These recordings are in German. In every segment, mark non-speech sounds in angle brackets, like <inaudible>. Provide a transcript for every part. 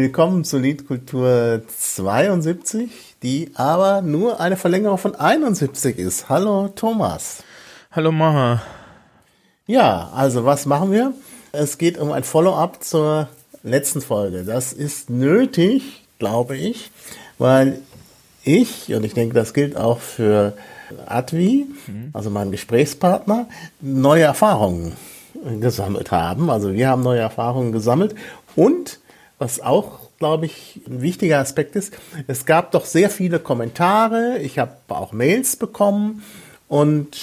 Willkommen zu Liedkultur 72, die aber nur eine Verlängerung von 71 ist. Hallo Thomas. Hallo Maha. Ja, also was machen wir? Es geht um ein Follow-up zur letzten Folge. Das ist nötig, glaube ich, weil ich, und ich denke, das gilt auch für Advi, mhm. also mein Gesprächspartner, neue Erfahrungen gesammelt haben. Also wir haben neue Erfahrungen gesammelt und was auch, glaube ich, ein wichtiger Aspekt ist, es gab doch sehr viele Kommentare, ich habe auch Mails bekommen. Und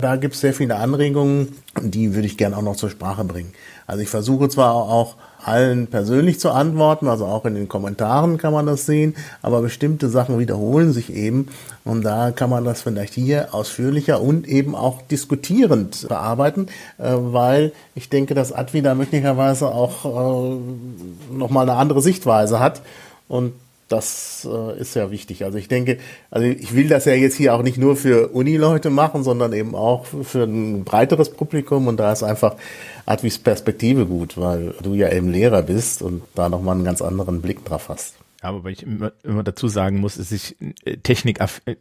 da gibt es sehr viele Anregungen, die würde ich gerne auch noch zur Sprache bringen. Also ich versuche zwar auch allen persönlich zu antworten, also auch in den Kommentaren kann man das sehen, aber bestimmte Sachen wiederholen sich eben. Und da kann man das vielleicht hier ausführlicher und eben auch diskutierend bearbeiten, äh, weil ich denke, dass Advi da möglicherweise auch äh, nochmal eine andere Sichtweise hat. Und das äh, ist ja wichtig. Also ich denke, also ich will das ja jetzt hier auch nicht nur für Uni-Leute machen, sondern eben auch für ein breiteres Publikum und da ist einfach Advis Perspektive gut, weil du ja eben Lehrer bist und da nochmal einen ganz anderen Blick drauf hast. Ja, wobei ich immer, immer dazu sagen muss, dass ich äh, Technik äh,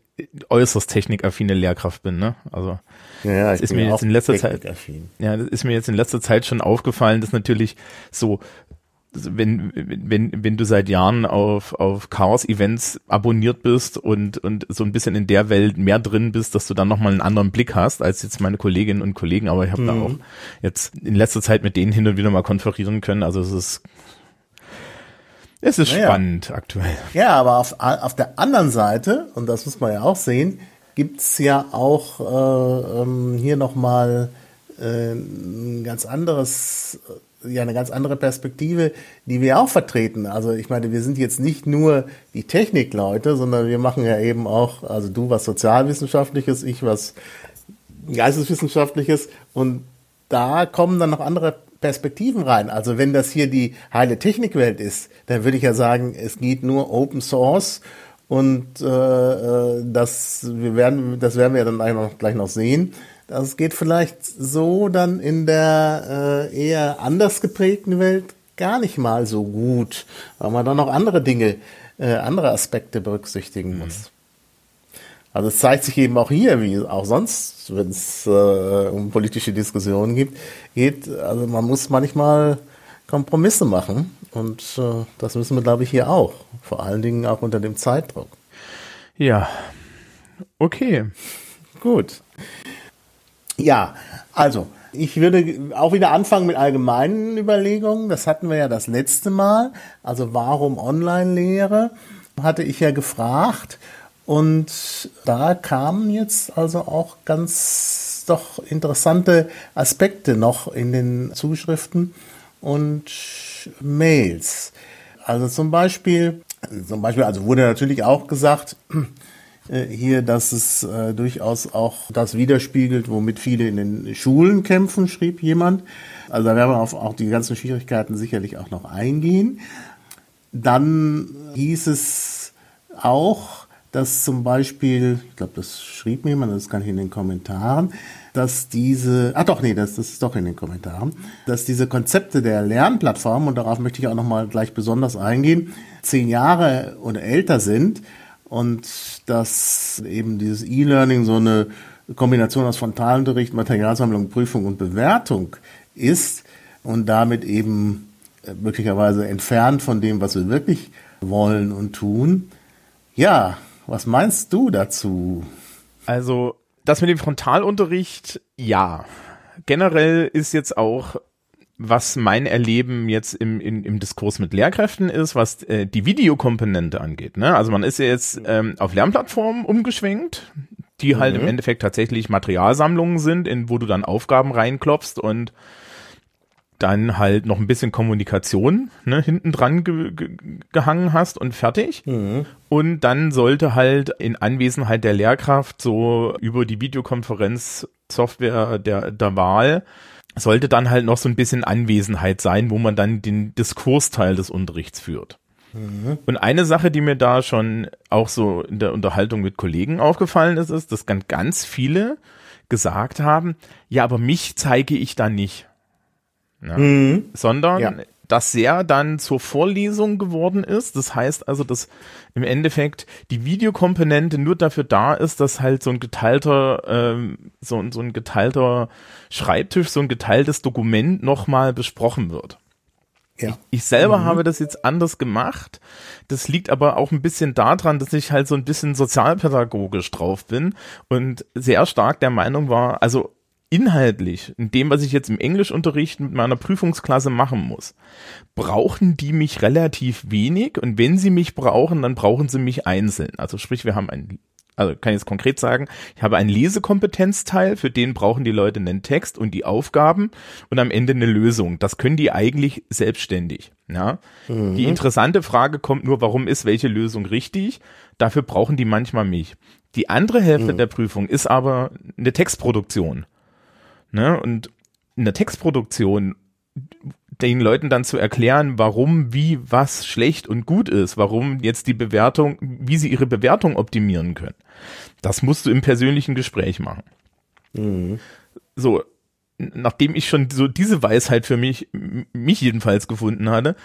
äußerst technikaffine Lehrkraft bin, ne? Also ja, ja, das ist mir jetzt in letzter Zeit ja, das ist mir jetzt in letzter Zeit schon aufgefallen, dass natürlich so wenn, wenn, wenn du seit Jahren auf, auf Chaos-Events abonniert bist und, und so ein bisschen in der Welt mehr drin bist, dass du dann nochmal einen anderen Blick hast als jetzt meine Kolleginnen und Kollegen, aber ich habe mhm. da auch jetzt in letzter Zeit mit denen hin und wieder mal konferieren können. Also es ist es ist naja. spannend aktuell. Ja, aber auf, auf der anderen Seite, und das muss man ja auch sehen, gibt's ja auch äh, ähm, hier nochmal äh, ein ganz anderes ja eine ganz andere Perspektive, die wir auch vertreten. Also ich meine, wir sind jetzt nicht nur die Technikleute, sondern wir machen ja eben auch, also du was Sozialwissenschaftliches, ich was Geisteswissenschaftliches und da kommen dann noch andere Perspektiven rein. Also wenn das hier die heile Technikwelt ist, dann würde ich ja sagen, es geht nur Open Source und äh, äh das wir werden das werden wir dann gleich noch, gleich noch sehen. Das geht vielleicht so dann in der äh, eher anders geprägten Welt gar nicht mal so gut, weil man dann noch andere Dinge, äh, andere Aspekte berücksichtigen muss. Mhm. Also es zeigt sich eben auch hier, wie auch sonst, wenn es äh, um politische Diskussionen gibt, geht, also man muss manchmal Kompromisse machen und äh, das müssen wir, glaube ich, hier auch. Vor allen Dingen auch unter dem Zeitdruck. Ja, okay. Gut. Ja, also ich würde auch wieder anfangen mit allgemeinen Überlegungen. Das hatten wir ja das letzte Mal. Also warum Online-Lehre? Hatte ich ja gefragt. Und da kamen jetzt also auch ganz doch interessante Aspekte noch in den Zuschriften und Mails. Also zum Beispiel, zum Beispiel, also wurde natürlich auch gesagt, äh, hier, dass es äh, durchaus auch das widerspiegelt, womit viele in den Schulen kämpfen, schrieb jemand. Also da werden wir auf auch die ganzen Schwierigkeiten sicherlich auch noch eingehen. Dann hieß es auch, dass zum Beispiel, ich glaube, das schrieb mir jemand, das kann ich in den Kommentaren, dass diese, ah doch, nee, das, das ist doch in den Kommentaren, dass diese Konzepte der Lernplattform, und darauf möchte ich auch nochmal gleich besonders eingehen, zehn Jahre oder älter sind und dass eben dieses E-Learning so eine Kombination aus Frontalunterricht, Materialsammlung, Prüfung und Bewertung ist und damit eben äh, möglicherweise entfernt von dem, was wir wirklich wollen und tun. Ja, was meinst du dazu? Also, das mit dem Frontalunterricht, ja. Generell ist jetzt auch was mein Erleben jetzt im, im, im Diskurs mit Lehrkräften ist, was äh, die Videokomponente angeht. Ne? Also man ist ja jetzt ähm, auf Lernplattformen umgeschwenkt, die halt mhm. im Endeffekt tatsächlich Materialsammlungen sind, in wo du dann Aufgaben reinklopfst und dann halt noch ein bisschen Kommunikation ne, hinten dran ge ge gehangen hast und fertig. Mhm. Und dann sollte halt in Anwesenheit der Lehrkraft so über die Videokonferenzsoftware der, der Wahl sollte dann halt noch so ein bisschen Anwesenheit sein, wo man dann den Diskursteil des Unterrichts führt. Mhm. Und eine Sache, die mir da schon auch so in der Unterhaltung mit Kollegen aufgefallen ist, ist, dass ganz, ganz viele gesagt haben, ja, aber mich zeige ich da nicht. Ja. Mhm. Sondern ja. Das sehr dann zur Vorlesung geworden ist. Das heißt also, dass im Endeffekt die Videokomponente nur dafür da ist, dass halt so ein geteilter, ähm, so, so ein geteilter Schreibtisch, so ein geteiltes Dokument nochmal besprochen wird. Ja. Ich selber mhm. habe das jetzt anders gemacht. Das liegt aber auch ein bisschen daran, dass ich halt so ein bisschen sozialpädagogisch drauf bin und sehr stark der Meinung war, also inhaltlich, in dem, was ich jetzt im Englischunterricht mit meiner Prüfungsklasse machen muss, brauchen die mich relativ wenig und wenn sie mich brauchen, dann brauchen sie mich einzeln. Also sprich, wir haben ein also kann ich jetzt konkret sagen, ich habe einen Lesekompetenzteil, für den brauchen die Leute einen Text und die Aufgaben und am Ende eine Lösung. Das können die eigentlich selbstständig. Ja? Mhm. Die interessante Frage kommt nur, warum ist welche Lösung richtig? Dafür brauchen die manchmal mich. Die andere Hälfte mhm. der Prüfung ist aber eine Textproduktion. Ne? Und in der Textproduktion den Leuten dann zu erklären, warum, wie, was schlecht und gut ist, warum jetzt die Bewertung, wie sie ihre Bewertung optimieren können. Das musst du im persönlichen Gespräch machen. Mhm. So, nachdem ich schon so diese Weisheit für mich, mich jedenfalls gefunden hatte,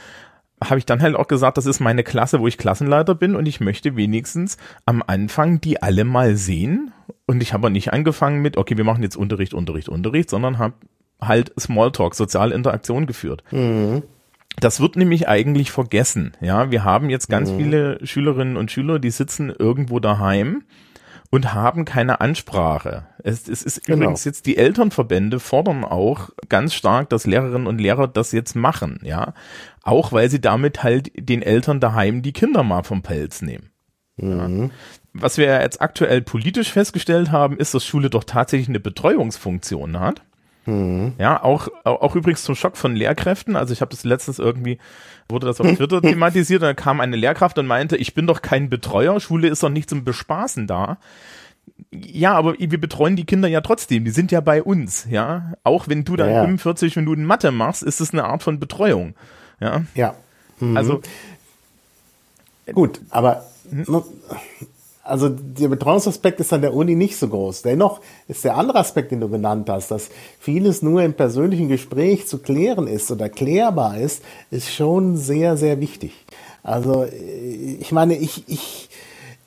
habe ich dann halt auch gesagt, das ist meine Klasse, wo ich Klassenleiter bin und ich möchte wenigstens am Anfang die alle mal sehen. Und ich habe nicht angefangen mit, okay, wir machen jetzt Unterricht, Unterricht, Unterricht, sondern habe halt Smalltalk, soziale Interaktion geführt. Mhm. Das wird nämlich eigentlich vergessen. Ja, wir haben jetzt ganz mhm. viele Schülerinnen und Schüler, die sitzen irgendwo daheim und haben keine Ansprache. Es, es ist genau. übrigens jetzt die Elternverbände fordern auch ganz stark, dass Lehrerinnen und Lehrer das jetzt machen, ja. Auch weil sie damit halt den Eltern daheim die Kinder mal vom Pelz nehmen. Mhm. Ja. Was wir jetzt aktuell politisch festgestellt haben, ist, dass Schule doch tatsächlich eine Betreuungsfunktion hat. Mhm. Ja, auch, auch übrigens zum Schock von Lehrkräften. Also ich habe das letztens irgendwie, wurde das auf Twitter <laughs> thematisiert und da kam eine Lehrkraft und meinte, ich bin doch kein Betreuer, Schule ist doch nicht zum Bespaßen da. Ja, aber wir betreuen die Kinder ja trotzdem, die sind ja bei uns, ja. Auch wenn du dann ja, ja. 45 Minuten Mathe machst, ist es eine Art von Betreuung. Ja. Ja. Mhm. Also gut, aber hm? Also der Betreuungsaspekt ist an der Uni nicht so groß. Dennoch ist der andere Aspekt, den du genannt hast, dass vieles nur im persönlichen Gespräch zu klären ist oder klärbar ist, ist schon sehr, sehr wichtig. Also ich meine, ich, ich,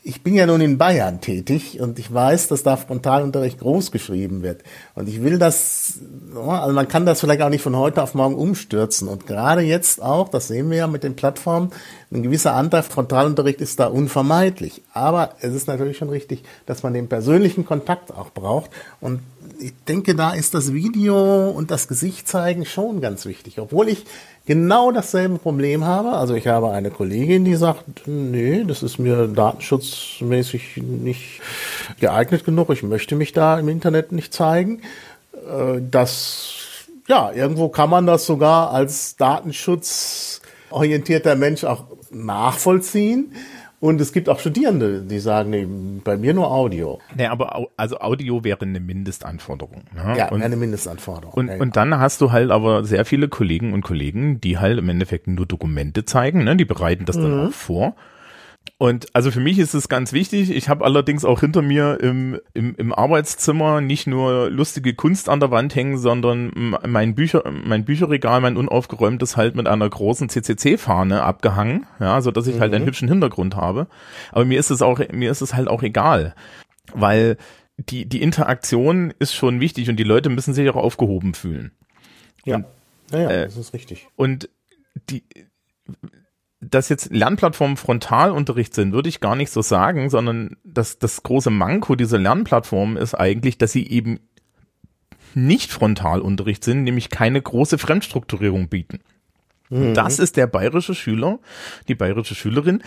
ich bin ja nun in Bayern tätig und ich weiß, dass da Frontalunterricht groß geschrieben wird. Und ich will das, also man kann das vielleicht auch nicht von heute auf morgen umstürzen. Und gerade jetzt auch, das sehen wir ja mit den Plattformen, ein gewisser Anteil Frontalunterricht ist da unvermeidlich. Aber es ist natürlich schon richtig, dass man den persönlichen Kontakt auch braucht. Und ich denke, da ist das Video und das Gesicht zeigen schon ganz wichtig. Obwohl ich genau dasselbe Problem habe. Also ich habe eine Kollegin, die sagt, nee, das ist mir datenschutzmäßig nicht geeignet genug. Ich möchte mich da im Internet nicht zeigen. Äh, das, ja, irgendwo kann man das sogar als datenschutzorientierter Mensch auch nachvollziehen. Und es gibt auch Studierende, die sagen, nee, bei mir nur Audio. Nee, aber also Audio wäre eine Mindestanforderung. Ne? Ja, und, eine Mindestanforderung. Und, ja, und dann hast du halt aber sehr viele Kollegen und Kollegen, die halt im Endeffekt nur Dokumente zeigen, ne? die bereiten das dann mhm. auch vor. Und also für mich ist es ganz wichtig. Ich habe allerdings auch hinter mir im, im, im Arbeitszimmer nicht nur lustige Kunst an der Wand hängen, sondern mein Bücher, mein Bücherregal, mein unaufgeräumtes halt mit einer großen CCC-Fahne abgehangen, ja, so dass ich mhm. halt einen mhm. hübschen Hintergrund habe. Aber mir ist es auch, mir ist es halt auch egal, weil die, die Interaktion ist schon wichtig und die Leute müssen sich auch aufgehoben fühlen. Ja, und, ja, äh, das ist richtig. Und die, dass jetzt Lernplattformen Frontalunterricht sind, würde ich gar nicht so sagen, sondern dass das große Manko dieser Lernplattformen ist eigentlich, dass sie eben nicht Frontalunterricht sind, nämlich keine große Fremdstrukturierung bieten. Mhm. Das ist der bayerische Schüler, die bayerische Schülerin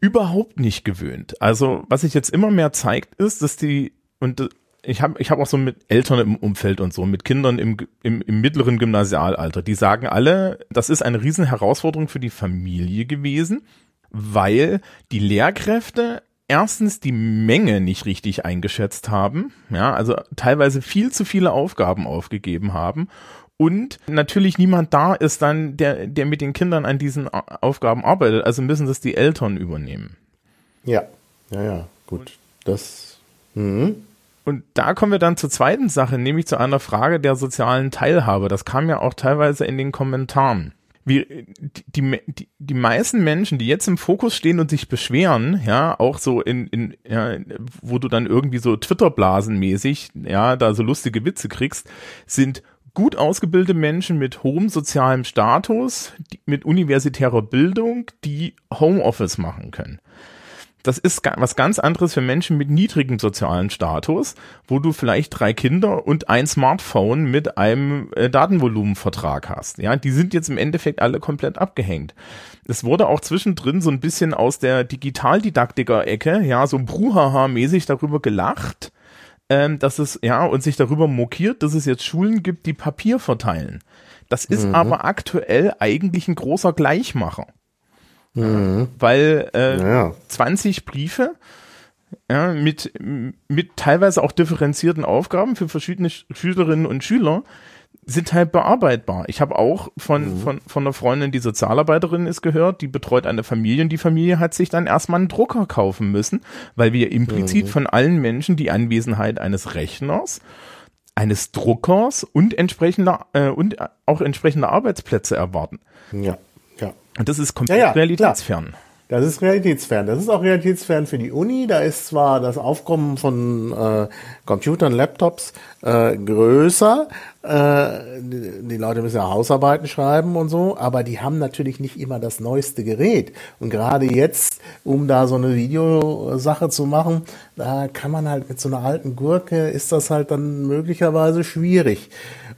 überhaupt nicht gewöhnt. Also was sich jetzt immer mehr zeigt, ist, dass die und ich habe ich hab auch so mit Eltern im Umfeld und so, mit Kindern im, im, im mittleren Gymnasialalter, die sagen alle, das ist eine riesen Herausforderung für die Familie gewesen, weil die Lehrkräfte erstens die Menge nicht richtig eingeschätzt haben, ja, also teilweise viel zu viele Aufgaben aufgegeben haben und natürlich niemand da ist dann, der, der mit den Kindern an diesen Aufgaben arbeitet, also müssen das die Eltern übernehmen. Ja, ja, ja, gut. Das, mhm. Und da kommen wir dann zur zweiten Sache, nämlich zu einer Frage der sozialen Teilhabe. Das kam ja auch teilweise in den Kommentaren. wie die, die, die meisten Menschen, die jetzt im Fokus stehen und sich beschweren, ja, auch so in, in ja, wo du dann irgendwie so Twitter-Blasen-mäßig, ja, da so lustige Witze kriegst, sind gut ausgebildete Menschen mit hohem sozialem Status, die, mit universitärer Bildung, die Homeoffice machen können. Das ist was ganz anderes für Menschen mit niedrigem sozialen Status, wo du vielleicht drei Kinder und ein Smartphone mit einem äh, Datenvolumenvertrag hast. Ja, die sind jetzt im Endeffekt alle komplett abgehängt. Es wurde auch zwischendrin so ein bisschen aus der Digitaldidaktiker-Ecke, ja, so bruhaha-mäßig darüber gelacht, ähm, dass es, ja, und sich darüber mokiert, dass es jetzt Schulen gibt, die Papier verteilen. Das ist mhm. aber aktuell eigentlich ein großer Gleichmacher. Mhm. Weil äh, ja. 20 Briefe ja, mit, mit teilweise auch differenzierten Aufgaben für verschiedene Schülerinnen und Schüler sind halt bearbeitbar. Ich habe auch von, mhm. von, von einer Freundin, die Sozialarbeiterin ist, gehört, die betreut eine Familie und die Familie hat sich dann erstmal einen Drucker kaufen müssen, weil wir implizit mhm. von allen Menschen die Anwesenheit eines Rechners, eines Druckers und entsprechender äh, und auch entsprechender Arbeitsplätze erwarten. Ja. Und das ist komplett ja, ja, realitätsfern. Klar. Das ist realitätsfern. Das ist auch realitätsfern für die Uni. Da ist zwar das Aufkommen von äh, Computern, Laptops äh, größer. Äh, die, Leute müssen ja Hausarbeiten schreiben und so, aber die haben natürlich nicht immer das neueste Gerät. Und gerade jetzt, um da so eine Videosache zu machen, da kann man halt mit so einer alten Gurke, ist das halt dann möglicherweise schwierig.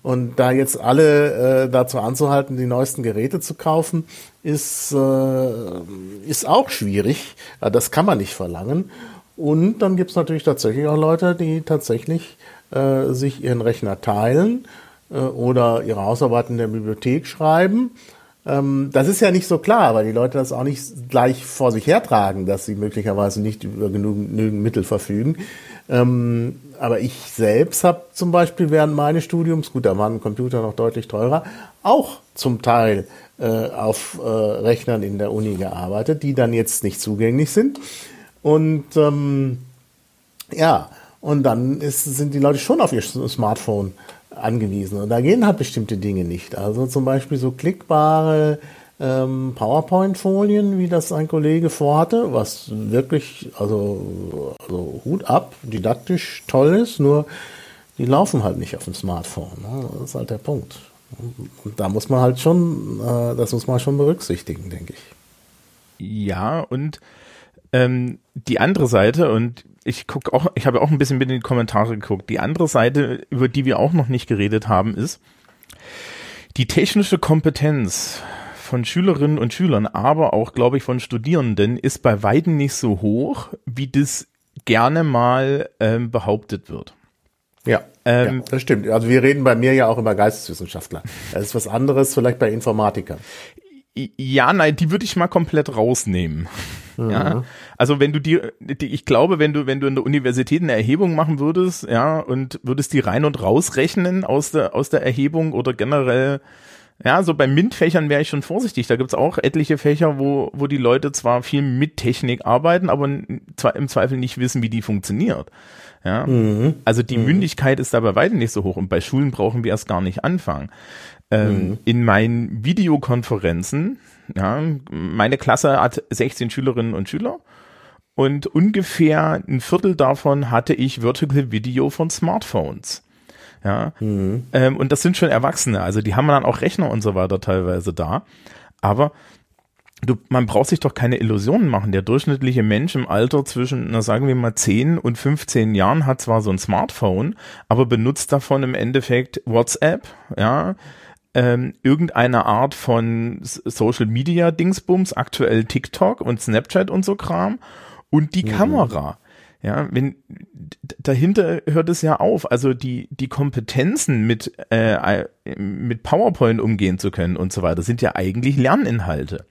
Und da jetzt alle äh, dazu anzuhalten, die neuesten Geräte zu kaufen, ist, äh, ist auch schwierig. Das kann man nicht verlangen. Und dann gibt es natürlich tatsächlich auch Leute, die tatsächlich äh, sich ihren Rechner teilen äh, oder ihre Hausarbeiten in der Bibliothek schreiben. Ähm, das ist ja nicht so klar, weil die Leute das auch nicht gleich vor sich hertragen, dass sie möglicherweise nicht über genügend Mittel verfügen. Ähm, aber ich selbst habe zum Beispiel während meines Studiums, gut, da waren Computer noch deutlich teurer, auch zum Teil äh, auf äh, Rechnern in der Uni gearbeitet, die dann jetzt nicht zugänglich sind. Und ähm, ja, und dann ist, sind die Leute schon auf ihr Smartphone angewiesen. Und da gehen halt bestimmte Dinge nicht. Also zum Beispiel so klickbare ähm, PowerPoint-Folien, wie das ein Kollege vorhatte, was wirklich, also, also Hut ab, didaktisch toll ist, nur die laufen halt nicht auf dem Smartphone. Ne? Das ist halt der Punkt. Und da muss man halt schon, äh, das muss man schon berücksichtigen, denke ich. Ja, und ähm, die andere Seite, und ich gucke auch, ich habe auch ein bisschen mit in die Kommentare geguckt, die andere Seite, über die wir auch noch nicht geredet haben, ist die technische Kompetenz von Schülerinnen und Schülern, aber auch, glaube ich, von Studierenden ist bei weitem nicht so hoch, wie das gerne mal ähm, behauptet wird. Ja, ähm, ja, das stimmt. Also wir reden bei mir ja auch über Geisteswissenschaftler. Das ist was anderes vielleicht bei Informatikern. Ja, nein, die würde ich mal komplett rausnehmen. Mhm. Ja, also wenn du die, die, ich glaube, wenn du, wenn du in der Universität eine Erhebung machen würdest, ja, und würdest die rein und rausrechnen aus der, aus der Erhebung oder generell ja, so bei MINT-Fächern wäre ich schon vorsichtig. Da gibt's auch etliche Fächer, wo, wo die Leute zwar viel mit Technik arbeiten, aber zwar im Zweifel nicht wissen, wie die funktioniert. Ja, mhm. also die mhm. Mündigkeit ist da bei weitem nicht so hoch und bei Schulen brauchen wir erst gar nicht anfangen. Ähm, mhm. In meinen Videokonferenzen, ja, meine Klasse hat 16 Schülerinnen und Schüler und ungefähr ein Viertel davon hatte ich Vertical Video von Smartphones. Ja. Mhm. Ähm, und das sind schon Erwachsene, also die haben dann auch Rechner und so weiter teilweise da. Aber du, man braucht sich doch keine Illusionen machen. Der durchschnittliche Mensch im Alter zwischen, na sagen wir mal 10 und 15 Jahren hat zwar so ein Smartphone, aber benutzt davon im Endeffekt WhatsApp, ja, ähm, irgendeine Art von Social Media Dingsbums, aktuell TikTok und Snapchat und so Kram und die mhm. Kamera. Ja, wenn dahinter hört es ja auf. Also die die Kompetenzen mit äh, mit PowerPoint umgehen zu können und so weiter sind ja eigentlich Lerninhalte.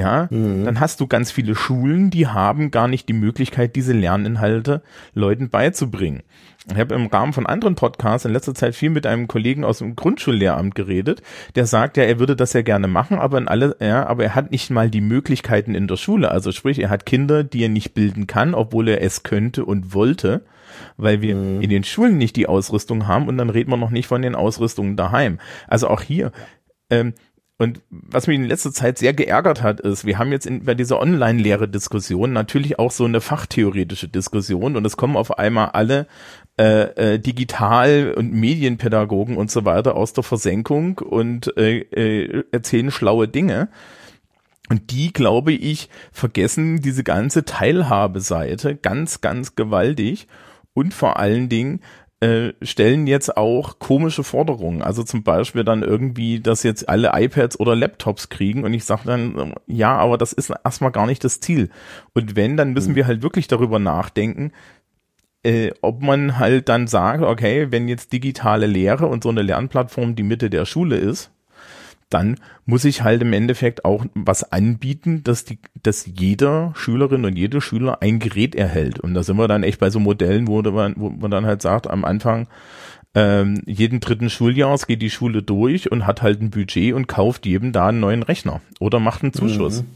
Ja, mhm. dann hast du ganz viele Schulen, die haben gar nicht die Möglichkeit, diese Lerninhalte Leuten beizubringen. Ich habe im Rahmen von anderen Podcasts in letzter Zeit viel mit einem Kollegen aus dem Grundschullehramt geredet, der sagt ja, er würde das ja gerne machen, aber in alle, ja, aber er hat nicht mal die Möglichkeiten in der Schule. Also sprich, er hat Kinder, die er nicht bilden kann, obwohl er es könnte und wollte, weil wir mhm. in den Schulen nicht die Ausrüstung haben und dann reden wir noch nicht von den Ausrüstungen daheim. Also auch hier, ähm, Und was mich in letzter Zeit sehr geärgert hat, ist, wir haben jetzt in, bei dieser Online-Lehre-Diskussion natürlich auch so eine fachtheoretische Diskussion und es kommen auf einmal alle äh, äh, Digital- und Medienpädagogen und so weiter aus der Versenkung und äh, äh, erzählen schlaue Dinge. Und die, glaube ich, vergessen diese ganze Teilhabeseite ganz, ganz gewaltig und vor allen Dingen äh, stellen jetzt auch komische Forderungen. Also zum Beispiel dann irgendwie, dass jetzt alle iPads oder Laptops kriegen und ich sage dann, ja, aber das ist erstmal gar nicht das Ziel. Und wenn, dann müssen mhm. wir halt wirklich darüber nachdenken, äh, ob man halt dann sagt, okay, wenn jetzt digitale Lehre und so eine Lernplattform die Mitte der Schule ist, dann muss ich halt im Endeffekt auch was anbieten, dass die, dass jeder Schülerin und jede Schüler ein Gerät erhält. Und da sind wir dann echt bei so Modellen, wo man, wo man dann halt sagt, am Anfang, ähm, jeden dritten Schuljahrs geht die Schule durch und hat halt ein Budget und kauft jedem da einen neuen Rechner oder macht einen Zuschuss. Mhm.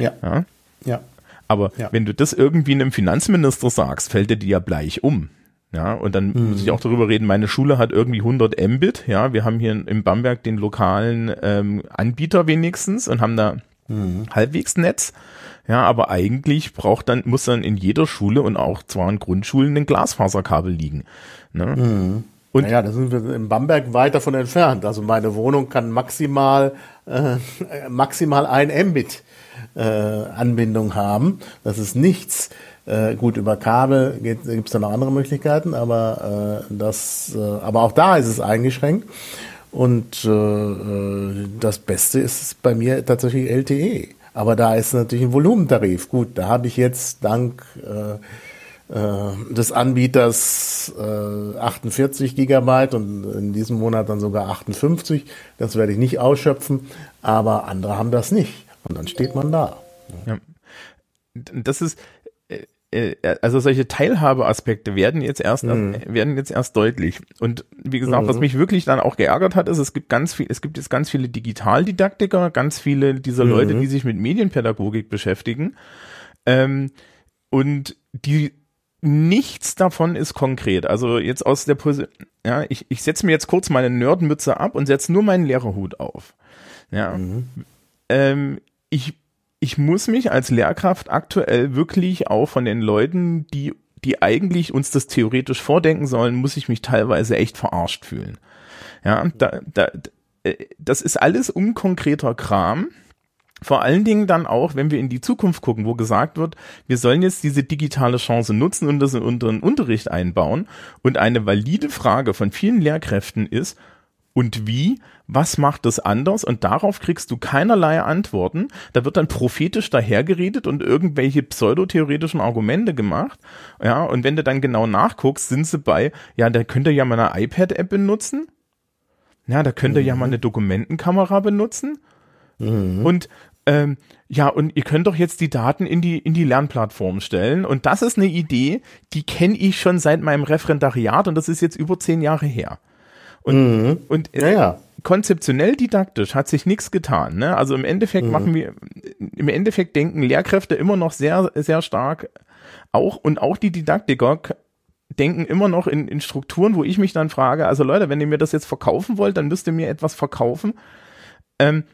Ja. ja. Ja. Aber ja. wenn du das irgendwie einem Finanzminister sagst, fällt er dir ja gleich um. Ja, und dann mhm. muss ich auch darüber reden, meine Schule hat irgendwie 100 Mbit, ja, wir haben hier in Bamberg den lokalen ähm, Anbieter wenigstens und haben da mhm. halbwegs Netz. Ja, aber eigentlich braucht dann, muss dann in jeder Schule und auch zwar in Grundschulen ein Glasfaserkabel liegen. Ne? Mhm. Und naja, da sind wir in Bamberg weit davon entfernt. Also meine Wohnung kann maximal äh, maximal ein Mbit äh, Anbindung haben. Das ist nichts. Äh, gut, über Kabel gibt es da noch andere Möglichkeiten, aber äh, das, äh, aber auch da ist es eingeschränkt. Und äh, äh das Beste ist bei mir tatsächlich LTE. Aber da ist natürlich ein Volumentarif. Gut, da habe ich jetzt dank äh, äh, des Anbieters äh, 48 Gigabyte und in diesem Monat dann sogar 58. Das werde ich nicht ausschöpfen, aber andere haben das nicht. Und dann steht man da. Ja. Das ist, also solche Teilhabeaspekte werden jetzt erst mhm. werden jetzt erst deutlich und wie gesagt, mhm. was mich wirklich dann auch geärgert hat, ist es gibt ganz viel es gibt jetzt ganz viele Digitaldidaktiker, ganz viele dieser mhm. Leute, die sich mit Medienpädagogik beschäftigen ähm, und die nichts davon ist konkret. Also jetzt aus der Position, ja, ich, ich setze mir jetzt kurz meine Nerdmütze ab und setze nur meinen Lehrerhut auf. Ja. Mhm. Ähm, ich ich muss mich als Lehrkraft aktuell wirklich auch von den Leuten, die, die eigentlich uns das theoretisch vordenken sollen, muss ich mich teilweise echt verarscht fühlen. Ja, da, da, äh, das ist alles unkonkreter Kram. Vor allen Dingen dann auch, wenn wir in die Zukunft gucken, wo gesagt wird, wir sollen jetzt diese digitale Chance nutzen und das in unseren Unterricht einbauen. Und eine valide Frage von vielen Lehrkräften ist, und wie, was macht es anders und darauf kriegst du keinerlei Antworten. Da wird dann prophetisch dahergeredet und irgendwelche pseudotheoretischen Argumente gemacht. Ja, und wenn du dann genau nachguckst, sind sie bei, ja, da könnt ihr ja mal eine iPad-App benutzen. Ja, da könnt ihr mhm. ja mal eine Dokumentenkamera benutzen. Mhm. Und ähm, ja, und ihr könnt doch jetzt die Daten in die, in die Lernplattform stellen. Und das ist eine Idee, die kenne ich schon seit meinem Referendariat und das ist jetzt über zehn Jahre her. Und, mhm. und ja, ja. konzeptionell didaktisch hat sich nichts getan. Ne? Also im Endeffekt mhm. machen wir, im Endeffekt denken Lehrkräfte immer noch sehr, sehr stark auch und auch die Didaktiker denken immer noch in, in Strukturen, wo ich mich dann frage, also Leute, wenn ihr mir das jetzt verkaufen wollt, dann müsst ihr mir etwas verkaufen, ähm,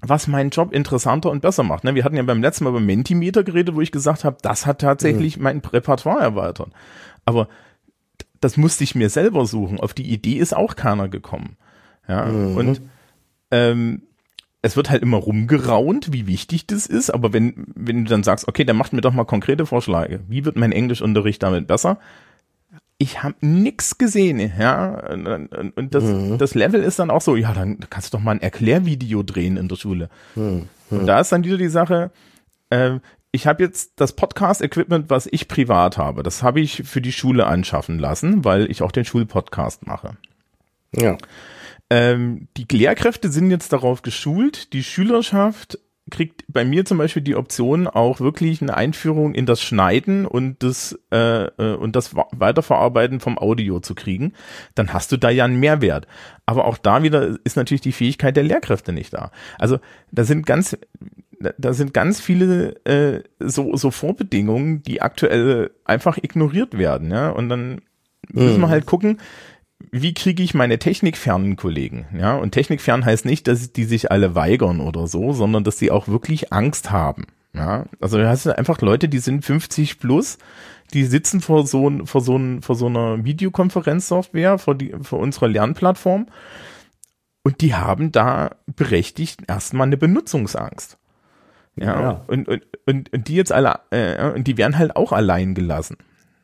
was meinen Job interessanter und besser macht. Ne? Wir hatten ja beim letzten Mal über Mentimeter geredet, wo ich gesagt habe, das hat tatsächlich mhm. mein Repertoire erweitert. Aber das musste ich mir selber suchen. Auf die Idee ist auch keiner gekommen. Ja, mhm. und ähm, es wird halt immer rumgeraunt, wie wichtig das ist, aber wenn, wenn du dann sagst, okay, dann macht mir doch mal konkrete Vorschläge. Wie wird mein Englischunterricht damit besser? Ich habe nix gesehen, ja. Und das, mhm. das Level ist dann auch so, ja, dann kannst du doch mal ein Erklärvideo drehen in der Schule. Mhm. Und da ist dann wieder die Sache, äh, ich habe jetzt das Podcast-Equipment, was ich privat habe, das habe ich für die Schule anschaffen lassen, weil ich auch den Schulpodcast mache. Ja. Ähm, die Lehrkräfte sind jetzt darauf geschult, die Schülerschaft kriegt bei mir zum Beispiel die Option, auch wirklich eine Einführung in das Schneiden und das, äh, äh und das Weiterverarbeiten vom Audio zu kriegen, dann hast du da ja einen Mehrwert. Aber auch da wieder ist natürlich die Fähigkeit der Lehrkräfte nicht da. Also da sind ganz, da sind ganz viele äh, so, so Vorbedingungen, die aktuell einfach ignoriert werden, ja. Und dann müssen wir mhm. halt gucken, wie kriege ich meine technikfernen Kollegen? Ja, und technikfern heißt nicht, dass die sich alle weigern oder so, sondern dass sie auch wirklich Angst haben. Ja, also du hast einfach Leute, die sind 50 plus, die sitzen vor so, vor so, vor so einer Videokonferenzsoftware, vor, die, vor unserer Lernplattform und die haben da berechtigt erstmal eine Benutzungsangst. Ja, ja. Und, und, und, und die jetzt alle, äh, und die werden halt auch allein gelassen.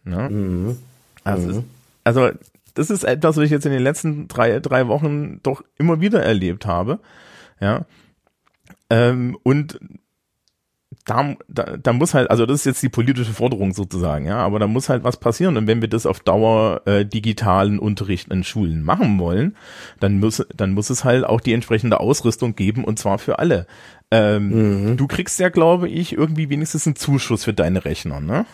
Ne? Mhm. Also, mhm. also, das ist etwas, was ich jetzt in den letzten drei, drei Wochen doch immer wieder erlebt habe. Ja. Ähm, und da, da, da muss halt, also das ist jetzt die politische Forderung sozusagen, ja, aber da muss halt was passieren. Und wenn wir das auf Dauer äh, digitalen Unterricht in Schulen machen wollen, dann muss, dann muss es halt auch die entsprechende Ausrüstung geben und zwar für alle. Ähm, mhm. Du kriegst ja, glaube ich, irgendwie wenigstens einen Zuschuss für deine Rechner, ne?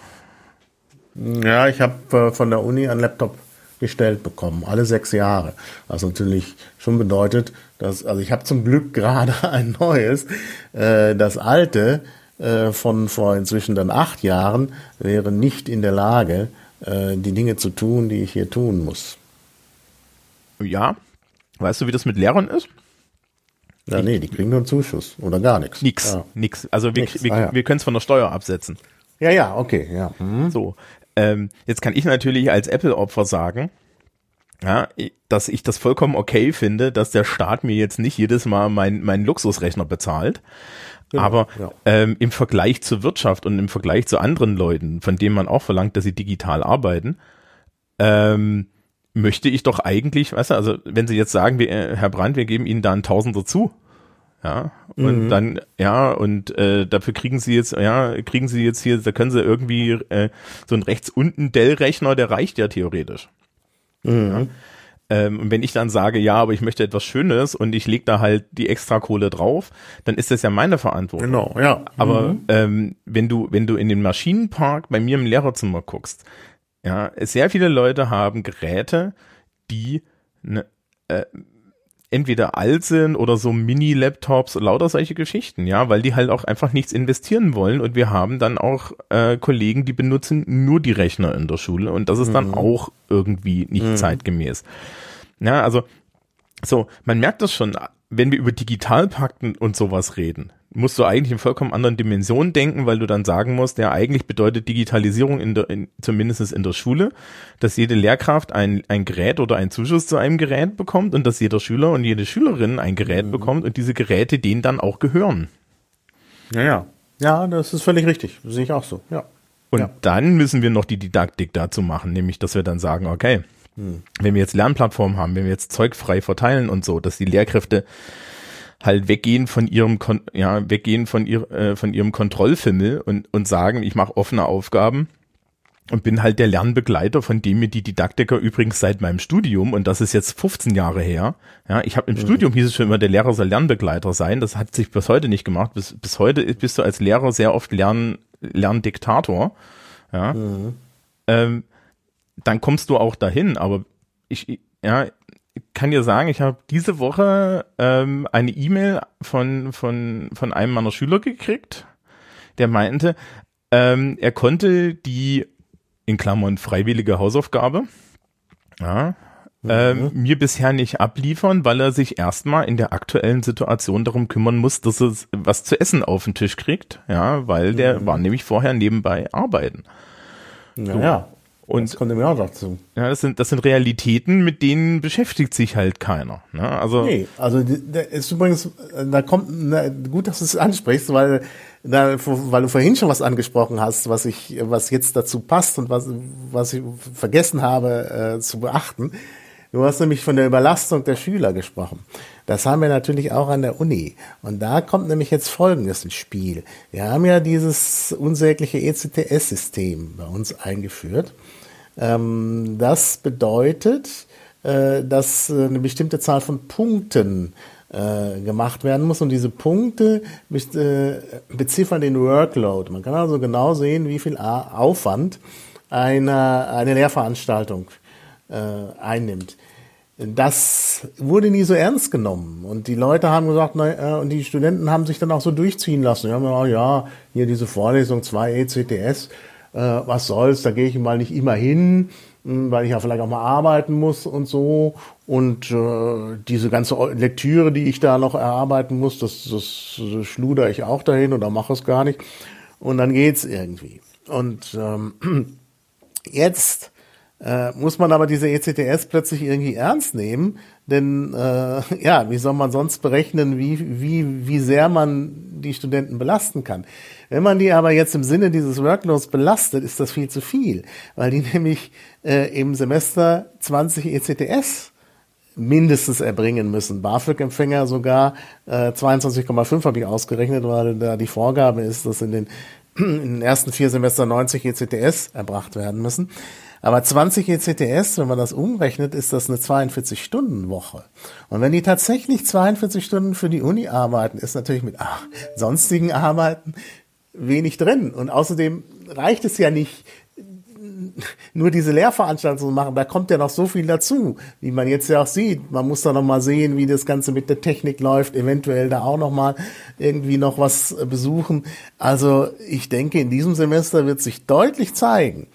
Ja, ich habe äh, von der Uni einen Laptop gestellt bekommen, alle sechs Jahre. Was natürlich schon bedeutet, dass, also ich habe zum Glück gerade <laughs> ein neues. Äh, das alte äh, von vor inzwischen dann acht Jahren wäre nicht in der Lage, äh, die Dinge zu tun, die ich hier tun muss. Ja. Weißt du, wie das mit Lehrern ist? Ja, nee, die kriegen nur einen Zuschuss oder gar nichts. Nix, ja. nix. Also wir, nix. wir, ah, ja. wir können es von der Steuer absetzen. Ja, ja, okay, ja. Mhm. So. Ähm, jetzt kann ich natürlich als Apple-Opfer sagen, ja, dass ich das vollkommen okay finde, dass der Staat mir jetzt nicht jedes Mal meinen mein Luxusrechner bezahlt. Genau, Aber ja. ähm, im Vergleich zur Wirtschaft und im Vergleich zu anderen Leuten, von denen man auch verlangt, dass sie digital arbeiten, ähm, möchte ich doch eigentlich, weißt du, also wenn Sie jetzt sagen, wir, äh, Herr Brandt, wir geben Ihnen da einen Tausender zu, ja, und mhm. dann, ja, und äh, dafür kriegen Sie jetzt, ja, kriegen Sie jetzt hier, da können Sie irgendwie äh, so einen rechts unten Dell-Rechner, der reicht ja theoretisch. Mhm. Ja. Ähm, und wenn ich dann sage, ja, aber ich möchte etwas Schönes und ich lege da halt die extra Kohle drauf, dann ist das ja meine Verantwortung. Genau, ja. Aber mhm. ähm, wenn du, wenn du in den Maschinenpark bei mir im Lehrerzimmer guckst, ja, sehr viele Leute haben Geräte, die ne, äh, entweder alt sind oder so Mini-Laptops, lauter solche Geschichten, ja, weil die halt auch einfach nichts investieren wollen und wir haben dann auch äh, Kollegen, die benutzen nur die Rechner in der Schule und das ist dann mhm. auch irgendwie nicht mhm. zeitgemäß. Ja, also so, man merkt das schon, wenn wir über Digitalpakten und sowas reden, musst du eigentlich in vollkommen anderen Dimensionen denken, weil du dann sagen musst, ja, eigentlich bedeutet Digitalisierung in der, in, zumindest in der Schule, dass jede Lehrkraft ein, ein Gerät oder einen Zuschuss zu einem Gerät bekommt und dass jeder Schüler und jede Schülerin ein Gerät mhm. bekommt und diese Geräte denen dann auch gehören. Ja, ja. Ja, das ist völlig richtig. Das sehe ich auch so, ja. Und ja. dann müssen wir noch die Didaktik dazu machen, nämlich, dass wir dann sagen, okay, hm. wenn wir jetzt Lernplattformen haben, wenn wir jetzt Zeug frei verteilen und so, dass die Lehrkräfte halt weggehen von ihrem Kon ja weggehen von ihr äh, von ihrem Kontrollfimmel und und sagen, ich mache offene Aufgaben und bin halt der Lernbegleiter, von dem mir die Didaktiker übrigens seit meinem Studium und das ist jetzt 15 Jahre her. Ja, ich habe im mhm. Studium hieß es schon immer, der Lehrer soll Lernbegleiter sein. Das hat sich bis heute nicht gemacht. Bis bis heute bist du als Lehrer sehr oft Lern Lerndiktator. Ja. Mhm. Ähm, dann kommst du auch dahin, aber ich ja, kann dir sagen, ich habe diese Woche ähm, eine E-Mail von, von, von einem meiner Schüler gekriegt, der meinte, ähm, er konnte die in Klammern freiwillige Hausaufgabe ja, ähm, mhm. mir bisher nicht abliefern, weil er sich erstmal in der aktuellen Situation darum kümmern muss, dass er was zu essen auf den Tisch kriegt, ja, weil der mhm. war nämlich vorher nebenbei arbeiten. Naja. So. Und das kommt mir auch dazu. Ja, das sind, das sind Realitäten, mit denen beschäftigt sich halt keiner. Ne? Also, nee, also da ist übrigens, da kommt, na, gut, dass du es ansprichst, weil, da, weil du vorhin schon was angesprochen hast, was ich, was jetzt dazu passt und was, was ich vergessen habe äh, zu beachten. Du hast nämlich von der Überlastung der Schüler gesprochen. Das haben wir natürlich auch an der Uni. Und da kommt nämlich jetzt Folgendes ins Spiel. Wir haben ja dieses unsägliche ECTS-System bei uns eingeführt. Ähm, das bedeutet, äh, dass eine bestimmte Zahl von Punkten äh, gemacht werden muss und diese Punkte äh, beziffern den Workload. Man kann also genau sehen, wie viel Aufwand eine, eine Lehrveranstaltung einnimmt das wurde nie so ernst genommen. Und die Leute haben gesagt, na, äh, und die Studenten haben sich dann auch so durchziehen lassen. Ja, oh, ja hier diese Vorlesung 2 ECTS, äh, was soll's, da gehe ich mal nicht immer hin. hm, weil ich ja vielleicht auch mal arbeiten muss und so. Und äh, diese ganze Lektüre, die ich da noch erarbeiten muss, das, das, das schluder ich auch dahin oder mache es gar nicht. Und dann geht's irgendwie. Und ähm, <clears throat> jetzt äh, muss man aber diese ECTS plötzlich irgendwie ernst nehmen, denn äh, <laughs> ja, wie soll man sonst berechnen, wie, wie, wie sehr man die Studenten belasten kann? Wenn man die aber jetzt im Sinne dieses Workloads belastet, ist das viel zu viel, weil die <laughs> nämlich äh, im Semester 20 ECTS mindestens erbringen müssen. BAföG-Empfänger sogar äh, 22,5 habe ich ausgerechnet, weil da die Vorgabe ist, dass in den, <clears throat> in den ersten vier Semestern 90 ECTS erbracht werden müssen. Aber 20 ECTS, wenn man das umrechnet, ist das eine 42-Stunden-Woche. Und wenn die tatsächlich 42 Stunden für die Uni arbeiten, ist natürlich mit ach, sonstigen Arbeiten wenig drin. Und außerdem reicht es ja nicht, nur diese Lehrveranstaltungen machen, da kommt ja noch so viel dazu, wie man jetzt ja auch sieht. Man muss da noch mal sehen, wie das Ganze mit der Technik läuft, eventuell da auch noch mal irgendwie noch was besuchen. Also ich denke, in diesem Semester wird sich deutlich zeigen,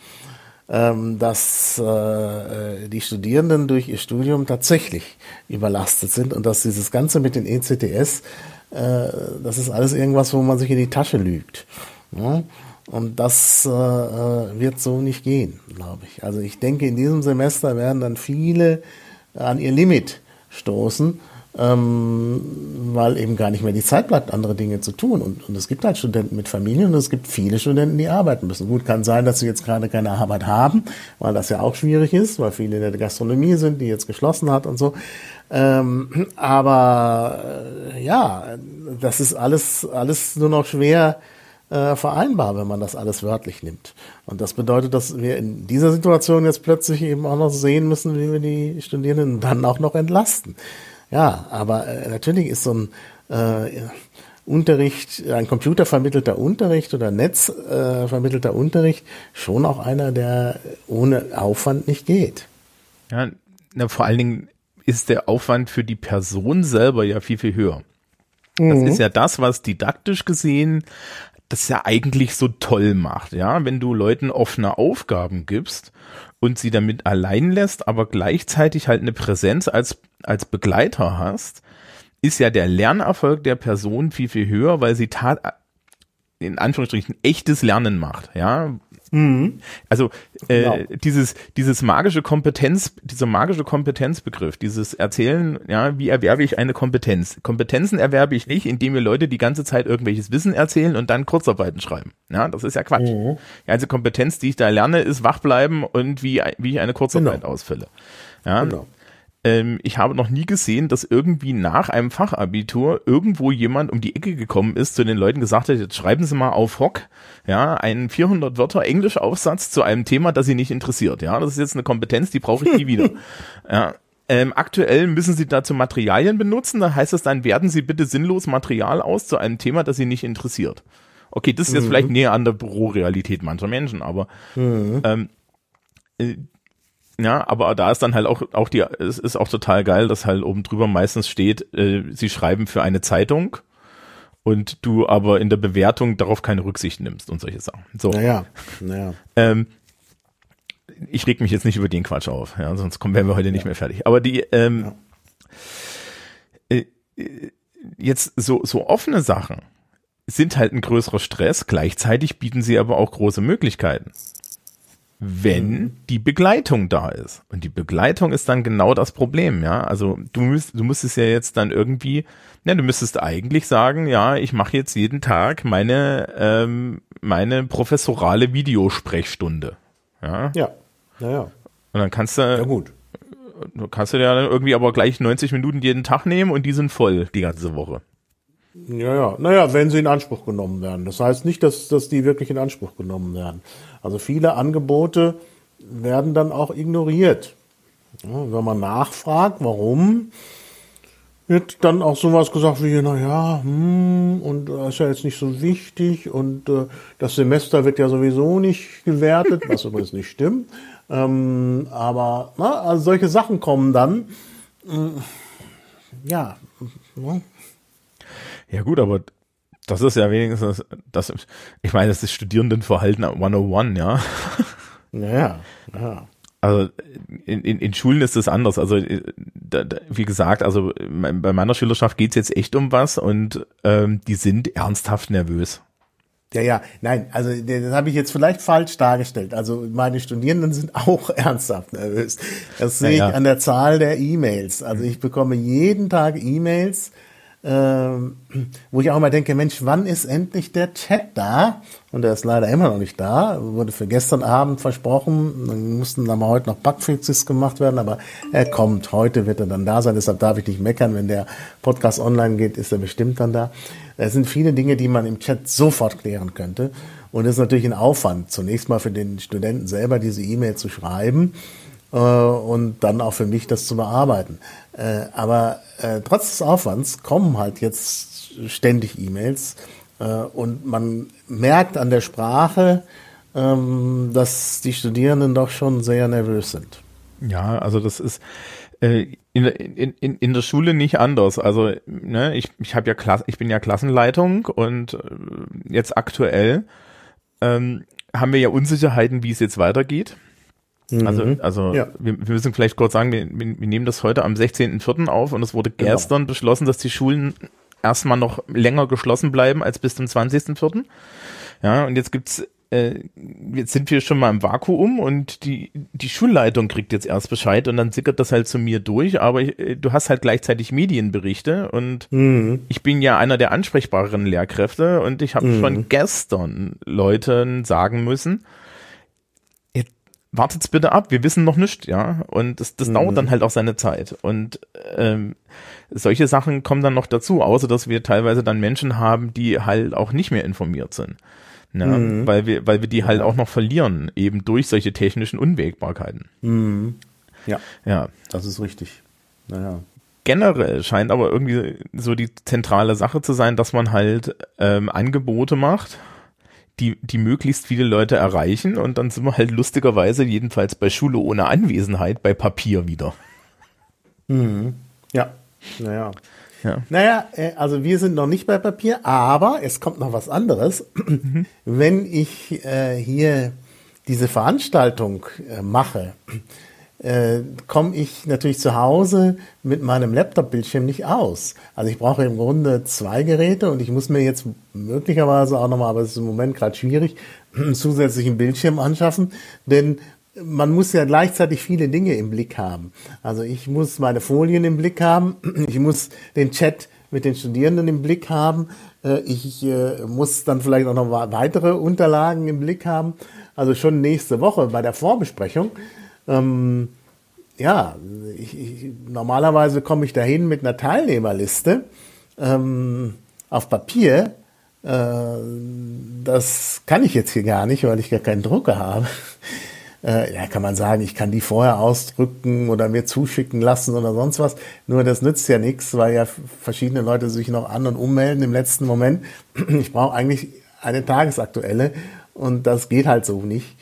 dass äh, die Studierenden durch ihr Studium tatsächlich überlastet sind und dass dieses Ganze mit den ECTS, äh, das ist alles irgendwas, wo man sich in die Tasche lügt. Ja? Und das äh, wird so nicht gehen, glaube ich. Also ich denke, in diesem Semester werden dann viele an ihr Limit stoßen ähm, weil eben gar nicht mehr die Zeit bleibt, andere Dinge zu tun. Und, und es gibt halt Studenten mit Familien und es gibt viele Studenten, die arbeiten müssen. Gut, kann sein, dass sie jetzt gerade keine Arbeit haben, weil das ja auch schwierig ist, weil viele in der Gastronomie sind, die jetzt geschlossen hat und so. Ähm, aber äh, ja, das ist alles, alles nur noch schwer äh, vereinbar, wenn man das alles wörtlich nimmt. Und das bedeutet, dass wir in dieser Situation jetzt plötzlich eben auch noch sehen müssen, wie wir die Studierenden dann auch noch entlasten. Ja, aber äh, natürlich ist so ein äh, Unterricht, ein computervermittelter Unterricht oder netzvermittelter äh, Unterricht schon auch einer, der ohne Aufwand nicht geht. Ja, na, vor allen Dingen ist der Aufwand für die Person selber ja viel, viel höher. Mhm. Das ist ja das, was didaktisch gesehen das ja eigentlich so toll macht, ja, wenn du Leuten offene Aufgaben gibst und sie damit allein lässt, aber gleichzeitig halt eine Präsenz als als Begleiter hast, ist ja der Lernerfolg der Person viel, viel höher, weil sie tat, in Anführungsstrichen echtes Lernen macht, ja. Mhm. Also äh, genau. dieses dieses magische Kompetenz, dieser magische Kompetenzbegriff, dieses Erzählen, ja, wie erwerbe ich eine Kompetenz? Kompetenzen erwerbe ich nicht, indem mir Leute die ganze Zeit irgendwelches Wissen erzählen und dann Kurzarbeiten schreiben. Ja, das ist ja Quatsch. Mhm. Die einzige Kompetenz, die ich da lerne, ist wach bleiben und wie wie ich eine Kurzarbeit genau. ausfülle. Ja. Genau ähm, ich habe noch nie gesehen, dass irgendwie nach einem Fachabitur irgendwo jemand um die Ecke gekommen ist, zu den Leuten gesagt hat, jetzt schreiben Sie mal auf Hock, ja, einen 400 Wörter Englischaufsatz zu einem Thema, das Sie nicht interessiert. Ja, das ist jetzt eine Kompetenz, die brauche ich nie wieder. <laughs> Ja. Ähm, aktuell müssen Sie dazu Materialien benutzen, da heißt es dann, werden Sie bitte sinnlos Material aus zu einem Thema, das Sie nicht interessiert. Okay, das ist jetzt mhm. vielleicht näher an der Bürorealität mancher Menschen, aber mhm. ähm, äh, ja, aber da ist dann halt auch, auch die, es ist auch total geil, dass halt oben drüber meistens steht, äh, sie schreiben für eine Zeitung und du aber in der Bewertung darauf keine Rücksicht nimmst und solche Sachen. So. Naja, naja. Ähm, ich reg mich jetzt nicht über den Quatsch auf, ja, sonst kommen, wären wir heute nicht mehr fertig. Aber die, ähm, ja. äh, jetzt so, so offene Sachen sind halt ein größerer Stress, gleichzeitig bieten sie aber auch große Möglichkeiten wenn mhm. die Begleitung da ist. Und die Begleitung ist dann genau das Problem, ja. Also du müsst, du müsstest ja jetzt dann irgendwie, ja, du müsstest eigentlich sagen, ja, ich mache jetzt jeden Tag meine, ähm, meine professorale Videosprechstunde. Ja. Ja. Naja. Und dann kannst du. Ja, gut. Du kannst du ja dann irgendwie aber gleich 90 Minuten jeden Tag nehmen und die sind voll die ganze Woche. Ja, ja. Naja, wenn sie in Anspruch genommen werden. Das heißt nicht, dass, dass die wirklich in Anspruch genommen werden. Also viele Angebote werden dann auch ignoriert. Ja, wenn man nachfragt, warum, wird dann auch sowas gesagt wie, naja, hm, und das ist ja jetzt nicht so wichtig und äh, das Semester wird ja sowieso nicht gewertet, was übrigens nicht stimmt. Ähm, aber na, also solche Sachen kommen dann. Äh, ja. Ne? Ja gut, aber das ist ja wenigstens, das, ich meine, das ist Studierendenverhalten 101, ja. Ja, ja. Also in, in, in Schulen ist das anders. Also äh, da, da, wie gesagt, also bei meiner Schülerschaft geht's jetzt echt um was und ähm, die sind ernsthaft nervös. Ja, ja, nein, also das habe ich jetzt vielleicht falsch dargestellt. Also meine Studierenden sind auch <laughs> ernsthaft nervös. Das sehe ja, ich an der Zahl der E-Mails. Also ich bekomme jeden Tag E-Mails ähm, wo ich auch immer denke, Mensch, wann ist endlich der Chat da? Und der ist leider immer noch nicht da. Wurde für gestern Abend versprochen. Dann mussten dann mal heute noch Bugfixes gemacht werden, aber er kommt. Heute wird er dann da sein. Deshalb darf ich nicht meckern. Wenn der Podcast online geht, ist er bestimmt dann da. Es sind viele Dinge, die man im Chat sofort klären könnte. Und es ist natürlich ein Aufwand, zunächst mal für den Studenten selber diese E-Mail zu schreiben und dann auch für mich das zu bearbeiten. Äh, aber äh, trotz des Aufwands kommen halt jetzt ständig E-Mails äh, und man merkt an der Sprache, ähm, dass die Studierenden doch schon sehr nervös sind. Ja, also das ist äh, in, in, in, in der Schule nicht anders. Also ne, ich, ich habe ja Klasse, ich bin ja Klassenleitung und äh, jetzt aktuell ähm, haben wir ja Unsicherheiten, wie es jetzt weitergeht. Also, mhm. also ja. wir, wir müssen vielleicht kurz sagen, wir, wir nehmen das heute am 16.04. auf und es wurde genau. gestern beschlossen, dass die Schulen erstmal noch länger geschlossen bleiben als bis zum 20.04. Ja, und jetzt gibt's äh, jetzt sind wir schon mal im Vakuum und die, die Schulleitung kriegt jetzt erst Bescheid und dann sickert das halt zu mir durch, aber ich, äh, du hast halt gleichzeitig Medienberichte und mhm. ich bin ja einer der ansprechbaren Lehrkräfte und ich habe mhm. schon gestern Leuten sagen müssen, wartet's bitte ab, wir wissen noch nicht, ja. Und das, das mhm. dauert dann halt auch seine Zeit. Und ähm, solche Sachen kommen dann noch dazu, außer dass wir teilweise dann Menschen haben, die halt auch nicht mehr informiert sind. Ja, mhm. weil wir, weil wir die halt auch noch verlieren, eben durch solche technischen Unwägbarkeiten. Mhm. Ja. Ja. Das ist richtig. Naja. Generell scheint aber irgendwie so die zentrale Sache zu sein, dass man halt ähm, Angebote macht, die, die möglichst viele Leute erreichen und dann sind wir halt lustigerweise jedenfalls bei Schule ohne Anwesenheit bei Papier wieder. Mhm. Ja, naja. Ja. Naja, äh, also wir sind noch nicht bei Papier, aber es kommt noch was anderes. Mhm. Wenn ich äh, hier diese Veranstaltung äh, mache, äh, komme ich natürlich zu Hause mit meinem Laptop-Bildschirm nicht aus. Also ich brauche im Grunde zwei Geräte und ich muss mir jetzt möglicherweise auch nochmal, aber es ist im Moment gerade schwierig, <clears throat> einen zusätzlichen Bildschirm anschaffen, denn man muss ja gleichzeitig viele Dinge im Blick haben. Also ich muss meine Folien im Blick haben, <clears throat> ich muss den Chat mit den Studierenden im Blick haben, äh, ich äh, muss dann vielleicht auch noch weitere Unterlagen im Blick haben. Also schon nächste Woche bei der Vorbesprechung ähm, ja, ich, ich, normalerweise komme ich dahin mit einer Teilnehmerliste ähm, auf Papier. Äh, das kann ich jetzt hier gar nicht, weil ich gar keinen Drucker habe. <laughs> Äh, ja, kann man sagen, ich kann die vorher ausdrücken oder mir zuschicken lassen oder sonst was. Nur das nützt ja nichts, weil ja verschiedene Leute sich noch an und ummelden im letzten Moment. <clears throat> Ich brauche eigentlich eine tagesaktuelle und das geht halt so nicht.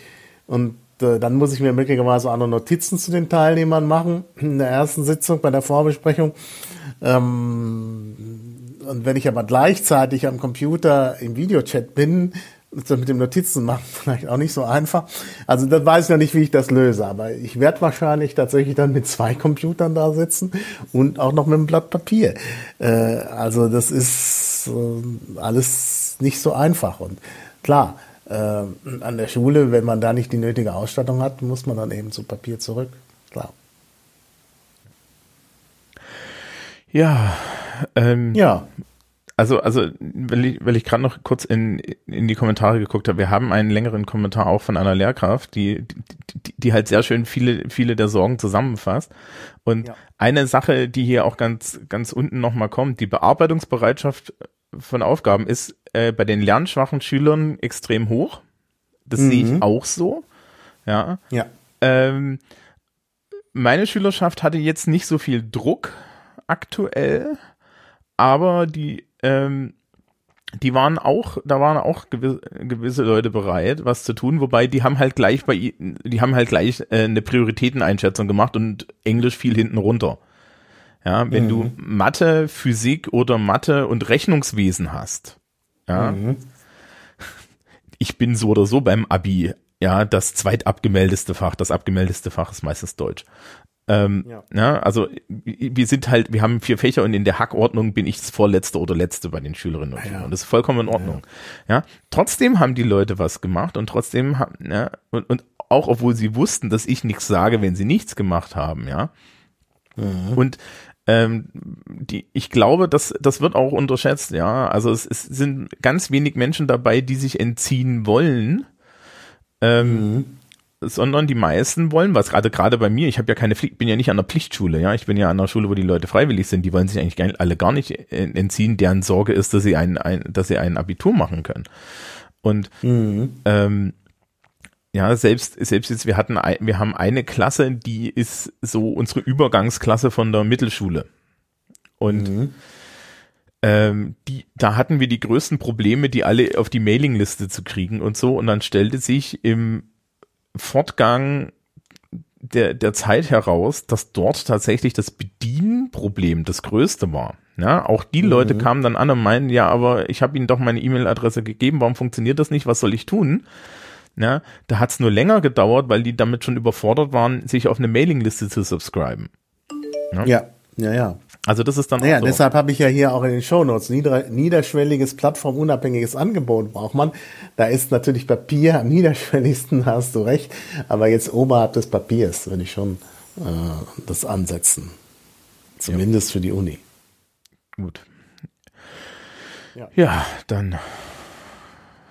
Und dann muss ich mir möglicherweise auch noch Notizen zu den Teilnehmern machen <clears throat> in der ersten Sitzung bei der Vorbesprechung. Ähm, und wenn ich aber gleichzeitig am Computer im Videochat bin, ist das mit dem Notizen machen <laughs> vielleicht auch nicht so einfach. Also das weiß ich noch nicht, wie ich das löse, aber ich werde wahrscheinlich tatsächlich dann mit zwei Computern da sitzen und auch noch mit einem Blatt Papier. Äh, also das ist äh, alles nicht so einfach und klar, äh, an der Schule, wenn man da nicht die nötige Ausstattung hat, muss man dann eben zu Papier zurück. Klar. Ja, ähm, ja. Also, also, weil ich, weil ich gerade noch kurz in, in die Kommentare geguckt habe, wir haben einen längeren Kommentar auch von einer Lehrkraft, die, die, die halt sehr schön viele, viele der Sorgen zusammenfasst. Und ja. eine Sache, die hier auch ganz, ganz unten nochmal kommt, die Bearbeitungsbereitschaft von Aufgaben ist äh, bei den lernschwachen Schülern extrem hoch. Das mhm. sehe ich mhm. auch so. Ja. Ja. Ähm, meine Schülerschaft hatte jetzt nicht so viel Druck aktuell, aber die, ähm, die waren auch, da waren auch gewisse, gewisse Leute bereit, was zu tun, wobei die haben halt gleich bei, die haben halt gleich äh, eine Prioritäteneinschätzung gemacht und Englisch fiel hinten runter. Ja, wenn mhm. du Mathe, Physik oder Mathe und Rechnungswesen hast, ja, mhm. ich bin so oder so beim Abi ja das zweitabgemeldeste Fach. Das abgemeldeste Fach ist meistens Deutsch. Ähm, ja. ja. also wir sind halt, wir haben vier Fächer und in der Hackordnung bin ich das Vorletzte oder Letzte bei den Schülerinnen und Schülern. Ja. Das ist vollkommen in Ordnung. Ja. ja. Trotzdem haben die Leute was gemacht und trotzdem haben, ja, und, und auch obwohl sie wussten, dass ich nichts sage, wenn sie nichts gemacht haben, ja. Mhm. Und ähm, die, ich glaube, das, das wird auch unterschätzt, ja. Also es, es sind ganz wenig Menschen dabei, die sich entziehen wollen. Ähm, mhm sondern die meisten wollen was. Gerade gerade bei mir, ich habe ja keine Pflicht, bin ja nicht an der Pflichtschule, ja. Ich bin ja an einer Schule, wo die Leute freiwillig sind. Die wollen sich eigentlich alle gar nicht entziehen. Deren Sorge ist, dass sie ein, ein dass sie ein Abitur machen können. Und mhm. ähm, ja, selbst selbst jetzt wir hatten wir haben eine Klasse, die ist so unsere Übergangsklasse von der Mittelschule. Und mhm. ähm, die, da hatten wir die größten Probleme, die alle auf die Mailingliste zu kriegen und so. Und dann stellte sich im Fortgang der, der Zeit heraus, dass dort tatsächlich das Bedienproblem das größte war. Ja, auch die mhm. Leute kamen dann an und meinen, ja, aber ich habe ihnen doch meine E-Mail-Adresse gegeben, warum funktioniert das nicht, was soll ich tun? Ja, da hat es nur länger gedauert, weil die damit schon überfordert waren, sich auf eine Mailingliste zu subscriben. Ja, ja, ja. ja. Also das ist dann ja, so. deshalb habe ich ja hier auch in den Shownotes nieder, niederschwelliges plattformunabhängiges Angebot braucht man. Da ist natürlich Papier am niederschwelligsten, <laughs> hast du recht. Aber jetzt oberhalb des Papiers würde ich schon äh, das ansetzen. Zumindest ja. für die Uni. Gut. Ja. ja, dann.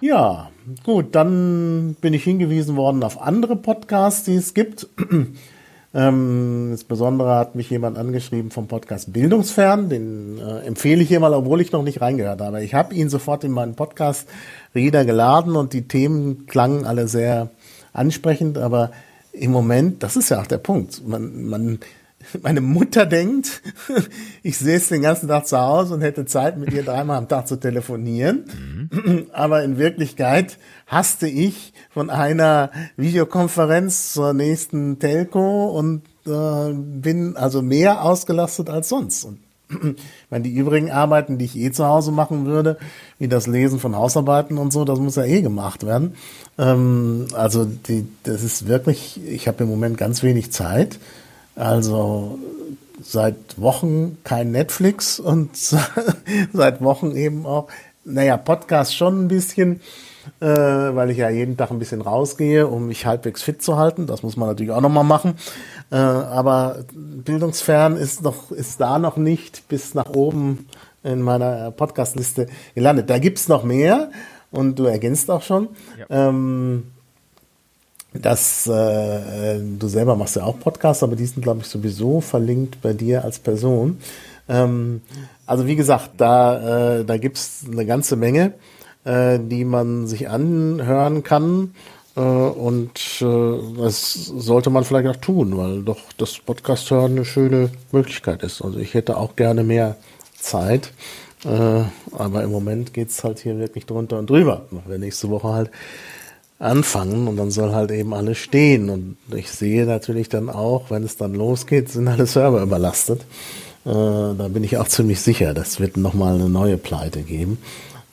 Ja, gut, dann bin ich hingewiesen worden auf andere Podcasts, die es gibt. <clears throat> Ähm, insbesondere hat mich jemand angeschrieben vom Podcast Bildungsfern. Den äh, empfehle ich hier mal, obwohl ich noch nicht reingehört habe. Ich habe ihn sofort in meinen Podcast Reader geladen und die Themen klangen alle sehr ansprechend, aber im Moment, das ist ja auch der Punkt. Man, man meine Mutter denkt, <laughs> ich es den ganzen Tag zu Hause und hätte Zeit, mit ihr dreimal am Tag zu telefonieren. Mhm. <clears throat> Aber in Wirklichkeit hasste ich von einer Videokonferenz zur nächsten Telco und äh, bin also mehr ausgelastet als sonst. Und <clears throat> ich die übrigen Arbeiten, die ich eh zu Hause machen würde, wie das Lesen von Hausarbeiten und so, das muss ja eh gemacht werden. Ähm, also die, das ist wirklich, ich habe im Moment ganz wenig Zeit. Also seit Wochen kein Netflix und <laughs> seit Wochen eben auch, naja, Podcast schon ein bisschen, äh, weil ich ja jeden Tag ein bisschen rausgehe, um mich halbwegs fit zu halten. Das muss man natürlich auch nochmal machen. Äh, aber bildungsfern ist noch, ist da noch nicht bis nach oben in meiner Podcastliste gelandet. Da gibt's noch mehr und du ergänzt auch schon. Ja. Ähm, dass äh, du selber machst ja auch Podcasts, aber die sind, glaube ich, sowieso verlinkt bei dir als Person. Ähm, also wie gesagt, da, äh, da gibt's eine ganze Menge, äh, die man sich anhören kann. Äh, und äh, das sollte man vielleicht auch tun, weil doch das Podcast hören eine schöne Möglichkeit ist. Also ich hätte auch gerne mehr Zeit. Äh, aber im Moment geht's halt hier wirklich drunter und drüber. Wir nächste Woche halt anfangen und dann soll halt eben alles stehen. Und ich sehe natürlich dann auch, wenn es dann losgeht, sind alle Server überlastet. Äh, da bin ich auch ziemlich sicher, das wird nochmal eine neue Pleite geben.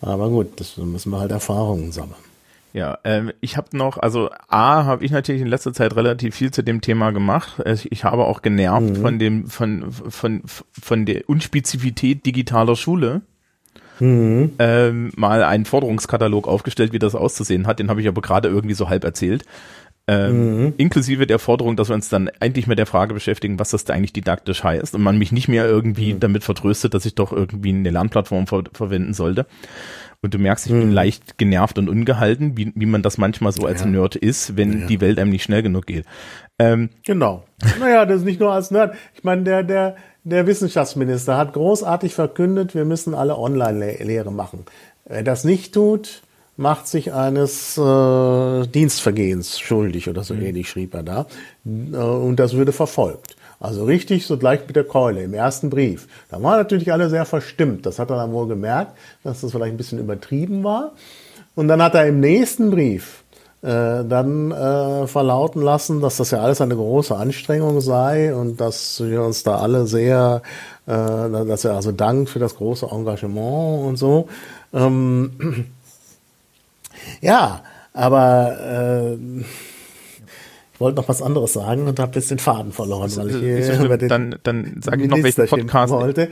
Aber gut, das müssen wir halt Erfahrungen sammeln. Ja, ähm, ich habe noch, also A, habe ich natürlich in letzter Zeit relativ viel zu dem Thema gemacht. Ich habe auch genervt mhm. von dem, von, von, von der Unspezifität digitaler Schule mhm. ähm, mal einen Forderungskatalog aufgestellt, wie das auszusehen hat. Den habe ich aber gerade irgendwie so halb erzählt. Ähm, mhm. Inklusive der Forderung, dass wir uns dann endlich mit der Frage beschäftigen, was das da eigentlich didaktisch heißt und man mich nicht mehr irgendwie mhm. damit vertröstet, dass ich doch irgendwie eine Lernplattform ver verwenden sollte. Und du merkst, ich bin mhm. leicht genervt und ungehalten, wie, wie man das manchmal so als ja. Nerd ist, wenn ja. die Welt einem nicht schnell genug geht. Ähm, genau. Naja, das ist nicht nur als Nerd. Ich meine, der, der, der Wissenschaftsminister hat großartig verkündet, wir müssen alle Online-Lehre machen. Wer das nicht tut, macht sich eines äh, Dienstvergehens schuldig oder so mhm. ähnlich, schrieb er da. Äh, und das würde verfolgt. Also richtig so gleich mit der Keule im ersten Brief. Da waren natürlich alle sehr verstimmt. Das hat er dann wohl gemerkt, dass das vielleicht ein bisschen übertrieben war. Und dann hat er im nächsten Brief äh, dann äh, verlauten lassen, dass das ja alles eine große Anstrengung sei und dass wir uns da alle sehr, äh, dass er also dankt für das große Engagement und so. Ähm, <clears throat> ja, Aber äh, ich wollte noch was anderes sagen und habe jetzt den Faden verloren, weil ich hier <laughs> über den dann, dann sage ich noch, welchen Podcast wollte.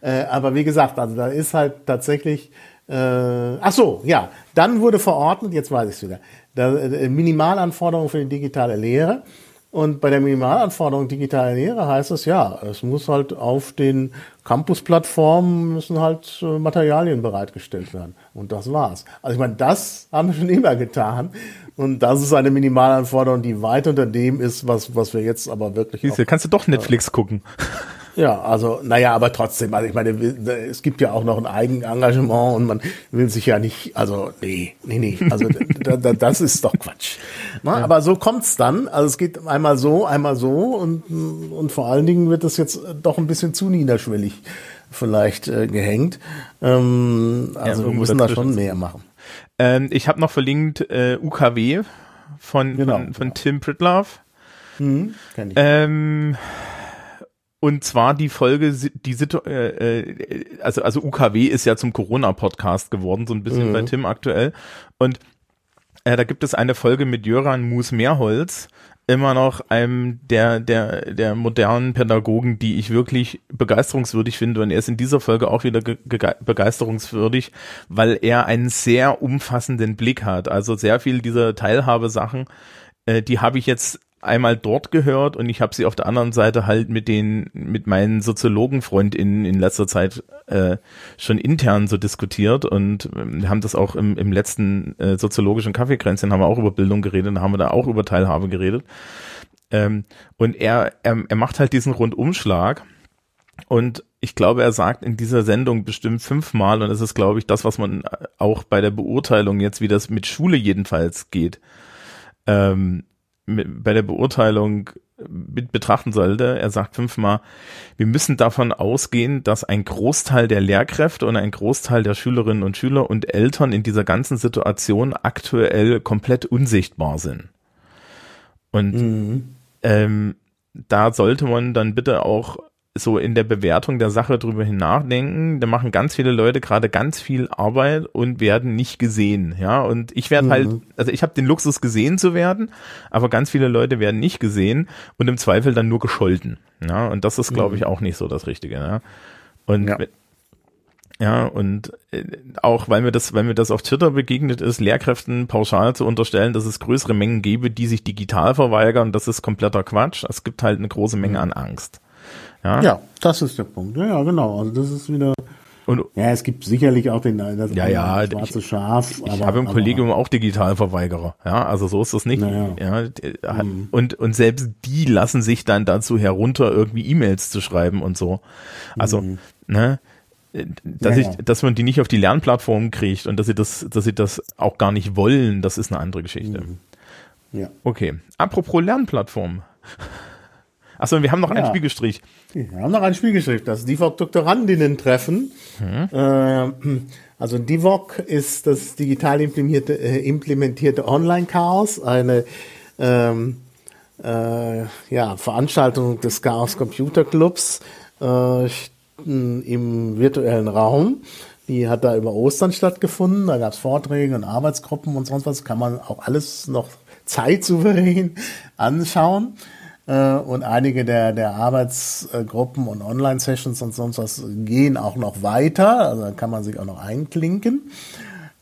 Äh, aber wie gesagt, also da ist halt tatsächlich äh, ach so, ja. Dann wurde verordnet, jetzt weiß ich es wieder, da, äh, Minimalanforderungen für die digitale Lehre. Und bei der Minimalanforderung digitale Lehre heißt es ja, es muss halt auf den Campus-Plattformen müssen halt äh, Materialien bereitgestellt werden. Und das war's. Also ich meine, das haben wir schon immer getan. Und das ist eine Minimalanforderung, die weit unter dem ist, was, was wir jetzt aber wirklich. Siehste, kannst du doch Netflix äh, gucken. Ja, also, naja, aber trotzdem, also ich meine, es gibt ja auch noch ein Eigenengagement und man will sich ja nicht, also, nee, nee, nee, also <laughs> das ist doch Quatsch. Na, ja. Aber so kommt's dann, also es geht einmal so, einmal so und, und vor allen Dingen wird das jetzt doch ein bisschen zu niederschwellig vielleicht äh, gehängt. Ähm, also ja, wir müssen da schon mehr machen. Ähm, ich habe noch verlinkt äh, UKW von, genau, von, von genau. Tim Pritlove. Hm, kenn ich. Ähm, und zwar die Folge, die Situ äh, äh, also, also UKW ist ja zum Corona-Podcast geworden, so ein bisschen mhm. bei Tim aktuell. Und äh, da gibt es eine Folge mit Jöran Mus-Mehrholz, immer noch einem der, der, der modernen Pädagogen, die ich wirklich begeisterungswürdig finde. Und er ist in dieser Folge auch wieder begeisterungswürdig, weil er einen sehr umfassenden Blick hat. Also sehr viel dieser Teilhabesachen, äh, die habe ich jetzt einmal dort gehört und ich habe sie auf der anderen Seite halt mit den mit meinen Soziologenfreundinnen in letzter Zeit äh, schon intern so diskutiert und ähm, haben das auch im, im letzten äh, soziologischen Kaffeekränzchen haben wir auch über Bildung geredet, da haben wir da auch über Teilhabe geredet ähm, und er, er er macht halt diesen Rundumschlag und ich glaube, er sagt in dieser Sendung bestimmt fünfmal und das ist glaube ich das, was man auch bei der Beurteilung jetzt, wie das mit Schule jedenfalls geht. Ähm, bei der Beurteilung mit betrachten sollte. Er sagt fünfmal, wir müssen davon ausgehen, dass ein Großteil der Lehrkräfte und ein Großteil der Schülerinnen und Schüler und Eltern in dieser ganzen Situation aktuell komplett unsichtbar sind. Und mhm. ähm, da sollte man dann bitte auch so in der Bewertung der Sache drüber nachdenken. Da machen ganz viele Leute gerade ganz viel Arbeit und werden nicht gesehen. Ja, und ich werde halt, mhm. halt, also ich habe den Luxus gesehen zu werden, aber ganz viele Leute werden nicht gesehen und im Zweifel dann nur gescholten. Ja, und das ist, glaube ich, mhm. auch nicht so das Richtige. Ja? Und ja. Ja, und äh, auch weil mir das, weil mir das auf Twitter begegnet ist, Lehrkräften pauschal zu unterstellen, dass es größere Mengen gäbe, die sich digital verweigern, das ist kompletter Quatsch. Es gibt halt eine große Menge mhm. an Angst. Ja? ja, das ist der Punkt. Ja, ja, genau. Also das ist wieder. Und, ja, es gibt sicherlich auch den das ja, ja, schwarze Schaf. Ich, ich habe im aber, Kollegium auch Digitalverweigerer. Ja, also so ist das nicht. Ja, ja mhm. und und selbst die lassen sich dann dazu herunter, irgendwie E-Mails zu schreiben und so. Also mhm. ne, dass ja, ich, dass man die nicht auf die Lernplattform kriegt und dass sie das, dass sie das auch gar nicht wollen, das ist eine andere Geschichte. Mhm. Ja. Okay. Apropos Lernplattform. Achso, wir haben noch einen Spiegelstrich. Wir haben noch einen Spiegelstrich. Das DIVOC-Doktorandinnen-Treffen. Hm. Äh, also DIVOC ist das digital implementierte, äh, implementierte Online-Chaos, eine ähm, äh, ja, Veranstaltung des Chaos Computer Clubs äh, im virtuellen Raum. Die hat da über Ostern stattgefunden. Da gab es Vorträge und Arbeitsgruppen und sonst was. Kann man auch alles noch zeitsouverän <laughs> anschauen. Äh, und einige der, der Arbeitsgruppen und Online-Sessions und sonst was gehen auch noch weiter. Also da kann man sich auch noch einklinken.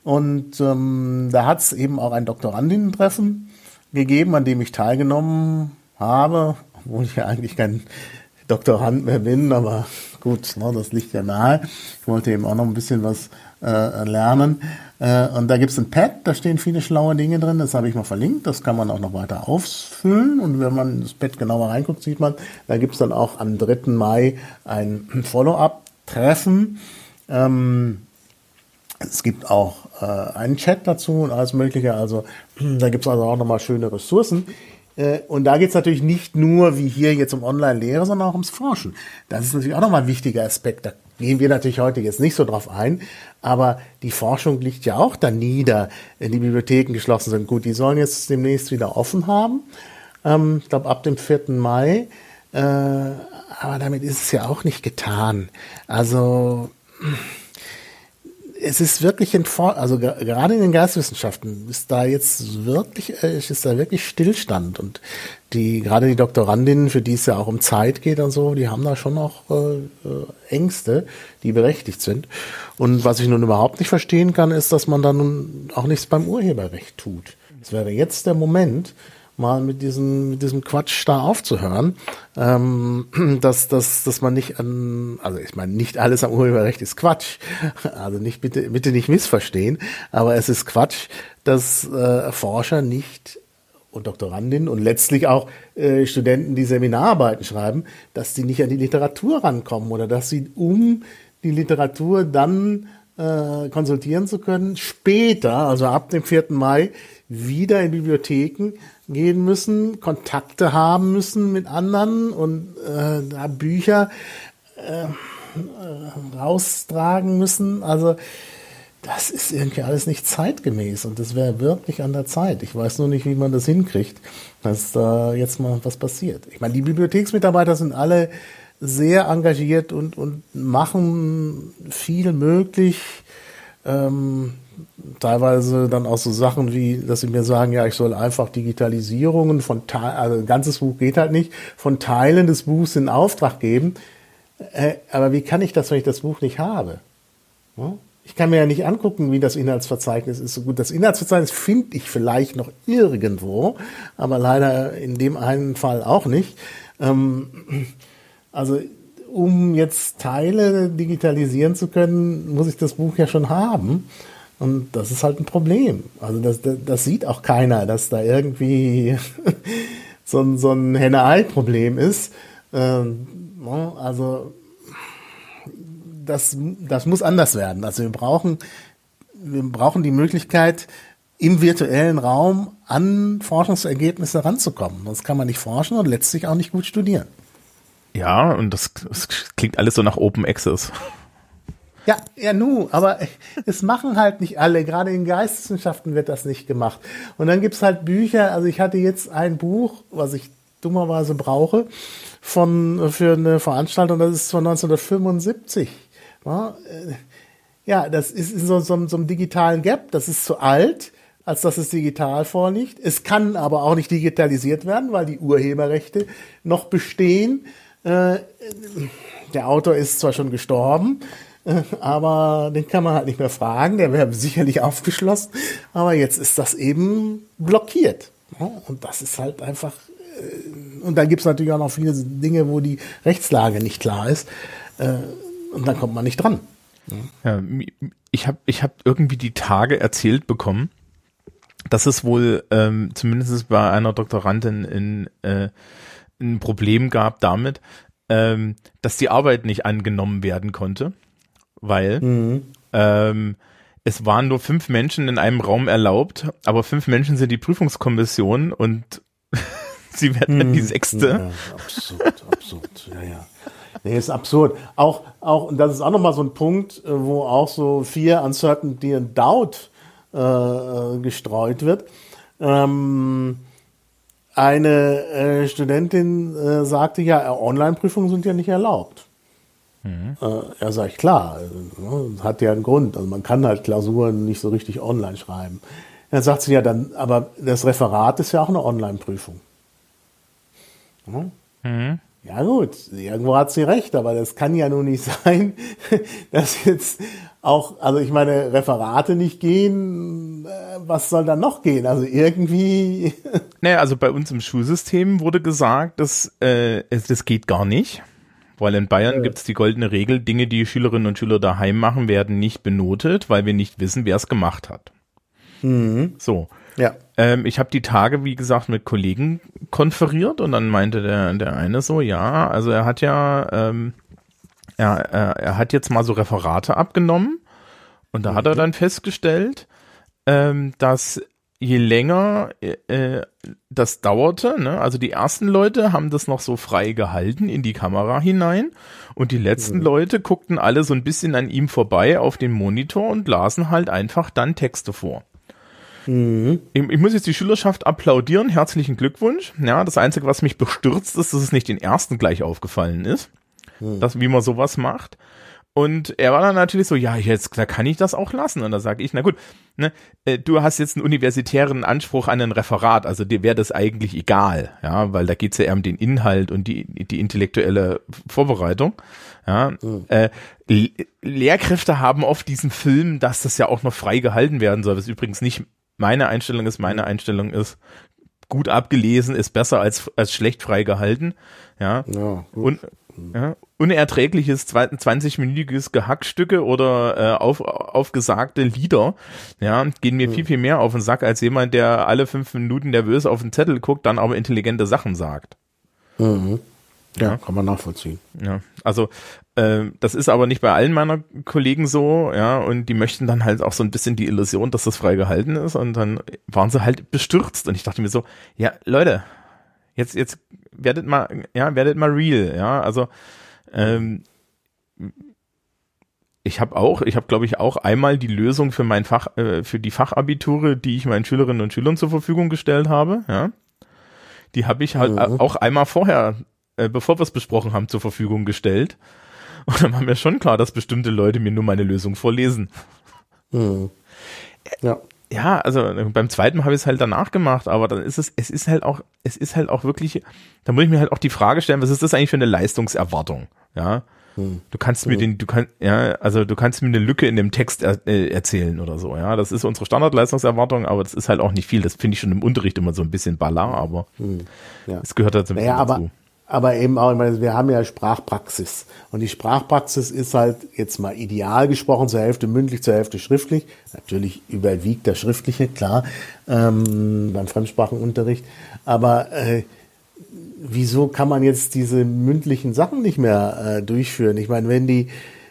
Und ähm, da hat es eben auch ein Doktorandinnen-Treffen gegeben, an dem ich teilgenommen habe, obwohl ich ja eigentlich kein Doktorand mehr bin, aber gut, ne, das liegt ja nahe. Ich wollte eben auch noch ein bisschen was äh, lernen. Äh, und da gibt es ein Pad, da stehen viele schlaue Dinge drin, das habe ich mal verlinkt, das kann man auch noch weiter ausfüllen. Und wenn man das Pad genauer reinguckt, sieht man, da gibt es dann auch am 3. Mai ein <clears throat> Follow-up-Treffen. Ähm, es gibt auch äh, einen Chat dazu und alles Mögliche. Also <clears throat> da gibt es also auch nochmal schöne Ressourcen. Äh, und da geht es natürlich nicht nur wie hier jetzt um Online-Lehre, sondern auch ums Forschen. Das ist natürlich auch nochmal ein wichtiger Aspekt. Da gehen wir natürlich heute jetzt nicht so drauf ein, aber die Forschung liegt ja auch da nieder, wenn die Bibliotheken geschlossen sind. Gut, die sollen jetzt demnächst wieder offen haben. Ähm, ich glaube ab dem 4. Mai. Äh, aber damit ist es ja auch nicht getan. Also es ist wirklich in also gerade in den Geistwissenschaften ist da jetzt wirklich, äh, ist da wirklich Stillstand und die, gerade die Doktorandinnen, für die es ja auch um Zeit geht und so, die haben da schon auch äh, äh, Ängste, die berechtigt sind. Und was ich nun überhaupt nicht verstehen kann, ist, dass man da nun auch nichts beim Urheberrecht tut. Es wäre jetzt der Moment, mal mit diesem, mit diesem Quatsch da aufzuhören, ähm, <clears throat> dass, dass, dass man nicht an, also ich meine, nicht alles am Urheberrecht ist Quatsch, also nicht bitte, bitte nicht missverstehen, aber es ist Quatsch, dass äh, Forscher nicht und Doktorandinnen und letztlich auch äh, Studenten, die Seminararbeiten schreiben, dass die nicht an die Literatur rankommen oder dass sie, um die Literatur dann äh, konsultieren zu können, später, also ab dem 4. Mai, wieder in Bibliotheken gehen müssen, Kontakte haben müssen mit anderen und äh, da Bücher äh, raustragen müssen. Also das ist irgendwie alles nicht zeitgemäß und das wäre wirklich an der Zeit. Ich weiß nur nicht, wie man das hinkriegt, dass da jetzt mal was passiert. Ich meine, die Bibliotheksmitarbeiter sind alle sehr engagiert und, und machen viel möglich. Ähm, teilweise dann auch so Sachen wie, dass sie mir sagen, ja, ich soll einfach Digitalisierungen von Teilen, also ein ganzes Buch geht halt nicht, von Teilen des Buchs in Auftrag geben. Äh, aber wie kann ich das, wenn ich das Buch nicht habe? Ich kann mir ja nicht angucken, wie das Inhaltsverzeichnis ist. Gut, das Inhaltsverzeichnis finde ich vielleicht noch irgendwo, aber leider in dem einen Fall auch nicht. Ähm, also um jetzt Teile digitalisieren zu können, muss ich das Buch ja schon haben. Und das ist halt ein Problem. Also das, das, das sieht auch keiner, dass da irgendwie <laughs> so ein, so ein Henne-Ei-Problem ist. Ähm, also das, das muss anders werden. Also wir brauchen, wir brauchen die Möglichkeit, im virtuellen Raum an Forschungsergebnisse ranzukommen. Sonst kann man nicht forschen und letztlich auch nicht gut studieren. Ja, und das, das klingt alles so nach Open Access. Ja, ja, nu, aber <laughs> es machen halt nicht alle. Gerade in Geisteswissenschaften wird das nicht gemacht. Und dann gibt's halt Bücher. Also ich hatte jetzt ein Buch, was ich dummerweise brauche, von, für eine Veranstaltung, das ist von 1975. Ja, äh, ja das ist in so, so, so einem digitalen Gap. Das ist zu alt, als dass es digital vorliegt. Es kann aber auch nicht digitalisiert werden, weil die Urheberrechte noch bestehen. Äh, der Autor ist zwar schon gestorben, <laughs> aber den kann man halt nicht mehr fragen, der wäre sicherlich aufgeschlossen, aber jetzt ist das eben blockiert. Und das ist halt einfach, äh, und dann gibt es natürlich auch noch viele Dinge, wo die Rechtslage nicht klar ist, äh, und dann kommt man nicht dran. Ja, ich habe ich hab irgendwie die Tage erzählt bekommen, dass es wohl ähm, zumindest bei einer Doktorandin in, äh, ein Problem gab damit, ähm, dass die Arbeit nicht angenommen werden konnte weil mhm. ähm, es waren nur fünf Menschen in einem Raum erlaubt, aber fünf Menschen sind die Prüfungskommission und <laughs> sie werden dann die mhm. sechste. Ja, absurd, absurd, ja, ja. Nee, ist absurd. Auch, auch, und das ist auch nochmal so ein Punkt, äh, wo auch so Fear, Uncertainty and Doubt äh, äh, gestreut wird. Ähm, eine äh, Studentin äh, sagte ja, Online-Prüfungen sind ja nicht erlaubt. Mhm. Äh, ja, sag ich, klar, äh, hat ja einen Grund. Also man kann halt Klausuren nicht so richtig online schreiben. Dann sagt sie ja dann, aber das Referat ist ja auch eine Online-Prüfung. Mhm. Mhm. Ja gut, irgendwo hat sie recht, aber das kann ja nun nicht <laughs> sein, dass jetzt auch, also ich meine, Referate nicht gehen, äh, was soll dann noch gehen? Also irgendwie. <laughs> Naja, also bei uns im Schulsystem wurde gesagt, dass äh, das geht gar nicht. Weil in Bayern ja. gibt es die goldene Regel, Dinge, die Schülerinnen und Schüler daheim machen, werden nicht benotet, weil wir nicht wissen, wer es gemacht hat. Mhm. So. Ja. Ähm, ich habe die Tage, wie gesagt, mit Kollegen konferiert und dann meinte der, der eine so, ja, also er hat ja, ähm, er, er, er hat jetzt mal so Referate abgenommen und da mhm. hat er mhm. dann festgestellt, ähm, dass je länger äh, das dauerte, ne, also die ersten Leute haben das noch so frei gehalten in die Kamera hinein und die letzten mhm. Leute guckten alle so ein bisschen an ihm vorbei auf den Monitor und lasen halt einfach dann Texte vor. Mhm. Ich, ich, muss jetzt die Schülerschaft applaudieren, herzlichen Glückwunsch. Ja, das Einzige, was mich bestürzt, ist, dass es nicht den ersten gleich aufgefallen ist, mhm. dass, wie man sowas macht. Und er war dann natürlich so, ja, jetzt da kann ich das auch lassen. Und da sage ich, na gut, ne, äh, du hast jetzt einen universitären Anspruch an ein Referat, also dir wäre das eigentlich egal, ja, weil da geht's ja eher um den Inhalt und die, die intellektuelle Vorbereitung. Ja, mhm. äh, Lehrkräfte haben oft diesen Film, dass das ja auch noch frei gehalten werden soll, was übrigens nicht meine Einstellung ist. Meine Einstellung ist, gut abgelesen ist besser als, als schlecht frei gehalten. Ja, ja und ja, unerträgliches 20-minütiges Gehackstücke oder äh, auf, aufgesagte Lieder, ja, gehen mir mhm. viel, viel mehr auf den Sack als jemand, der alle fünf Minuten nervös auf den Zettel guckt, dann aber intelligente Sachen sagt. Mhm. Ja, ja, kann man nachvollziehen. Ja, also äh, das ist aber nicht bei allen meiner Kollegen so, ja, und die möchten dann halt auch so ein bisschen die Illusion, dass das frei gehalten ist und dann waren sie halt bestürzt und ich dachte mir so, ja, Leute, jetzt, jetzt werdet mal, ja, werdet mal real, ja, also ähm, ich habe auch, ich habe glaube ich auch einmal die Lösung für mein Fach, äh, für die Fachabiture, die ich meinen Schülerinnen und Schülern zur Verfügung gestellt habe, ja. Die habe ich halt mhm. auch einmal vorher äh, bevor wir es besprochen haben, zur Verfügung gestellt. Und dann war mir schon klar, dass bestimmte Leute mir nur meine Lösung vorlesen. Hm. Ja. Ja, also beim zweiten habe ich es halt danach gemacht, aber dann ist es, es ist halt auch, es ist halt auch wirklich, da muss ich mir halt auch die Frage stellen, was ist das eigentlich für eine Leistungserwartung? Ja. Hm. Du kannst hm. mir den, du kannst, ja, also du kannst mir eine Lücke in dem Text er, äh, erzählen oder so, ja. Das ist unsere Standardleistungserwartung, aber das ist halt auch nicht viel. Das finde ich schon im Unterricht immer so ein bisschen balar, aber hm. ja. es gehört halt so ein bisschen naja, dazu. Aber eben auch, ich meine, wir haben ja Sprachpraxis. Und die Sprachpraxis ist halt jetzt mal ideal gesprochen, zur Hälfte mündlich, zur Hälfte schriftlich. Natürlich überwiegt der Schriftliche, klar, ähm, beim Fremdsprachenunterricht. Aber äh, wieso kann man jetzt diese mündlichen Sachen nicht mehr äh, durchführen? Ich meine, wenn die,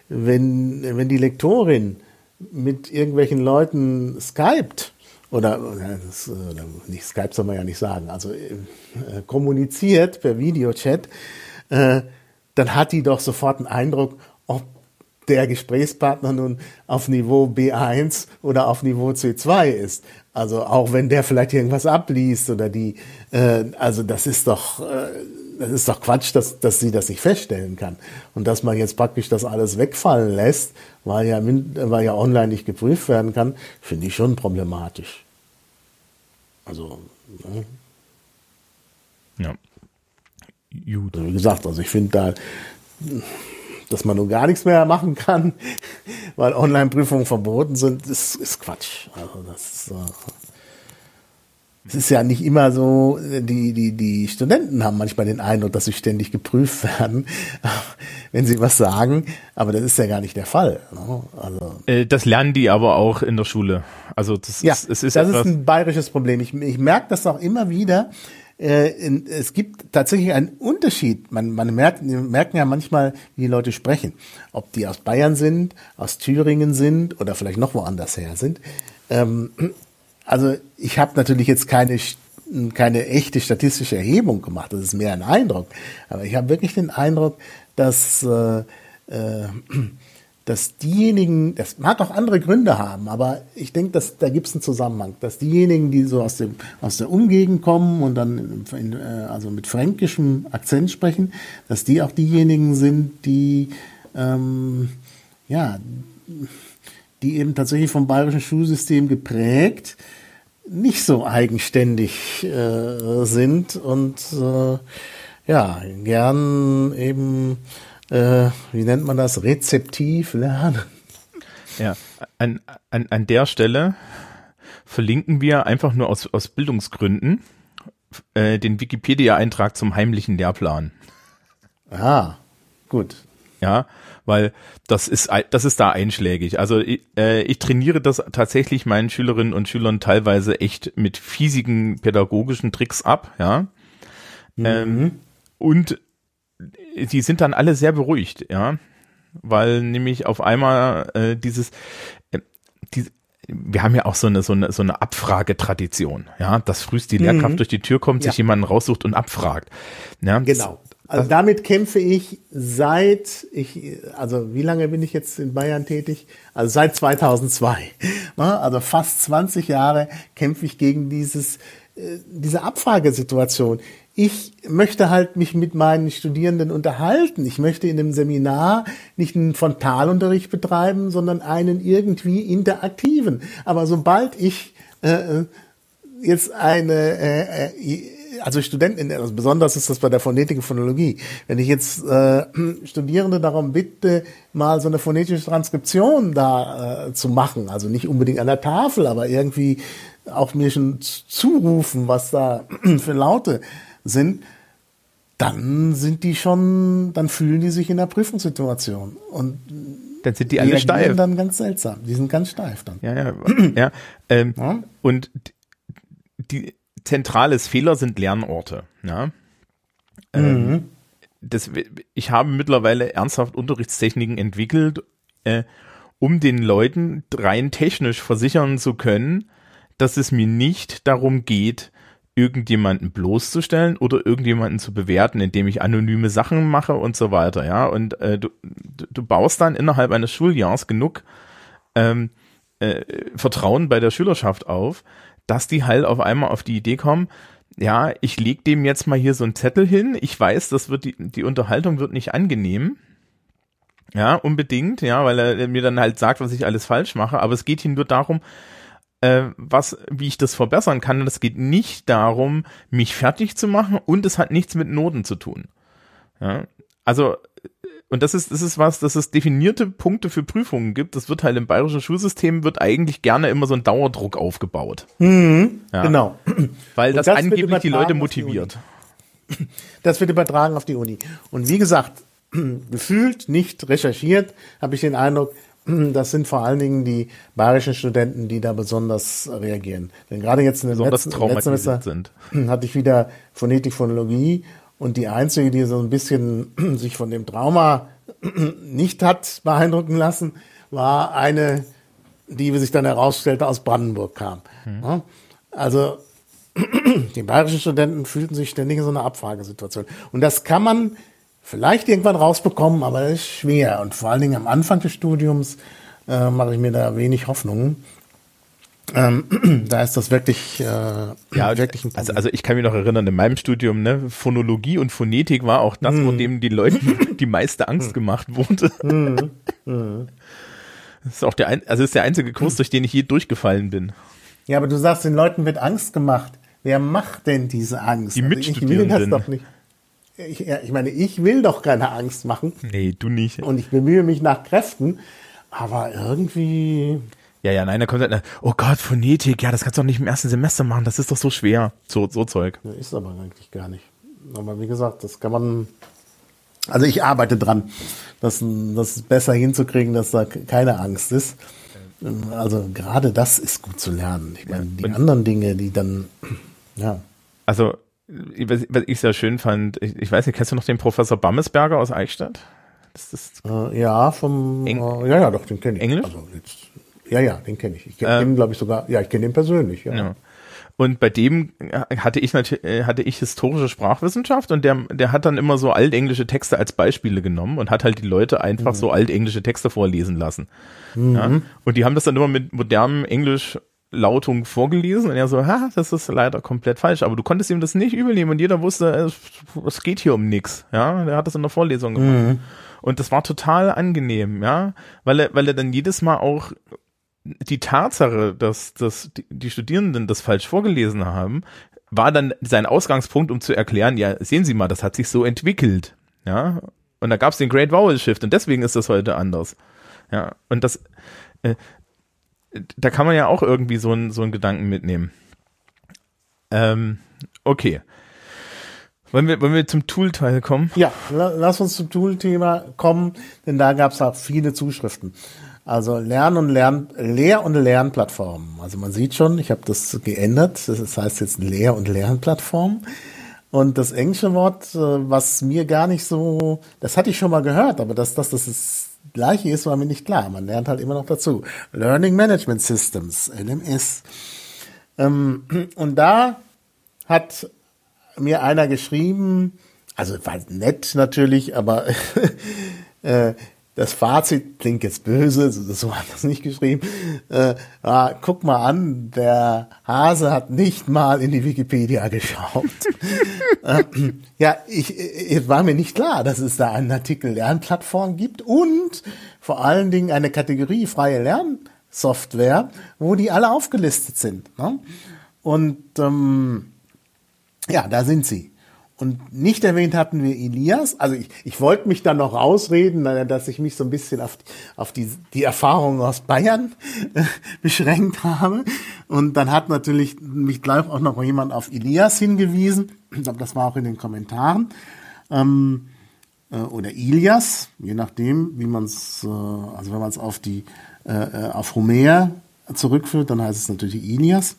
wenn, wenn die Lektorin mit irgendwelchen Leuten skypt, oder, das, oder nicht Skype soll man ja nicht sagen, also äh, kommuniziert per Videochat, äh, dann hat die doch sofort einen Eindruck, ob der Gesprächspartner nun auf Niveau B1 oder auf Niveau C2 ist. Also auch wenn der vielleicht irgendwas abliest oder die, äh, also das ist doch, äh, das ist doch Quatsch, dass, dass sie das nicht feststellen kann. Und dass man jetzt praktisch das alles wegfallen lässt, weil ja, weil ja online nicht geprüft werden kann, finde ich schon problematisch. Also, ne? Ja. Gut. Also wie gesagt, also ich finde da, dass man nun gar nichts mehr machen kann, <laughs> weil Online-Prüfungen verboten sind, ist, ist Quatsch. Also das ist, es ist ja nicht immer so, die, die, die Studenten haben manchmal den Eindruck, dass sie ständig geprüft <laughs> werden, wenn sie was sagen, aber das ist ja gar nicht der Fall. Ne? Also, äh, das lernen die aber auch in der Schule. Also das ja, ist, es ist, das ist ein bayerisches Problem. Ich, ich merke das auch immer wieder. Äh, es gibt tatsächlich einen Unterschied. Man, man merkt, merken ja manchmal, wie die Leute sprechen. Ob die aus Bayern sind, aus Thüringen sind oder vielleicht noch woanders her sind. Ähm, also ich habe natürlich jetzt keine keine echte statistische Erhebung gemacht, das ist mehr ein Eindruck. Aber ich habe wirklich den Eindruck, dass, äh, äh, dass diejenigen, das mag auch andere Gründe haben, aber ich denke, dass da gibt es einen Zusammenhang, dass diejenigen, die so aus dem aus der Umgegend kommen und dann in, äh, also mit fränkischem Akzent sprechen, dass die auch diejenigen sind, die ähm, ja die eben tatsächlich vom bayerischen Schulsystem geprägt, nicht so eigenständig äh, sind und äh, ja, gern eben, äh, wie nennt man das, rezeptiv lernen. Ja, an, an, an der Stelle verlinken wir einfach nur aus, aus Bildungsgründen äh, den Wikipedia-Eintrag zum heimlichen Lehrplan. Ah, gut. Ja, weil das ist, das ist da einschlägig. Also ich, äh, ich trainiere das tatsächlich meinen Schülerinnen und Schülern teilweise echt mit fiesigen pädagogischen Tricks ab, ja. Mhm. Ähm, und die sind dann alle sehr beruhigt, ja. Weil nämlich auf einmal äh, dieses, äh, die, wir haben ja auch so eine, so eine, so eine Abfragetradition, ja, dass frühst die Lehrkraft mhm. durch die Tür kommt, ja. sich jemanden raussucht und abfragt. Ja, genau. Also damit kämpfe ich seit ich, also wie lange bin ich jetzt in Bayern tätig? Also seit 2002. <laughs> Ne? Also fast 20 Jahre kämpfe ich gegen dieses, äh, diese Abfragesituation. ich möchte halt mich mit meinen Studierenden unterhalten. Ich möchte in einem Seminar nicht einen Frontalunterricht betreiben, sondern einen irgendwie interaktiven. Aber sobald ich äh, jetzt eine, äh, äh also Studenten, also besonders ist das bei der Phonetik und Phonologie, wenn ich jetzt äh, <clears throat> Studierende darum bitte, mal so eine phonetische Transkription da äh, zu machen, also nicht unbedingt an der Tafel, aber irgendwie auch mir schon zurufen, was da <clears throat> für Laute sind, dann sind die schon, dann fühlen die sich in der Prüfungssituation und dann sind die alle steif. dann ganz seltsam. Die sind ganz steif dann. Ja, ja, ja. <clears throat> Ähm, ja? Und die zentrales Fehler sind Lernorte. Ja? Ähm, mhm. das, ich habe mittlerweile ernsthaft Unterrichtstechniken entwickelt, äh, um den Leuten rein technisch versichern zu können, dass es mir nicht darum geht, irgendjemanden bloßzustellen oder irgendjemanden zu bewerten, indem ich anonyme Sachen mache und so weiter, ja. Und äh, du, du baust dann innerhalb eines Schuljahrs genug ähm, äh, Vertrauen bei der Schülerschaft auf, dass die halt auf einmal auf die Idee kommen, ja, ich leg dem jetzt mal hier so einen Zettel hin, ich weiß, das wird die, die Unterhaltung wird nicht angenehm. Ja, unbedingt, ja, weil er mir dann halt sagt, was ich alles falsch mache, aber es geht ihm nur darum, äh, was, wie ich das verbessern kann. Und es geht nicht darum, mich fertig zu machen und es hat nichts mit Noten zu tun. Ja? Also, und das ist, das ist was, dass es definierte Punkte für Prüfungen gibt. Das wird halt im bayerischen Schulsystem wird eigentlich gerne immer so ein Dauerdruck aufgebaut. Mhm, ja. Genau. Weil das, das angeblich die Leute motiviert. Die das wird übertragen auf die Uni. Und wie gesagt, <clears throat> gefühlt nicht recherchiert, habe ich den Eindruck, <clears throat> das sind vor allen Dingen die bayerischen Studenten, die da besonders reagieren. Denn gerade jetzt in den letzten, letzten Semester sind. <clears throat> hatte ich wieder Phonetik, Phonologie und die einzige, die so ein bisschen <clears throat> sich von dem Trauma <clears throat> nicht hat beeindrucken lassen, war eine, die, wie sich dann herausstellte, aus Brandenburg kam. Mhm. Also <clears throat> die bayerischen Studenten fühlten sich ständig in so einer Abfragesituation. Und das kann man vielleicht irgendwann rausbekommen, aber das ist schwer. Und vor allen Dingen am Anfang des Studiums äh, mache ich mir da wenig Hoffnungen. Ähm, <clears throat> da ist das wirklich, äh, ja, <clears throat> wirklich ein also, also ich kann mich noch erinnern, in meinem Studium, ne, Phonologie und Phonetik war auch das, mm. wo dem die Leute <laughs> die meiste Angst gemacht wurde. Mm. Das ist auch der, ein, also ist der einzige Kurs, durch den ich je durchgefallen bin. Ja, aber du sagst, den Leuten wird Angst gemacht. Wer macht denn diese Angst? Die. Also ich will das doch nicht ich, ja, ich meine, ich will doch keine Angst machen. Nee, du nicht. Und ich bemühe mich nach Kräften, aber irgendwie. Ja, ja, nein, da kommt halt, oh Gott, Phonetik, ja, das kannst du doch nicht im ersten Semester machen, das ist doch so schwer. So, so Zeug. Ja, ist aber eigentlich gar nicht. Aber wie gesagt, das kann man, also ich arbeite dran, das, das besser hinzukriegen, dass da keine Angst ist. Also gerade das ist gut zu lernen. Ich meine, die anderen Dinge, die dann, ja. Also was ich sehr schön fand, ich, ich, weiß nicht, kennst du noch den Professor Bammesberger aus Eichstätt? Das ist äh, ja, vom Eng äh, ja, ja, doch, den kenne ich. Englisch? Also jetzt, ja, ja, den kenne ich. Ich kenne ähm, den, glaube ich, sogar, ja, ich kenne den persönlich, ja. ja. Und bei dem hatte ich natürlich, äh, hatte ich historische Sprachwissenschaft und der, der hat dann immer so altenglische Texte als Beispiele genommen und hat halt die Leute einfach mhm. so altenglische Texte vorlesen lassen. Mhm. Ja? Und die haben das dann immer mit modernem Englisch Lautung vorgelesen und er so, ha, das ist leider komplett falsch. Aber du konntest ihm das nicht übel und jeder wusste, es, es geht hier um nichts. Ja, der hat das in der Vorlesung gemacht. Mhm. Und das war total angenehm, ja, weil er, weil er dann jedes Mal auch die Tatsache, dass, dass die, die Studierenden das falsch vorgelesen haben, war dann sein Ausgangspunkt, um zu erklären, ja, sehen Sie mal, das hat sich so entwickelt, ja. Und da gab es den Great Vowel Shift und deswegen ist das heute anders. Ja, und das, äh, da kann man ja auch irgendwie so einen so einen Gedanken mitnehmen. Ähm, okay. Wollen wir, wollen wir zum Tool-Teil kommen? Ja, lass uns zum Tool-Thema kommen, denn da gab es auch viele Zuschriften. Also Lern- und Lern, Lehr- und Lernplattformen. Also man sieht schon, ich habe das geändert. Das heißt jetzt Lehr- und Lernplattform. Und das englische Wort, äh, was mir gar nicht so, das hatte ich schon mal gehört, aber dass das, das ist Gleiche ist, war mir nicht klar. Man lernt halt immer noch dazu. Learning Management Systems, LMS. Ähm, und da hat mir einer geschrieben, also war nett natürlich, aber <laughs> äh, das Fazit klingt jetzt böse, so hat das nicht geschrieben. Äh, ah, guck mal an, der Hase hat nicht mal in die Wikipedia geschaut. <laughs> äh, ja, ich, es war mir nicht klar, dass es da einen Artikel Lernplattform gibt und vor allen Dingen eine Kategorie freie Lernsoftware, wo die alle aufgelistet sind. Ne? Und ähm, ja, da sind sie. Und nicht erwähnt hatten wir Elias. Also ich, ich wollte mich dann noch rausreden, dass ich mich so ein bisschen auf, auf die, die Erfahrungen aus Bayern äh, beschränkt habe. Und dann hat natürlich mich gleich auch noch jemand auf Elias hingewiesen. Ich glaube, das war auch in den Kommentaren. Ähm, äh, oder Ilias, je nachdem, wie man es, äh, also wenn man es auf die, äh, äh, auf Homer zurückführt, dann heißt es natürlich Ilias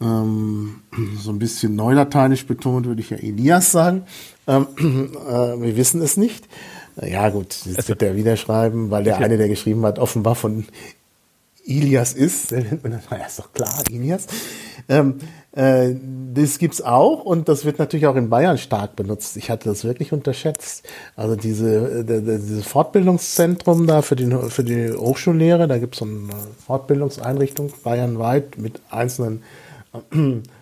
ähm, so ein bisschen neulateinisch betont, würde ich ja Elias sagen. Ähm, äh, wir wissen es nicht. Ja gut, jetzt wird er wieder schreiben, weil der eine, der geschrieben hat, offenbar von Ilias ist. <laughs> Ja, ist doch klar, Ilias. Ähm, äh, das gibt's auch und das wird natürlich auch in Bayern stark benutzt. Ich hatte das wirklich unterschätzt. Also diese, äh, dieses Fortbildungszentrum da für die, für die Hochschullehre, da gibt's so eine Fortbildungseinrichtung bayernweit mit einzelnen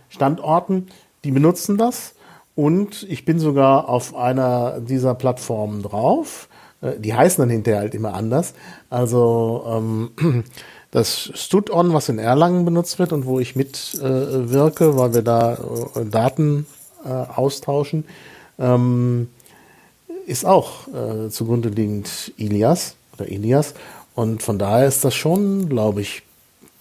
Standorten, die benutzen das. Und ich bin sogar auf einer dieser Plattformen drauf. Äh, die heißen dann hinterher halt immer anders. Also ähm, <clears throat> das StudOn, was in Erlangen benutzt wird und wo ich mitwirke, äh, weil wir da äh, Daten äh, austauschen, ähm, ist auch äh, zugrunde liegend Ilias oder Elias. Und von daher ist das schon, glaube ich,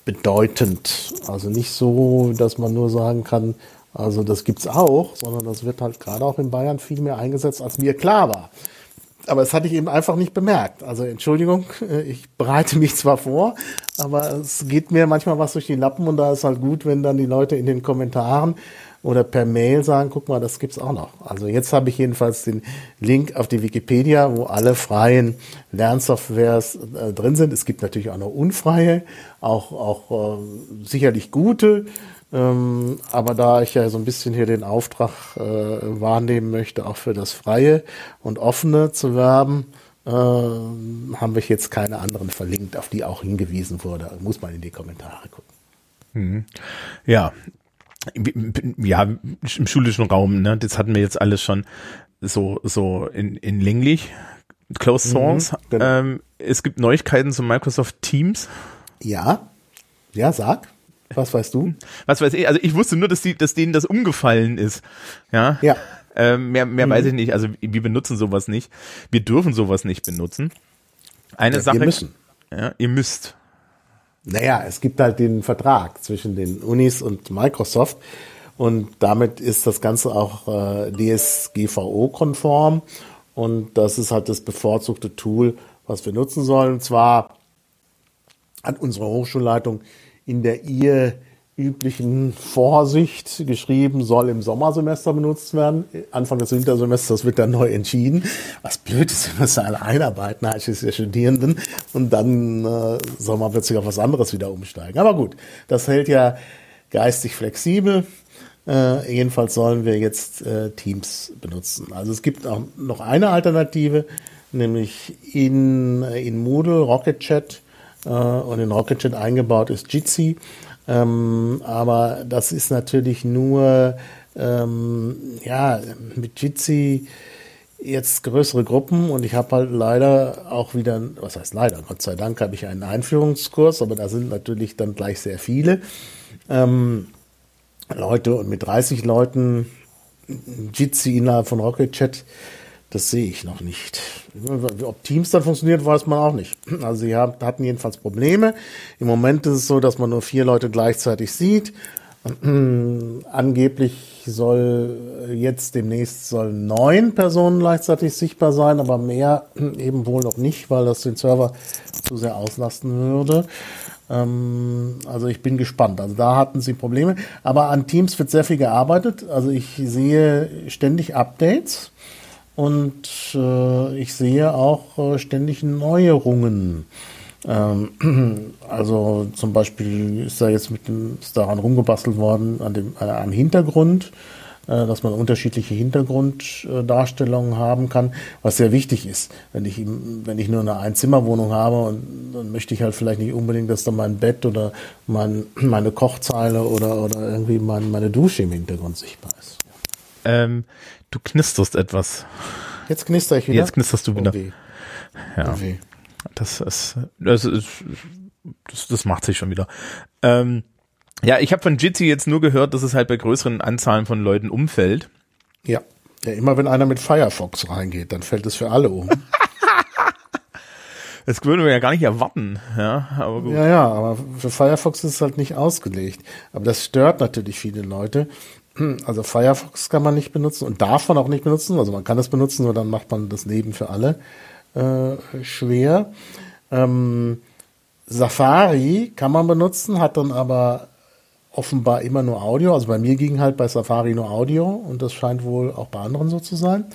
bedeutend. Also nicht so, dass man nur sagen kann, also das gibt's auch, sondern das wird halt gerade auch in Bayern viel mehr eingesetzt, als mir klar war. Aber das hatte ich eben einfach nicht bemerkt. Also Entschuldigung, ich bereite mich zwar vor, aber es geht mir manchmal was durch die Lappen und da ist halt gut, wenn dann die Leute in den Kommentaren oder per Mail sagen, guck mal, das gibt's auch noch. Also jetzt habe ich jedenfalls den Link auf die Wikipedia, wo alle freien Lernsoftwares äh, drin sind. Es gibt natürlich auch noch unfreie, auch, auch äh, sicherlich gute. Ähm, aber da ich ja so ein bisschen hier den Auftrag äh, wahrnehmen möchte, auch für das Freie und Offene zu werben, äh, haben wir jetzt keine anderen verlinkt, auf die auch hingewiesen wurde. Muss man in die Kommentare gucken. Mhm. Ja, ja, im schulischen Raum, ne, das hatten wir jetzt alles schon so, so in, in länglich. Closed mhm, Source. Mhm, genau. ähm, es gibt Neuigkeiten zu Microsoft Teams. Ja. Ja, sag. Was weißt du? Was weiß ich? Also ich wusste nur, dass die, dass denen das umgefallen ist. Ja. Ja. Ähm, mehr mehr mhm. weiß ich nicht. Also wir benutzen sowas nicht. Wir dürfen sowas nicht benutzen. Eine ja, Sache. Wir müssen. Ja, ihr müsst. Naja, es gibt halt den Vertrag zwischen den Unis und Microsoft und damit ist das Ganze auch äh, DSGVO-konform und das ist halt das bevorzugte Tool, was wir nutzen sollen. Und zwar hat unsere Hochschulleitung in der ihr üblichen Vorsicht geschrieben, soll im Sommersemester benutzt werden. Anfang des Wintersemesters wird dann neu entschieden. Was blöd ist, wir es alle einarbeiten, es ja Studierenden. Und dann äh, soll man plötzlich auf was anderes wieder umsteigen. Aber gut, das hält ja geistig flexibel. Äh, jedenfalls sollen wir jetzt äh, Teams benutzen. Also es gibt auch noch eine Alternative, nämlich in, in Moodle, Rocket Chat äh, und in Rocket Chat eingebaut ist Jitsi. Ähm, aber das ist natürlich nur, ähm, ja, mit Jitsi jetzt größere Gruppen und ich habe halt leider auch wieder, was heißt leider, Gott sei Dank habe ich einen Einführungskurs, aber da sind natürlich dann gleich sehr viele. Ähm, Leute und mit 30 Leuten Jitsi innerhalb von Rocket Chat das sehe ich noch nicht. Ob Teams dann funktioniert, weiß man auch nicht. Also sie hatten jedenfalls Probleme. Im Moment ist es so, dass man nur vier Leute gleichzeitig sieht. <clears throat> Angeblich soll jetzt demnächst sollen neun Personen gleichzeitig sichtbar sein, aber mehr <clears throat> eben wohl noch nicht, weil das den Server zu sehr auslasten würde. Ähm, also ich bin gespannt. Also da hatten sie Probleme. Aber an Teams wird sehr viel gearbeitet. Also ich sehe ständig Updates und äh, ich sehe auch äh, ständig Neuerungen. Ähm, <clears throat> also zum Beispiel ist da jetzt mit dem, ist daran rumgebastelt worden an dem, äh, am Hintergrund äh, dass man unterschiedliche Hintergrunddarstellungen haben kann, was sehr wichtig ist. Wenn ich, wenn ich nur eine Einzimmerwohnung habe, und dann möchte ich halt vielleicht nicht unbedingt, dass da mein Bett oder mein, <clears throat> meine Kochzeile oder, oder irgendwie mein, meine Dusche im Hintergrund sichtbar ist. Ähm, du knisterst etwas. Jetzt knister ich wieder. Jetzt knisterst du wieder. Oh weh. Ja. Oh weh. Das ist, das ist, das, das macht sich schon wieder. Ähm, ja, ich habe von Jitsi jetzt nur gehört, dass es halt bei größeren Anzahlen von Leuten umfällt. Ja. Ja, immer wenn einer mit Firefox reingeht, dann fällt es für alle um. <laughs> Das würden wir ja gar nicht erwarten, ja, aber gut. ja, ja, aber für Firefox ist es halt nicht ausgelegt. Aber das stört natürlich viele Leute. Also Firefox kann man nicht benutzen und darf man auch nicht benutzen. Also man kann es benutzen, nur dann macht man das Leben für alle äh, schwer. Ähm, Safari kann man benutzen, hat dann aber offenbar immer nur Audio. Also bei mir ging halt bei Safari nur Audio und das scheint wohl auch bei anderen so zu sein.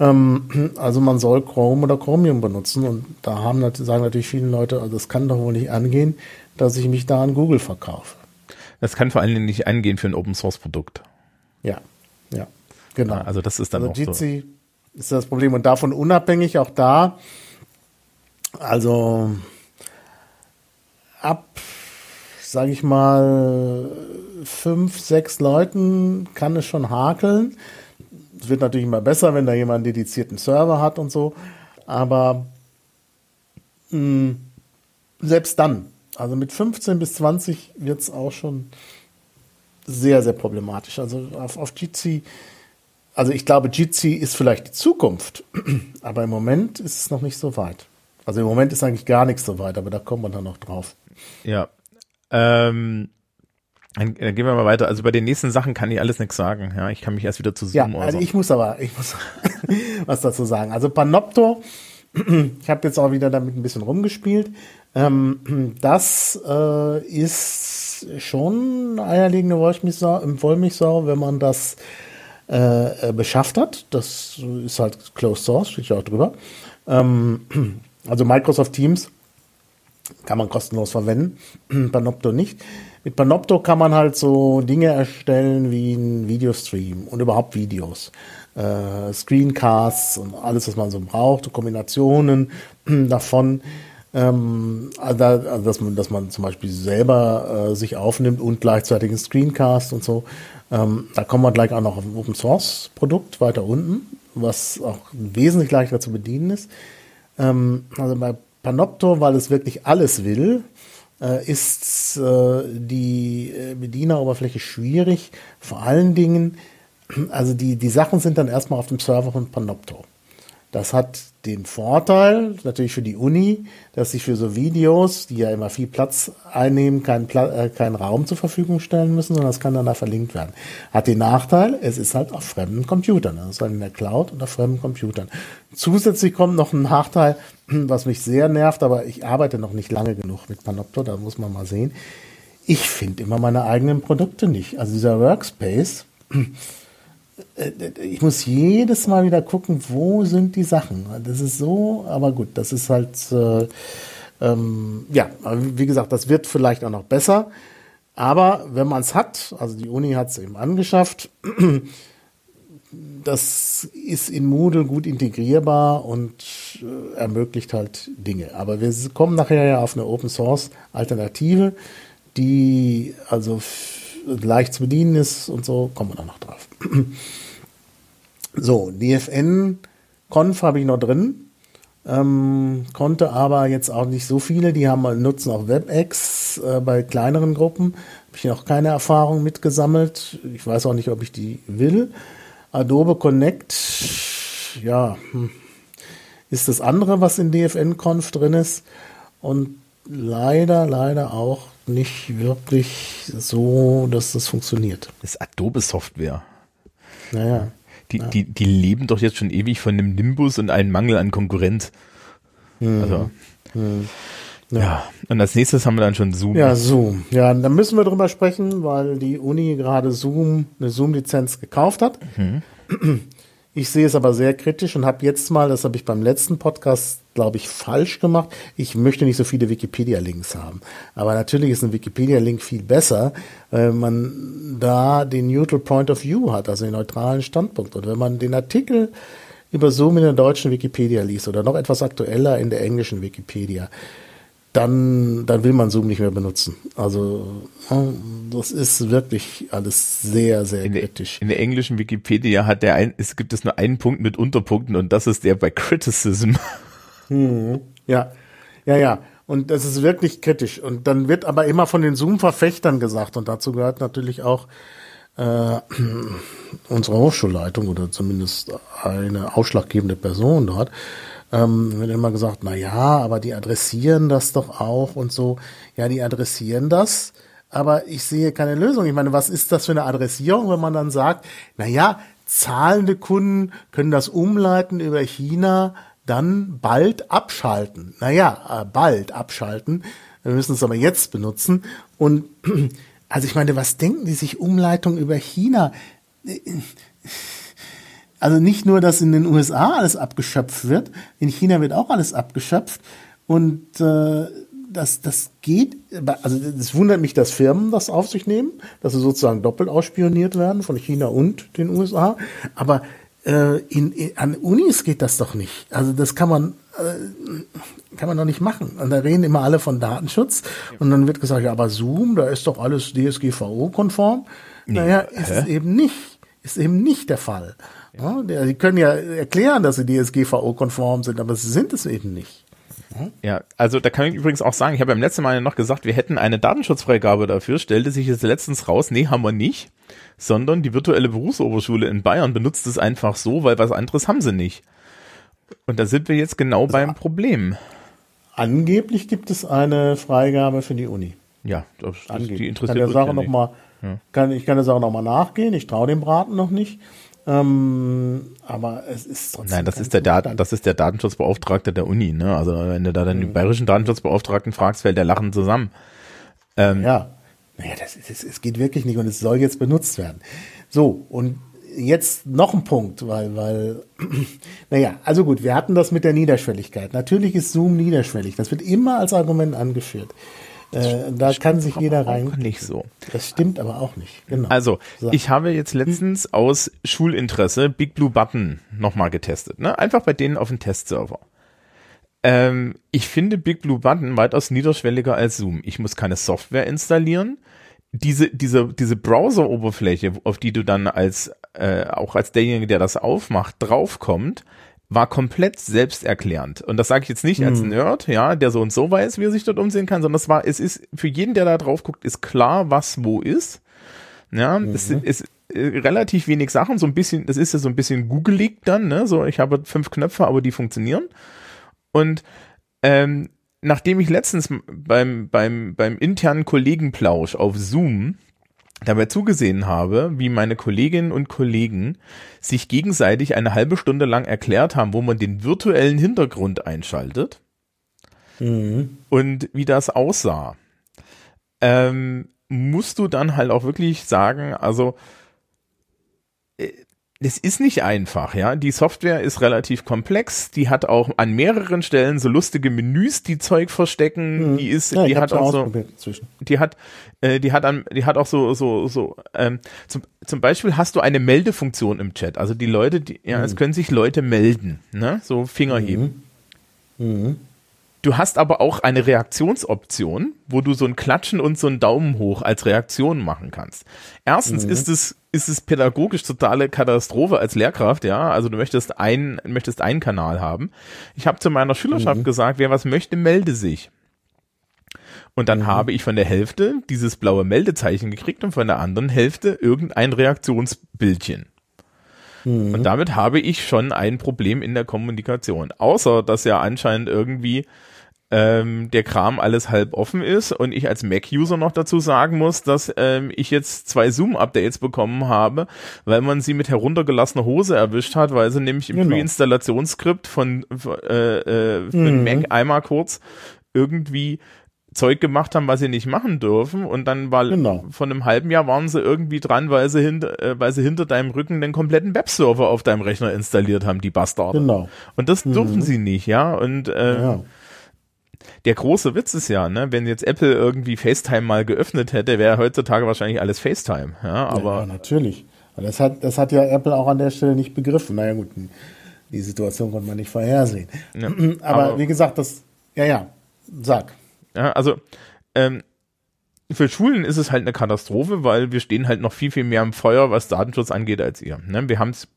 Ähm, also man soll Chrome oder Chromium benutzen und da haben, sagen natürlich viele Leute, also das kann doch wohl nicht angehen, dass ich mich da an Google verkaufe. Das kann vor allen Dingen nicht angehen für ein Open Source Produkt. Ja, ja, genau. Also das ist dann also auch so. Jitsi ist das Problem und davon unabhängig auch da, also ab, sage ich mal, fünf, sechs Leuten kann es schon hakeln. Es wird natürlich immer besser, wenn da jemand einen dedizierten Server hat und so, aber mh, selbst dann, also mit 15 bis 20 wird es auch schon sehr, sehr problematisch. Also auf, auf Jitsi, also ich glaube, Jitsi ist vielleicht die Zukunft, <clears throat> aber im Moment ist es noch nicht so weit. Also im Moment ist eigentlich gar nichts so weit, aber da kommt man dann noch drauf. Ja. Ähm, dann, gehen wir mal weiter. Also bei den nächsten Sachen kann ich alles nichts sagen. Ja, ich kann mich erst wieder zu Ja, Zoom also äußern. ich muss aber, ich muss <laughs> was dazu sagen. Also Panopto, <clears throat> ich habe jetzt auch wieder damit ein bisschen rumgespielt. Ähm, das äh, ist schon eierlegende Wollmilchsau, Wollmilchsau, wenn man das äh, äh, beschafft hat. Das ist halt Closed Source, steht ja auch drüber. Ähm, also Microsoft Teams kann man kostenlos verwenden, <clears throat> Panopto nicht. Mit Panopto kann man halt so Dinge erstellen wie ein Videostream und überhaupt Videos, äh, Screencasts und alles, was man so braucht, Kombinationen <clears throat> davon. Ähm, also, also dass, man, dass man zum Beispiel selber äh, sich aufnimmt und gleichzeitig einen Screencast und so. Ähm, da kommen wir gleich auch noch auf ein Open Source Produkt weiter unten, was auch wesentlich leichter zu bedienen ist. Ähm, also bei Panopto, weil es wirklich alles will, äh, ist äh, die äh, Bedieneroberfläche schwierig. Vor allen Dingen, also die, die Sachen sind dann erstmal auf dem Server von Panopto. Das hat den Vorteil, natürlich für die Uni, dass sie für so Videos, die ja immer viel Platz einnehmen, keinen, Pla äh, keinen Raum zur Verfügung stellen müssen, sondern das kann dann da verlinkt werden. Hat den Nachteil, es ist halt auf fremden Computern. Das ist halt in der Cloud und auf fremden Computern. Zusätzlich kommt noch ein Nachteil, <clears throat> was mich sehr nervt, aber ich arbeite noch nicht lange genug mit Panopto, da muss man mal sehen. Ich finde immer meine eigenen Produkte nicht. Also dieser Workspace, <clears throat> ich muss jedes Mal wieder gucken, wo sind die Sachen. Das ist so, aber gut, das ist halt, äh, ähm, ja, wie gesagt, das wird vielleicht auch noch besser. Aber wenn man es hat, also die Uni hat es eben angeschafft, <clears throat> das ist in Moodle gut integrierbar und äh, ermöglicht halt Dinge. Aber wir kommen nachher ja auf eine Open Source Alternative, die also leicht zu bedienen ist und so, kommen wir dann noch drauf. so, DFN-Conf habe ich noch drin. Ähm, konnte aber jetzt auch nicht so viele, die haben nutzen auch WebEx äh, bei kleineren Gruppen. Habe ich noch keine Erfahrung mitgesammelt. Ich weiß auch nicht, ob ich die will. Adobe Connect, ja, hm, ist das andere, was in DFN-Conf drin ist. Und leider, leider auch nicht wirklich so, dass das funktioniert. Das ist Adobe-Software. Naja. Die, ja. die, die leben doch jetzt schon ewig von einem Nimbus und einem Mangel an Konkurrenz. Hm. Also. Hm. Ja. ja. und als nächstes haben wir dann schon Zoom. Ja, Zoom. Ja, da müssen wir drüber sprechen, weil die Uni gerade Zoom, eine Zoom-Lizenz gekauft hat. Mhm. Ich sehe es aber sehr kritisch und habe jetzt mal, das habe ich beim letzten Podcast glaube ich, falsch gemacht. Ich möchte nicht so viele Wikipedia-Links haben. Aber natürlich ist ein Wikipedia-Link viel besser, weil man da den Neutral Point of View hat, also den neutralen Standpunkt. Und wenn man den Artikel über Zoom in der deutschen Wikipedia liest oder noch etwas aktueller in der englischen Wikipedia, dann, dann will man Zoom nicht mehr benutzen. Also das ist wirklich alles sehr, sehr in kritisch. Der, in der englischen Wikipedia hat der ein, es gibt es nur einen Punkt mit Unterpunkten und das ist der bei Criticism. Hm, ja, ja, ja. Und das ist wirklich kritisch. Und dann wird aber immer von den Zoom-Verfechtern gesagt, und dazu gehört natürlich auch äh, <clears throat> unsere Hochschulleitung oder zumindest eine ausschlaggebende Person dort, ähm, wird immer gesagt, na ja, aber die adressieren das doch auch und so. Ja, die adressieren das, aber ich sehe keine Lösung. Ich meine, was ist das für eine Adressierung, wenn man dann sagt, na ja, zahlende Kunden können das umleiten über China, dann bald abschalten. Naja, äh, bald abschalten. Wir müssen es aber jetzt benutzen. Und <clears throat> also ich meine, was denken die sich Umleitung über China? Also nicht nur, dass in den USA alles abgeschöpft wird, in China wird auch alles abgeschöpft. Und äh, das, das geht, also es wundert mich, dass Firmen das auf sich nehmen, dass sie sozusagen doppelt ausspioniert werden von China und den USA. Aber äh, in, in, an Unis geht das doch nicht. Also das kann man äh, kann man doch nicht machen. Und da reden immer alle von Datenschutz und dann wird gesagt, ja, aber Zoom, da ist doch alles DSGVO-konform. Nee. Naja, ist Hä? es eben nicht. Ist eben nicht der Fall. Ja. Ja, die können ja erklären, dass sie DSGVO-konform sind, aber sie sind es eben nicht. Ja, also da kann ich übrigens auch sagen, ich habe beim letzten Mal noch gesagt, wir hätten eine Datenschutzfreigabe dafür, stellte sich jetzt letztens raus, nee, haben wir nicht, sondern die virtuelle Berufsoberschule in Bayern benutzt es einfach so, weil was anderes haben sie nicht. Und da sind wir jetzt genau also, beim Problem. Angeblich gibt es eine Freigabe für die Uni. Ja, das, angeblich. die interessiert kann der Sache ja noch mal, ja. kann, ich kann der Sache nochmal nachgehen, ich traue dem Braten noch nicht. Ähm, aber es ist trotzdem. Nein, das ist der Daten, das ist der Datenschutzbeauftragte der Uni, ne? Also wenn du da dann mhm. den bayerischen Datenschutzbeauftragten fragst, fällt der Lachen zusammen. Ähm, ja. Naja, das ist, es geht wirklich nicht und es soll jetzt benutzt werden. So, und jetzt noch ein Punkt, weil, weil, <clears throat> naja, also gut, wir hatten das mit der Niederschwelligkeit. Natürlich ist Zoom niederschwellig. Das wird immer als Argument angeführt. Äh, da kann sich jeder rein. Nicht so. Das stimmt aber auch nicht. Genau. Also, so. ich habe jetzt letztens aus Schulinteresse Big Blue Button nochmal getestet. Ne? Einfach bei denen auf dem Testserver. Ähm, ich finde Big Blue Button weitaus niederschwelliger als Zoom. Ich muss keine Software installieren. Diese, diese, diese Browser-Oberfläche, auf die du dann als, äh, auch als derjenige, der das aufmacht, draufkommt, war komplett selbsterklärend. Und das sage ich jetzt nicht als hm. Nerd, ja, der so und so weiß, wie er sich dort umsehen kann, sondern es war, es ist für jeden, der da drauf guckt, ist klar, was wo ist. Ja, mhm. es ist äh, relativ wenig Sachen, so ein bisschen, das ist ja so ein bisschen googelig dann, ne? So, ich habe fünf Knöpfe, aber die funktionieren. Und ähm, nachdem ich letztens beim, beim, beim internen Kollegenplausch auf Zoom dabei zugesehen habe, wie meine Kolleginnen und Kollegen sich gegenseitig eine halbe Stunde lang erklärt haben, wo man den virtuellen Hintergrund einschaltet mhm. und wie das aussah, ähm, musst du dann halt auch wirklich sagen, also es ist nicht einfach, ja. Die Software ist relativ komplex. Die hat auch an mehreren Stellen so lustige Menüs, die Zeug verstecken. Mhm. Die ist, ja, die hat auch so, die hat, äh, die hat an, die hat auch so, so, so. Ähm, zum, zum Beispiel hast du eine Meldefunktion im Chat. Also die Leute, die, ja, mhm. es können sich Leute melden, ne? So Finger mhm. heben. Mhm. Du hast aber auch eine Reaktionsoption, wo du so ein Klatschen und so ein Daumen hoch als Reaktion machen kannst. Erstens mhm. ist es ist es pädagogisch totale Katastrophe als Lehrkraft, ja. Also du möchtest ein möchtest einen Kanal haben. Ich habe zu meiner Schülerschaft mhm. gesagt, wer was möchte, melde sich. Und dann mhm. habe ich von der Hälfte dieses blaue Meldezeichen gekriegt und von der anderen Hälfte irgendein Reaktionsbildchen. Mhm. Und damit habe ich schon ein Problem in der Kommunikation. Außer, dass ja anscheinend irgendwie ähm, der Kram alles halb offen ist und ich als Mac-User noch dazu sagen muss, dass ähm, ich jetzt zwei Zoom-Updates bekommen habe, weil man sie mit heruntergelassener Hose erwischt hat, weil sie nämlich im genau. Pre-Installationsskript von äh, äh, für mhm. Mac einmal kurz irgendwie Zeug gemacht haben, was sie nicht machen dürfen und dann war Genau. von einem halben Jahr waren sie irgendwie dran, weil sie hinter, äh, weil sie hinter deinem Rücken den kompletten Webserver auf deinem Rechner installiert haben, die Bastarde. Genau. Und das durften sie nicht, ja. Und äh, Ja. Der große Witz ist ja, ne, wenn jetzt Apple irgendwie FaceTime mal geöffnet hätte, wäre heutzutage wahrscheinlich alles FaceTime, ja, ja, aber natürlich. Aber Das hat, das hat ja Apple auch an der Stelle nicht begriffen. Naja, gut, die Situation konnte man nicht vorhersehen. Ja, <clears throat> aber, aber- wie gesagt, das, ja, ja, sag. Ja, also ähm, für Schulen ist es halt eine Katastrophe, weil wir stehen halt noch viel, viel mehr im Feuer, was Datenschutz angeht, als ihr. Ne? Wir haben's,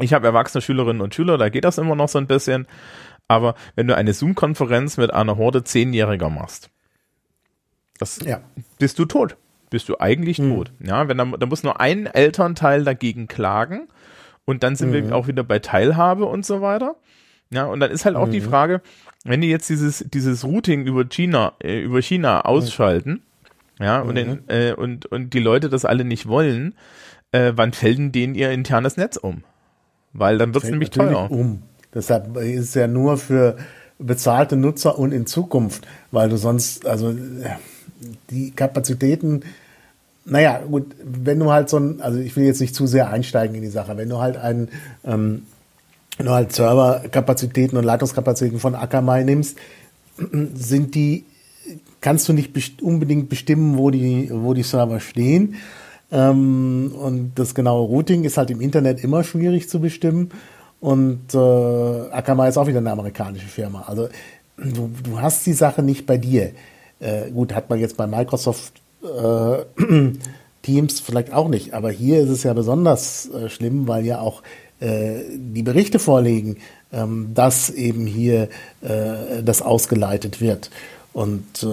ich habe erwachsene Schülerinnen und Schüler, da geht das immer noch so ein bisschen. Aber wenn du eine Zoom-Konferenz mit einer Horde Zehnjähriger machst, das Ja. bist du tot. Bist du eigentlich tot. Ja, wenn da, da muss nur ein Elternteil dagegen klagen und dann sind wir auch wieder bei Teilhabe und so weiter. Ja, und dann ist halt auch die Frage, wenn die jetzt dieses, dieses Routing über China, äh, über China ausschalten, ja, und, den, äh, und, und die Leute das alle nicht wollen, äh, wann fällt denn denen ihr internes Netz um? Weil dann wird es nämlich teuer. Um. Deshalb ist es ja nur für bezahlte Nutzer und in Zukunft, weil du sonst, also die Kapazitäten, naja, gut, wenn du halt so ein, also ich will jetzt nicht zu sehr einsteigen in die Sache, wenn du halt einen, ähm, wenn du halt Serverkapazitäten und Leitungskapazitäten von Akamai nimmst, sind die, kannst du nicht unbedingt bestimmen, wo die, wo die Server stehen. Ähm, und das genaue Routing ist halt im Internet immer schwierig zu bestimmen. Und äh, Akamai ist auch wieder eine amerikanische Firma. Also du, du hast die Sache nicht bei dir. Äh, gut, hat man jetzt bei Microsoft äh, <clears throat> Teams vielleicht auch nicht, aber hier ist es ja besonders äh, schlimm, weil ja auch äh, die Berichte vorliegen, ähm, dass eben hier äh, das ausgeleitet wird. Und äh,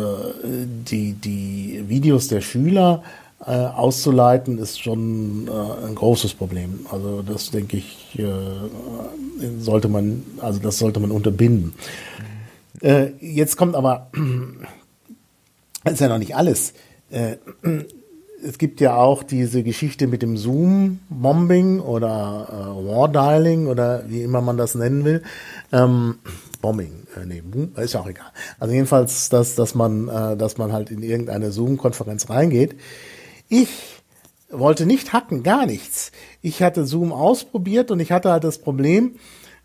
die, die Videos der Schüler äh, auszuleiten, ist schon äh, ein großes Problem. Also das denke ich, äh, sollte man, also das sollte man unterbinden. Äh, jetzt kommt aber, das <clears throat> ist ja noch nicht alles. Äh, es gibt ja auch diese Geschichte mit dem Zoom-Bombing oder äh, War-Dialing oder wie immer man das nennen will. Ähm, Bombing, äh, nee, ist ja auch egal. Also jedenfalls, dass, dass, man, äh, dass man halt in irgendeine Zoom-Konferenz reingeht. Ich wollte nicht hacken, gar nichts. Ich hatte Zoom ausprobiert und ich hatte halt das Problem,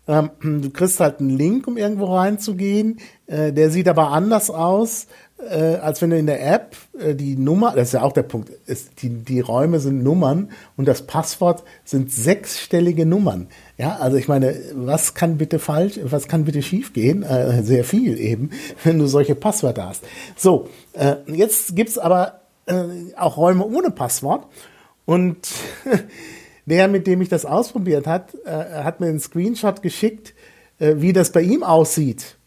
ähm, du kriegst halt einen Link, um irgendwo reinzugehen. Äh, der sieht aber anders aus, äh, als wenn du in der App äh, die Nummer, das ist ja auch der Punkt, ist, die, die Räume sind Nummern und das Passwort sind sechsstellige Nummern. Ja, also ich meine, was kann bitte falsch, was kann bitte schiefgehen? Äh, sehr viel eben, <laughs> wenn du solche Passwörter hast. So, äh, jetzt gibt's aber äh, auch Räume ohne Passwort und <laughs> der, mit dem ich das ausprobiert hat, äh, hat mir einen Screenshot geschickt, äh, wie das bei ihm aussieht,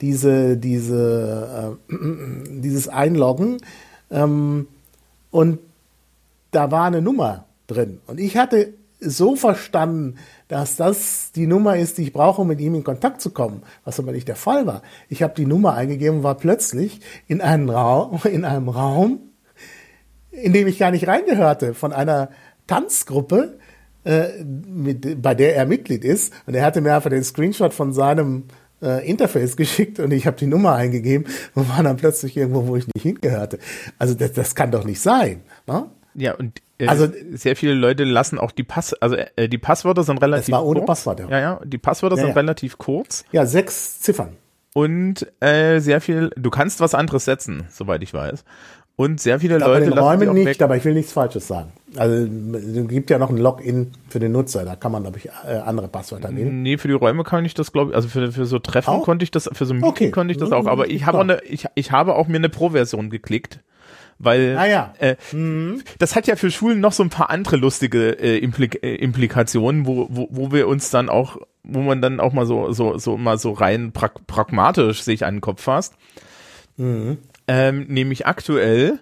diese, diese, äh, <clears throat> dieses Einloggen. Ähm, und da war eine Nummer drin. Und ich hatte so verstanden, dass das die Nummer ist, die ich brauche, um mit ihm in Kontakt zu kommen, was aber nicht der Fall war. Ich habe die Nummer eingegeben und war plötzlich in einem Raum, <laughs> in einem Raum, in dem ich gar nicht reingehörte, von einer Tanzgruppe, äh, mit, bei der er Mitglied ist. Und er hatte mir einfach den Screenshot von seinem äh, Interface <laughs> geschickt und ich habe die Nummer eingegeben und war dann plötzlich irgendwo, wo ich nicht hingehörte. Also das, das kann doch nicht sein. Ne? Ja, und äh, Also- sehr viele Leute lassen auch die Pass, also äh, die Passwörter sind relativ Es war ohne kurz. Passwort, ja. Ja, ja, die Passwörter Ja, sind ja. relativ kurz Ja, sechs Ziffern. und äh, sehr viel, du kannst was anderes setzen, soweit ich weiß. Und sehr viele Bei Leute die Räumen nicht, weg. aber ich will nichts Falsches sagen. Also es gibt ja noch ein Login für den Nutzer, da kann man, glaube ich, äh, andere Passwörter nehmen. Nee, für die Räume kann ich das, glaube ich, also für, für so Treffen Auch? konnte ich das, für so Meeting Okay. konnte ich das auch, aber ich habe auch eine, ich, ich habe auch mir eine Pro-Version geklickt. Weil Ah ja. äh, das hat ja für Schulen noch so ein paar andere lustige äh, Implik äh, Implikationen, wo, wo, wo wir uns dann auch, wo man dann auch mal so, so, so mal so rein prag pragmatisch sich an den Kopf fasst. Ähm, nämlich aktuell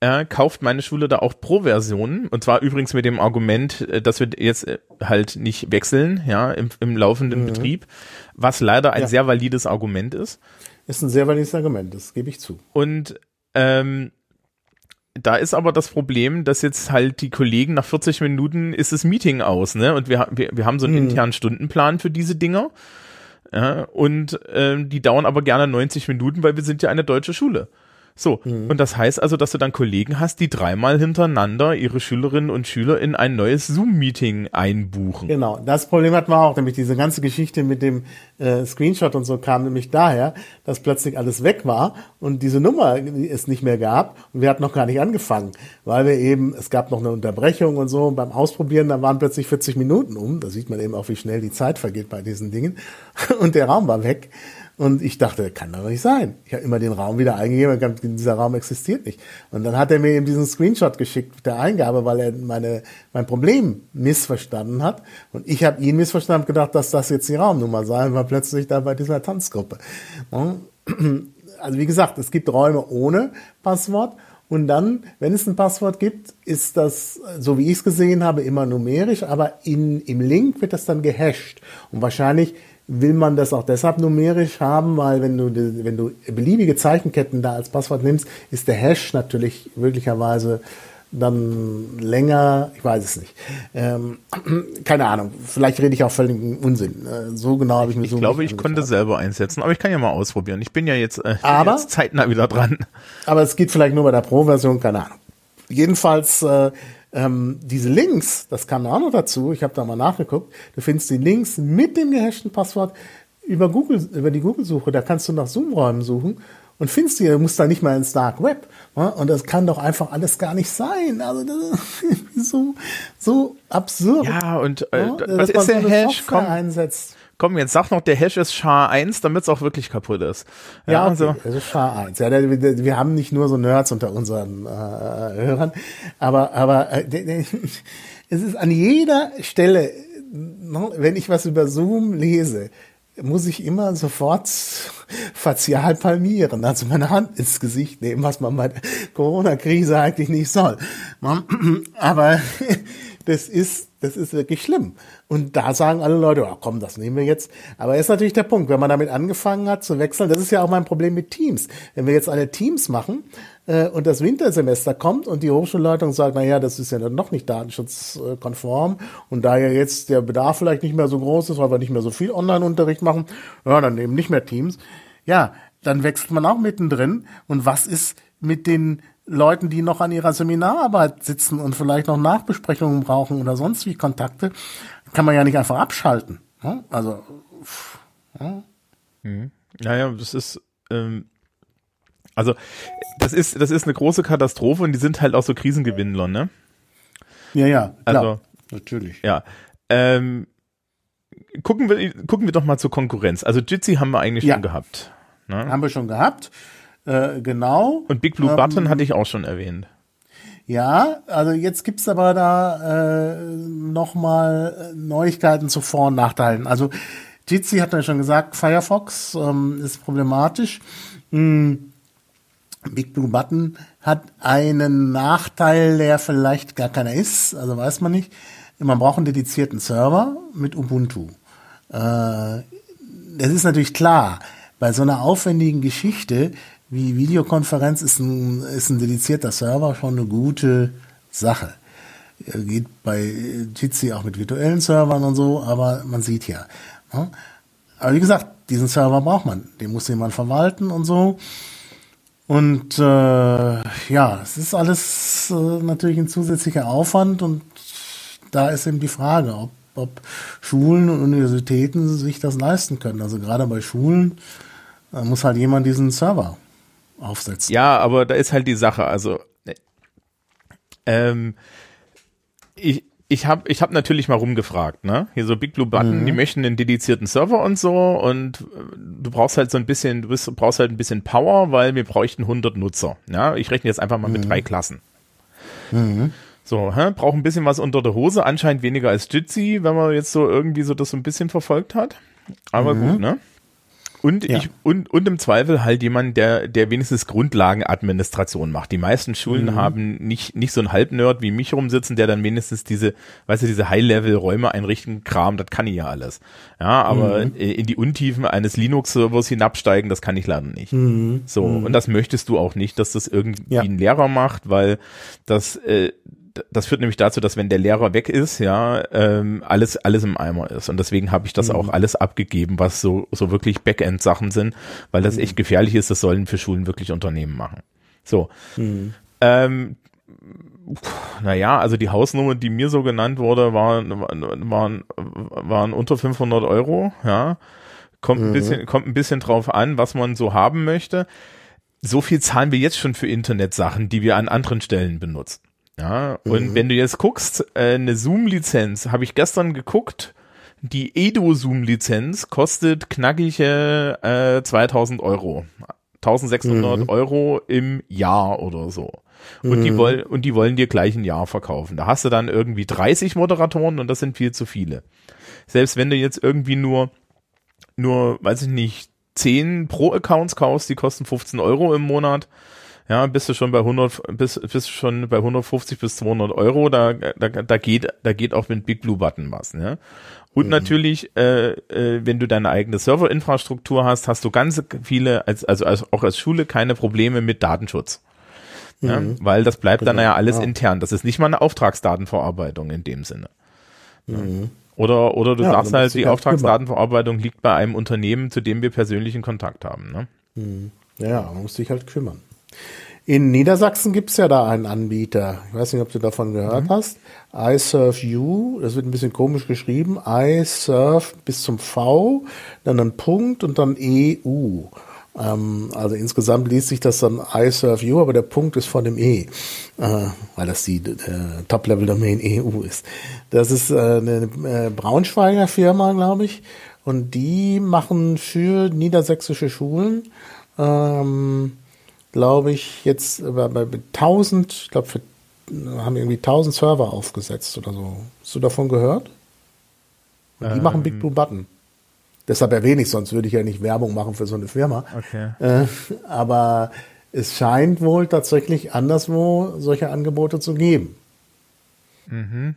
äh, kauft meine Schule da auch Pro-Versionen und zwar übrigens mit dem Argument, äh, dass wir jetzt äh, halt nicht wechseln, ja, im, im laufenden Betrieb, was leider ein Ja. sehr valides Argument ist. Ist ein sehr valides Argument, das gebe ich zu. Und ähm, da ist aber das Problem, dass jetzt halt die Kollegen nach 40 Minuten ist das Meeting aus, ne? Und wir, wir, wir haben so einen internen Stundenplan für diese Dinger. Ja, und ähm, die dauern aber gerne 90 Minuten, weil wir sind ja eine deutsche Schule. So, mhm. und das heißt also, dass du dann Kollegen hast, die dreimal hintereinander ihre Schülerinnen und Schüler in ein neues Zoom-Meeting einbuchen. Genau, das Problem hatten wir auch, nämlich diese ganze Geschichte mit dem äh, Screenshot und so kam nämlich daher, dass plötzlich alles weg war und diese Nummer es nicht mehr gab und wir hatten noch gar nicht angefangen, weil wir eben, es gab noch eine Unterbrechung und so und beim Ausprobieren, da waren plötzlich 40 Minuten um, da sieht man eben auch, wie schnell die Zeit vergeht bei diesen Dingen <laughs> und der Raum war weg und ich dachte, kann doch nicht sein. Ich habe immer den Raum wieder eingegeben, dieser Raum existiert nicht. Und dann hat er mir eben diesen Screenshot geschickt der Eingabe, weil er meine, mein Problem missverstanden hat. Und ich habe ihn missverstanden und gedacht, dass das jetzt die Raumnummer sei, und war plötzlich da bei dieser Tanzgruppe. <clears throat> Also wie gesagt, es gibt Räume ohne Passwort. Und dann, wenn es ein Passwort gibt, ist das, so wie ich es gesehen habe, immer numerisch, aber in, im Link wird das dann gehasht. Und wahrscheinlich will man das auch deshalb numerisch haben, weil wenn du, wenn du beliebige Zeichenketten da als Passwort nimmst, ist der Hash natürlich möglicherweise dann länger, ich weiß es nicht. Ähm, <clears throat> keine Ahnung, vielleicht rede ich auch völligen Unsinn. Äh, so genau habe ich mir ich so Ich glaube, ich konnte selber einsetzen, aber ich kann ja mal ausprobieren. Ich bin ja jetzt, äh, aber, jetzt zeitnah wieder dran. Aber es geht vielleicht nur bei der Pro-Version, keine Ahnung. Jedenfalls äh, ähm, diese Links, das kam auch noch dazu, ich habe da mal nachgeguckt, du findest die Links mit dem gehashten Passwort über Google, über die Google-Suche, da kannst du nach Zoom-Räumen suchen und findest die, du musst da nicht mal ins Dark Web. Ne? Und das kann doch einfach alles gar nicht sein. Also das ist <laughs> so, so absurd. Ja, und äh, ja, was ist der Hash? Komm, einsetzt. Komm, jetzt sag noch, der Hash ist SHA-1, damit es auch wirklich kaputt ist. Ja, ja okay, also. also SHA-1. Ja, der, wir haben nicht nur so Nerds unter unseren äh, Hörern, aber, aber äh, <laughs> es ist an jeder Stelle, ne, wenn ich was über Zoom lese, muss ich immer sofort <laughs> facial palmieren, also meine Hand ins Gesicht nehmen, was man bei der Corona-Krise eigentlich nicht soll. <clears throat> Aber <laughs> das ist, das ist wirklich schlimm. Und da sagen alle Leute, oh, komm, das nehmen wir jetzt. Aber ist natürlich der Punkt, wenn man damit angefangen hat zu wechseln, das ist ja auch mein Problem mit Teams. Wenn wir jetzt alle Teams machen äh, und das Wintersemester kommt und die Hochschulleitung sagt, na ja, das ist ja dann noch nicht datenschutzkonform und da ja jetzt der Bedarf vielleicht nicht mehr so groß ist, weil wir nicht mehr so viel Online-Unterricht machen, ja, dann eben nicht mehr Teams. Ja, dann wechselt man auch mittendrin. Und was ist mit den Leuten, die noch an ihrer Seminararbeit sitzen und vielleicht noch Nachbesprechungen brauchen oder sonst wie Kontakte, kann man ja nicht einfach abschalten. Ne? Also, ja. Mhm. Naja, das ist, ähm, also, das ist, das ist eine große Katastrophe und die sind halt auch so Krisengewinnler, ne? Ja, ja, klar. Also, natürlich. Ja. Ähm, gucken wir, gucken wir doch mal zur Konkurrenz. Also Jitsi haben wir eigentlich ja. schon gehabt. Ne? Haben wir schon gehabt. Äh, genau. Und Big Blue ähm, Button hatte ich auch schon erwähnt. Ja, also jetzt gibt's aber da äh, nochmal Neuigkeiten zu Vor- und Nachteilen. Also Jitsi hat ja schon gesagt, Firefox ähm, ist problematisch. Hm. Big Blue Button hat einen Nachteil, der vielleicht gar keiner ist, also weiß man nicht. Man braucht einen dedizierten Server mit Ubuntu. Äh, das ist natürlich klar. Bei so einer aufwendigen Geschichte wie Videokonferenz ist ein, ist ein dedizierter Server schon eine gute Sache. Geht bei Jitsi auch mit virtuellen Servern und so, aber man sieht ja. Ne? Aber wie gesagt, diesen Server braucht man. Den muss jemand verwalten und so. Und äh, ja, es ist alles äh, natürlich ein zusätzlicher Aufwand und da ist eben die Frage, ob, ob Schulen und Universitäten sich das leisten können. Also gerade bei Schulen äh, muss halt jemand diesen Server aufsetzen. Ja, aber da ist halt die Sache, also ähm, ich, ich habe ich hab natürlich mal rumgefragt, ne? Hier so Big Blue Button, mhm. die möchten einen dedizierten Server und so und äh, du brauchst halt so ein bisschen, du bist, brauchst halt ein bisschen Power, weil wir bräuchten 100 Nutzer. Ja, ich rechne jetzt einfach mal mhm. mit drei Klassen. Mhm. So, hä? braucht ein bisschen was unter der Hose, anscheinend weniger als Jitsi, wenn man jetzt so irgendwie so das so ein bisschen verfolgt hat. Aber mhm. gut, ne? Und ja. ich und, und im Zweifel halt jemand, der der wenigstens Grundlagenadministration macht. Die meisten Schulen mhm. haben nicht nicht so einen Halbnerd wie mich rumsitzen, der dann wenigstens diese, weißt du, diese High-Level Räume einrichten, Kram, das kann ich ja alles. Ja, aber mhm. in die Untiefen eines Linux Servers hinabsteigen, das kann ich leider nicht. Mhm. So, mhm. und das möchtest du auch nicht, dass das irgendwie ja. ein Lehrer macht, weil das äh, das führt nämlich dazu, dass wenn der Lehrer weg ist, ja, ähm, alles, alles im Eimer ist. Und deswegen habe ich das mhm. auch alles abgegeben, was so, so wirklich Backend-Sachen sind, weil das mhm. echt gefährlich ist, das sollen für Schulen wirklich Unternehmen machen. So. Mhm. Ähm, naja, also die Hausnummer, die mir so genannt wurde, waren, waren, waren unter 500 Euro, ja. Kommt ein mhm. bisschen, kommt ein bisschen drauf an, was man so haben möchte. So viel zahlen wir jetzt schon für Internetsachen, die wir an anderen Stellen benutzen. Ja, und mhm. wenn du jetzt guckst, äh, eine Zoom-Lizenz, habe ich gestern geguckt, die Edo-Zoom-Lizenz kostet knackige äh, 2000 Euro. 1600 mhm. Euro im Jahr oder so. Und mhm. die wollen, und die wollen dir gleich ein Jahr verkaufen. Da hast du dann irgendwie 30 Moderatoren und das sind viel zu viele. Selbst wenn du jetzt irgendwie nur, nur, weiß ich nicht, 10 Pro-Accounts kaufst, die kosten 15 Euro im Monat, ja, bist du schon bei 100, bist, bist schon bei 150 bis 200 Euro, da, da, da geht, da geht auch mit Big Blue Button was, ne? Und mhm. natürlich, äh, äh, wenn du deine eigene Serverinfrastruktur hast, hast du ganz viele, als, also als, auch als Schule keine Probleme mit Datenschutz. Mhm. Ja, weil das bleibt genau. dann ja alles ja. intern. Das ist nicht mal eine Auftragsdatenverarbeitung in dem Sinne. Mhm. Oder, oder du ja, sagst halt, die Auftragsdatenverarbeitung liegt bei einem Unternehmen, zu dem wir persönlichen Kontakt haben. Ne? Mhm. Ja, man muss sich halt kümmern. In Niedersachsen gibt's ja da einen Anbieter. Ich weiß nicht, ob du davon gehört mhm. hast. iServe das wird ein bisschen komisch geschrieben. iServe bis zum V, dann ein Punkt und dann EU. Ähm, also insgesamt liest sich das dann iServe aber der Punkt ist von dem E, äh, weil das die äh, Top-Level-Domain EU ist. Das ist äh, eine äh, Braunschweiger Firma, glaube ich. Und die machen für niedersächsische Schulen ähm, glaube ich, jetzt bei, bei 1000, ich glaube, haben irgendwie 1000 Server aufgesetzt oder so. Hast du davon gehört? Und die ähm, machen Big ähm. Blue Button. Deshalb erwähne ich, sonst würde ich ja nicht Werbung machen für so eine Firma. Okay. Äh, aber es scheint wohl tatsächlich anderswo solche Angebote zu geben. Mhm.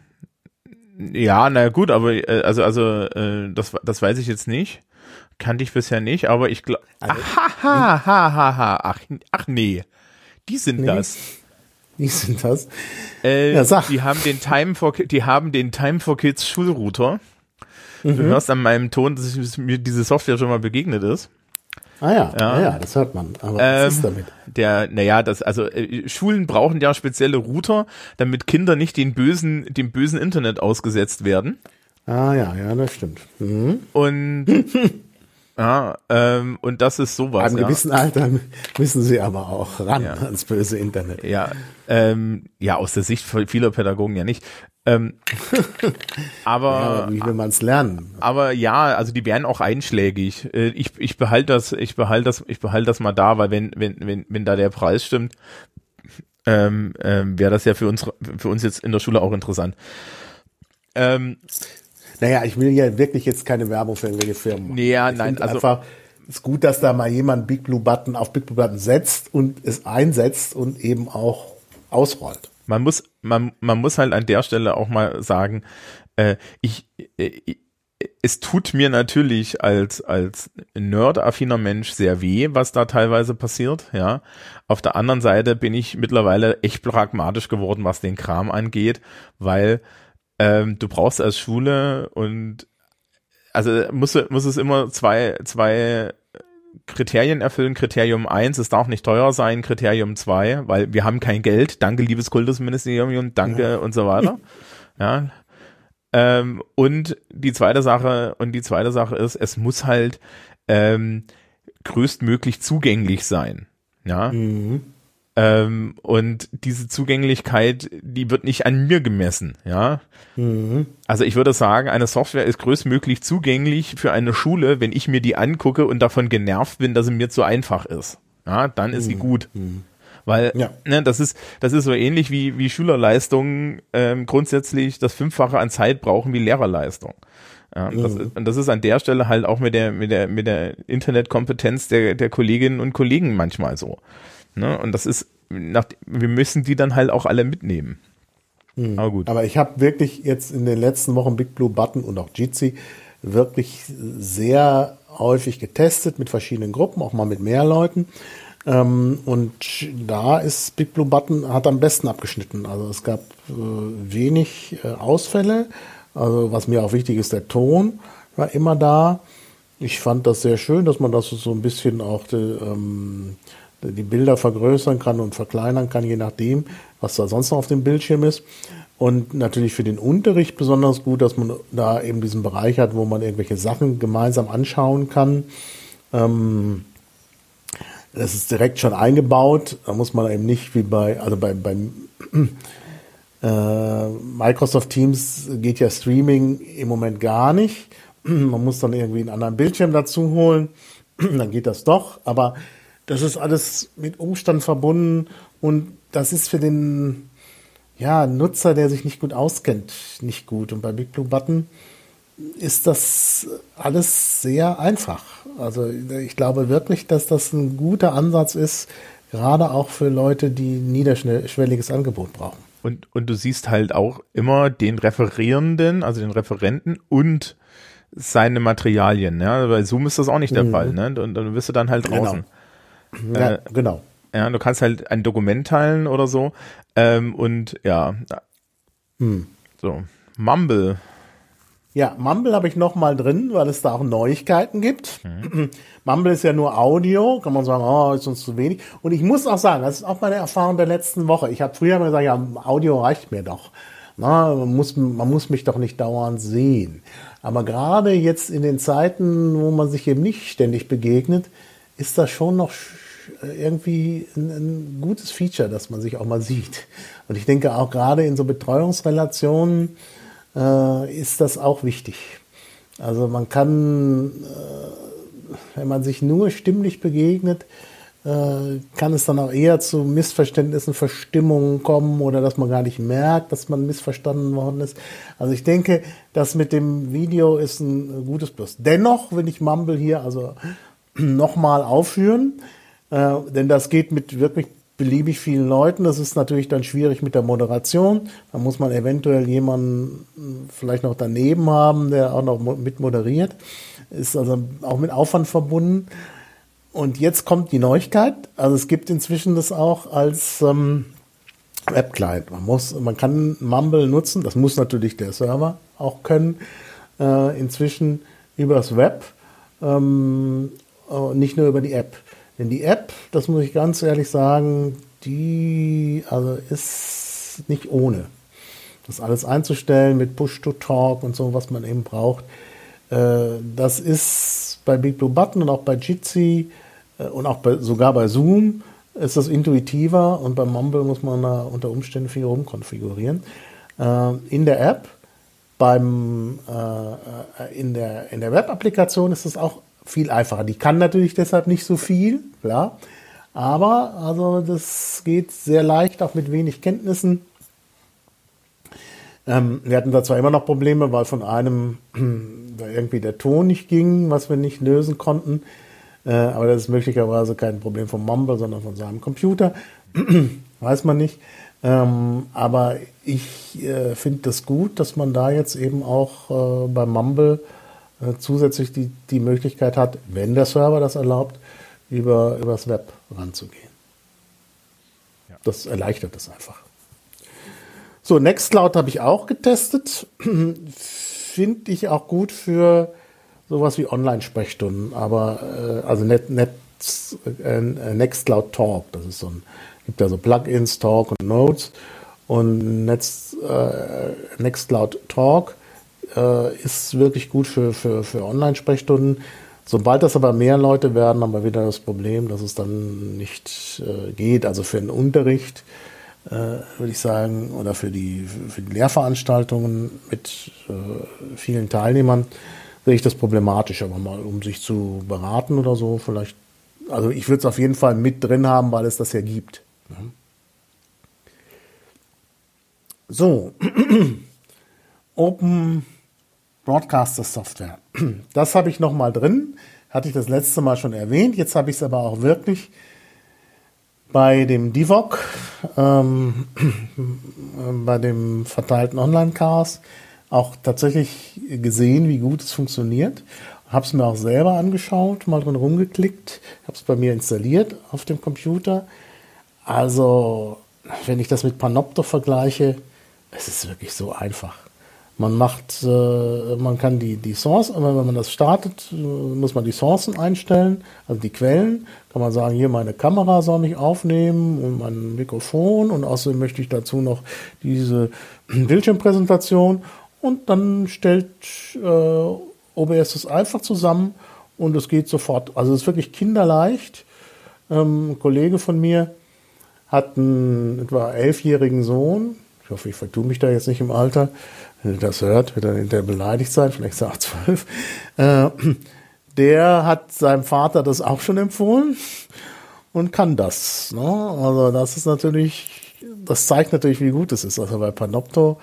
Ja, na gut, aber äh, also also äh, das das weiß ich jetzt nicht. Kannte ich bisher nicht, aber ich glaube. Also, ha, ha, ha, ha, ha. Ach, ach nee. Die sind nee. das. Die sind das. Äh, ja, sag. Die haben den Time for die haben den Time for Kids Schulrouter. Mhm. Du hörst an meinem Ton, dass mir diese Software schon mal begegnet ist. Ah ja, ja, ja, das hört man. Aber ähm, was ist damit? Der, naja, das, also äh, Schulen brauchen ja spezielle Router, damit Kinder nicht den bösen, dem bösen Internet ausgesetzt werden. Ah ja, ja, das stimmt. Mhm. Und <laughs> Ja, ähm, und das ist sowas. Einem ja. gewissen Alter müssen sie aber auch ran ja. ans böse Internet. Ja, ähm, ja, aus der Sicht vieler Pädagogen ja nicht. Ähm, <laughs> aber, ja, aber wie will man es lernen? Aber ja, also die werden auch einschlägig. Äh, ich, ich behalte das, ich behalte das, ich behalte das mal da, weil wenn, wenn, wenn, wenn da der Preis stimmt, ähm, ähm, wäre das ja für uns, für uns jetzt in der Schule auch interessant. Ähm, naja, ich will ja wirklich jetzt keine Werbung für irgendwelche Firmen machen. Ja, nein, also einfach ist gut, dass da mal jemand Big Blue Button auf Big Blue Button setzt und es einsetzt und eben auch ausrollt. Man muss, man, man muss halt an der Stelle auch mal sagen, äh, ich, äh, es tut mir natürlich als, als nerdaffiner Mensch sehr weh, was da teilweise passiert, ja. Auf der anderen Seite bin ich mittlerweile echt pragmatisch geworden, was den Kram angeht, weil ähm, du brauchst als Schule und also muss, muss es immer zwei, zwei Kriterien erfüllen. Kriterium eins, es darf nicht teuer sein. Kriterium zwei, weil wir haben kein Geld. Danke, liebes Kultusministerium, danke ja. und so weiter. <laughs> Ja. Ähm, und die zweite Sache, und die zweite Sache ist, es muss halt ähm, größtmöglich zugänglich sein. Ja. Mhm. Ähm, und diese Zugänglichkeit, die wird nicht an mir gemessen, ja. Mhm. Also ich würde sagen, eine Software ist größtmöglich zugänglich für eine Schule, wenn ich mir die angucke und davon genervt bin, dass sie mir zu einfach ist. Ja, dann ist mhm. sie gut. Mhm. Weil ja. ne, das ist das ist so ähnlich wie wie Schülerleistungen ähm, grundsätzlich das Fünffache an Zeit brauchen wie Lehrerleistung. Ja, das, mhm. und das ist an der Stelle halt auch mit der mit der mit der Internetkompetenz der der Kolleginnen und Kollegen manchmal so. Ne? Und das ist, nach, wir müssen die dann halt auch alle mitnehmen. Hm. Aber gut. Aber ich habe wirklich jetzt in den letzten Wochen Big Blue Button und auch Jitsi wirklich sehr häufig getestet mit verschiedenen Gruppen, auch mal mit mehr Leuten. Ähm, und da ist Big Blue Button hat am besten abgeschnitten. Also es gab äh, wenig äh, Ausfälle. Also was mir auch wichtig ist, der Ton war immer da. Ich fand das sehr schön, dass man das so ein bisschen auch die, ähm, die Bilder vergrößern kann und verkleinern kann, je nachdem, was da sonst noch auf dem Bildschirm ist. Und natürlich für den Unterricht besonders gut, dass man da eben diesen Bereich hat, wo man irgendwelche Sachen gemeinsam anschauen kann. Ähm, das ist direkt schon eingebaut. Da muss man eben nicht wie bei, also bei, beim <clears throat> äh, Microsoft Teams geht ja Streaming im Moment gar nicht. <clears throat> Man muss dann irgendwie einen anderen Bildschirm dazu holen. <clears throat> Dann geht das doch. Aber das ist alles mit Umstand verbunden und das ist für den ja, Nutzer, der sich nicht gut auskennt, nicht gut. Und bei Big Blue Button ist das alles sehr einfach. Also ich glaube wirklich, dass das ein guter Ansatz ist, gerade auch für Leute, die niederschwelliges Angebot brauchen. Und, und du siehst halt auch immer den Referierenden, also den Referenten und seine Materialien. Ja? Bei Zoom ist das auch nicht der mhm. Fall. Ne? Und dann bist du dann halt genau. draußen. Genau. Ja, äh, genau. Ja, du kannst halt ein Dokument teilen oder so. Ähm, und ja. Hm. So. Mumble. Ja, Mumble habe ich noch mal drin, weil es da auch Neuigkeiten gibt. Mhm. <clears throat> Mumble ist ja nur Audio, kann man sagen, oh, ist uns zu wenig. Und ich muss auch sagen, das ist auch meine Erfahrung der letzten Woche. Ich habe früher immer gesagt, ja, Audio reicht mir doch. Na, man, muss, man muss mich doch nicht dauernd sehen. Aber gerade jetzt in den Zeiten, wo man sich eben nicht ständig begegnet, ist das schon noch irgendwie ein, ein, gutes Feature, dass man sich auch mal sieht. Und ich denke auch gerade in so Betreuungsrelationen äh, ist das auch wichtig. Also man kann, äh, wenn man sich nur stimmlich begegnet, äh, kann es dann auch eher zu Missverständnissen, Verstimmungen kommen oder dass man gar nicht merkt, dass man missverstanden worden ist. Also ich denke, das mit dem Video ist ein gutes Plus. Dennoch will ich Mumble hier also nochmal aufführen. Äh, denn das geht mit wirklich beliebig vielen Leuten. Das ist natürlich dann schwierig mit der Moderation. Da muss man eventuell jemanden vielleicht noch daneben haben, der auch noch mit moderiert. Ist also auch mit Aufwand verbunden. Und jetzt kommt die Neuigkeit. Also es gibt inzwischen das auch als ähm, Webclient. Man muss, man kann Mumble nutzen. Das muss natürlich der Server auch können. Äh, inzwischen übers Web, ähm, äh, nicht nur über die App. Denn die App, das muss ich ganz ehrlich sagen, die also ist nicht ohne. Das alles einzustellen mit Push-to-Talk und so, was man eben braucht. Äh, das ist bei Big Blue Button und auch bei Jitsi äh, und auch bei, sogar bei Zoom ist das intuitiver und bei Mumble muss man da unter Umständen viel rumkonfigurieren. In der App, beim, in der, in der Web-Applikation ist es auch viel einfacher. Die kann natürlich deshalb nicht so viel, klar. Aber also das geht sehr leicht, auch mit wenig Kenntnissen. Ähm, wir hatten da zwar immer noch Probleme, weil von einem <clears throat> da irgendwie der Ton nicht ging, was wir nicht lösen konnten. Äh, aber das ist möglicherweise kein Problem von Mumble, sondern von seinem Computer. <clears throat> Weiß man nicht. Ähm, aber ich äh, finde das gut, dass man da jetzt eben auch äh, bei Mumble äh, zusätzlich die, die Möglichkeit hat, wenn der Server das erlaubt, über, übers Web ranzugehen. Ja. Das erleichtert es einfach. So, Nextcloud habe ich auch getestet. <clears throat> Finde ich auch gut für sowas wie Online-Sprechstunden, aber äh, also Net, Net, äh, Nextcloud Talk, das ist so ein, gibt ja so Plugins, Talk und Notes und Netz, äh, Nextcloud Talk äh, ist wirklich gut für, für, für Online-Sprechstunden. Sobald das aber mehr Leute werden, haben wir wieder das Problem, dass es dann nicht äh, geht. Also für den Unterricht äh, würde ich sagen, oder für die, für die Lehrveranstaltungen mit äh, vielen Teilnehmern sehe ich das problematisch. Aber mal, um sich zu beraten oder so, vielleicht, also ich würde es auf jeden Fall mit drin haben, weil es das ja gibt. Ne? So, <clears throat> Open Broadcaster Software. <clears throat> Das habe ich nochmal drin. Hatte ich das letzte Mal schon erwähnt. Jetzt habe ich es aber auch wirklich bei dem DIVOC, ähm, <clears throat> bei dem verteilten Online-Chaos, auch tatsächlich gesehen, wie gut es funktioniert. habe es mir auch selber angeschaut, mal drin rumgeklickt, habe es bei mir installiert auf dem Computer. Also, wenn ich das mit Panopto vergleiche, es ist wirklich so einfach. Man macht, äh, man kann die, die Source, wenn man das startet, äh, muss man die Sourcen einstellen, also die Quellen. Kann man sagen, hier meine Kamera soll mich aufnehmen und mein Mikrofon und außerdem möchte ich dazu noch diese <clears throat> Bildschirmpräsentation und dann stellt äh, OBS das einfach zusammen und es geht sofort. Also es ist wirklich kinderleicht. Ähm, ein Kollege von mir hat einen etwa elfjährigen Sohn. Ich hoffe, ich vertue mich da jetzt nicht im Alter. Wenn er das hört, wird er hinterher beleidigt sein, vielleicht sagt zwölf. Äh, der hat seinem Vater das auch schon empfohlen und kann das. Ne? Also das ist natürlich, das zeigt natürlich, wie gut es ist. Also bei Panopto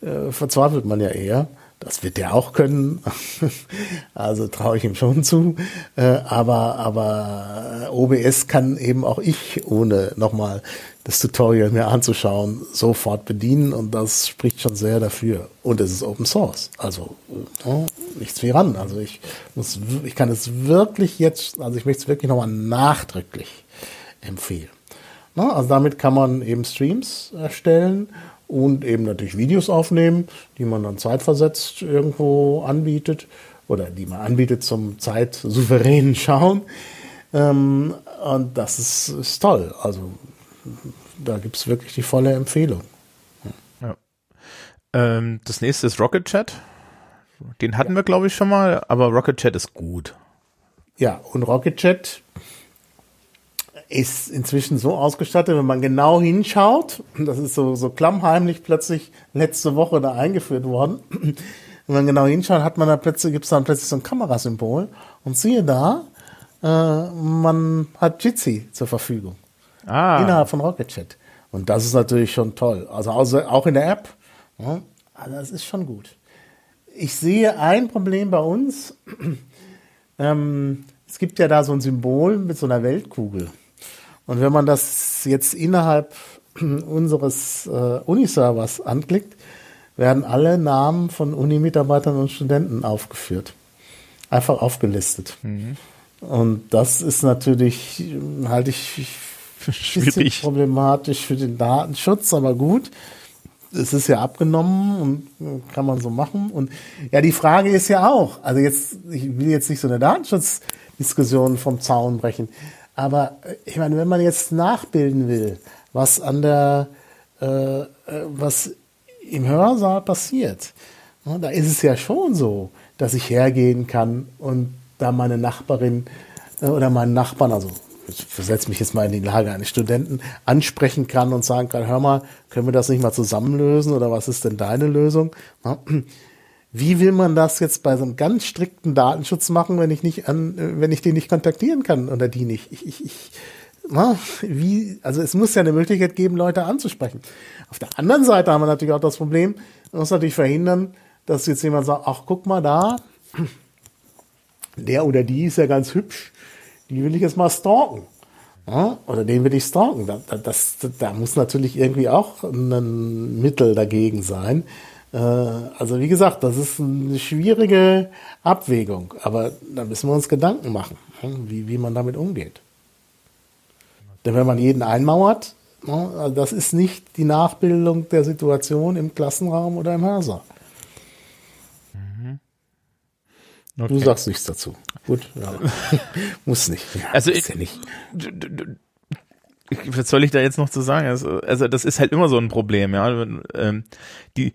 äh, verzweifelt man ja eher. Das wird er auch können. <laughs> also traue ich ihm schon zu. Äh, aber, aber OBS kann eben auch ich, ohne nochmal das Tutorial mir anzuschauen, sofort bedienen und das spricht schon sehr dafür. Und es ist Open Source. Also äh, nichts wie ran. Also ich muss, ich kann es wirklich jetzt, also ich möchte es wirklich nochmal nachdrücklich empfehlen. Also damit kann man eben Streams erstellen und eben natürlich Videos aufnehmen, die man dann zeitversetzt irgendwo anbietet oder die man anbietet zum zeitsouveränen Schauen. Ähm, und das ist, ist toll. Also da gibt es wirklich die volle Empfehlung. Ja. Ähm, das nächste ist Rocket Chat. Den hatten ja. wir, glaube ich, schon mal, aber Rocket Chat ist gut. Ja, und Rocket Chat ist inzwischen so ausgestattet, wenn man genau hinschaut, das ist so, so klammheimlich plötzlich letzte Woche da eingeführt worden. Wenn man genau hinschaut, hat man da plötzlich, gibt es dann plötzlich so ein Kamerasymbol und siehe da, äh, man hat Jitsi zur Verfügung. Ah. Innerhalb von Rocket Chat. Und das ist natürlich schon toll. Also auch in der App. Ja, also das ist schon gut. Ich sehe ein Problem bei uns. <clears throat> ähm, es gibt ja da so ein Symbol mit so einer Weltkugel. Und wenn man das jetzt innerhalb <clears throat> unseres äh, Uniservers anklickt, werden alle Namen von Uni-Mitarbeitern und Studenten aufgeführt. Einfach aufgelistet. Mhm. Und das ist natürlich, halte ich <laughs> schwierig problematisch für den Datenschutz, aber gut. Es ist ja abgenommen und kann man so machen. Und ja, die Frage ist ja auch, also jetzt, ich will jetzt nicht so eine Datenschutzdiskussion vom Zaun brechen, aber äh, ich meine, wenn man jetzt nachbilden will, was an der, äh, äh, was im Hörsaal passiert, ne, da ist es ja schon so, dass ich hergehen kann und da meine Nachbarin äh, oder meinen Nachbarn, also ich versetze mich jetzt mal in die Lage eines Studenten, ansprechen kann und sagen kann, hör mal, können wir das nicht mal zusammenlösen oder was ist denn deine Lösung? Wie will man das jetzt bei so einem ganz strikten Datenschutz machen, wenn ich nicht an, wenn ich den nicht kontaktieren kann oder die nicht? Ich, ich, ich, na, wie, also es muss ja eine Möglichkeit geben, Leute anzusprechen. Auf der anderen Seite haben wir natürlich auch das Problem, man muss natürlich verhindern, dass jetzt jemand sagt, ach, guck mal da, der oder die ist ja ganz hübsch, die will ich jetzt mal stalken. Ja, oder den will ich stalken. Da, das, da muss natürlich irgendwie auch ein Mittel dagegen sein. Äh, also wie gesagt, das ist eine schwierige Abwägung, aber da müssen wir uns Gedanken machen, wie, wie man damit umgeht. Denn wenn man jeden einmauert, also das ist nicht die Nachbildung der Situation im Klassenraum oder im Hörsaal. Mhm. Okay. Du sagst nichts dazu. Gut, ja. <laughs> muss nicht. Ja, also ich, ja nicht was soll ich da jetzt noch zu sagen? Also, also das ist halt immer so ein Problem, ja. Ähm, die,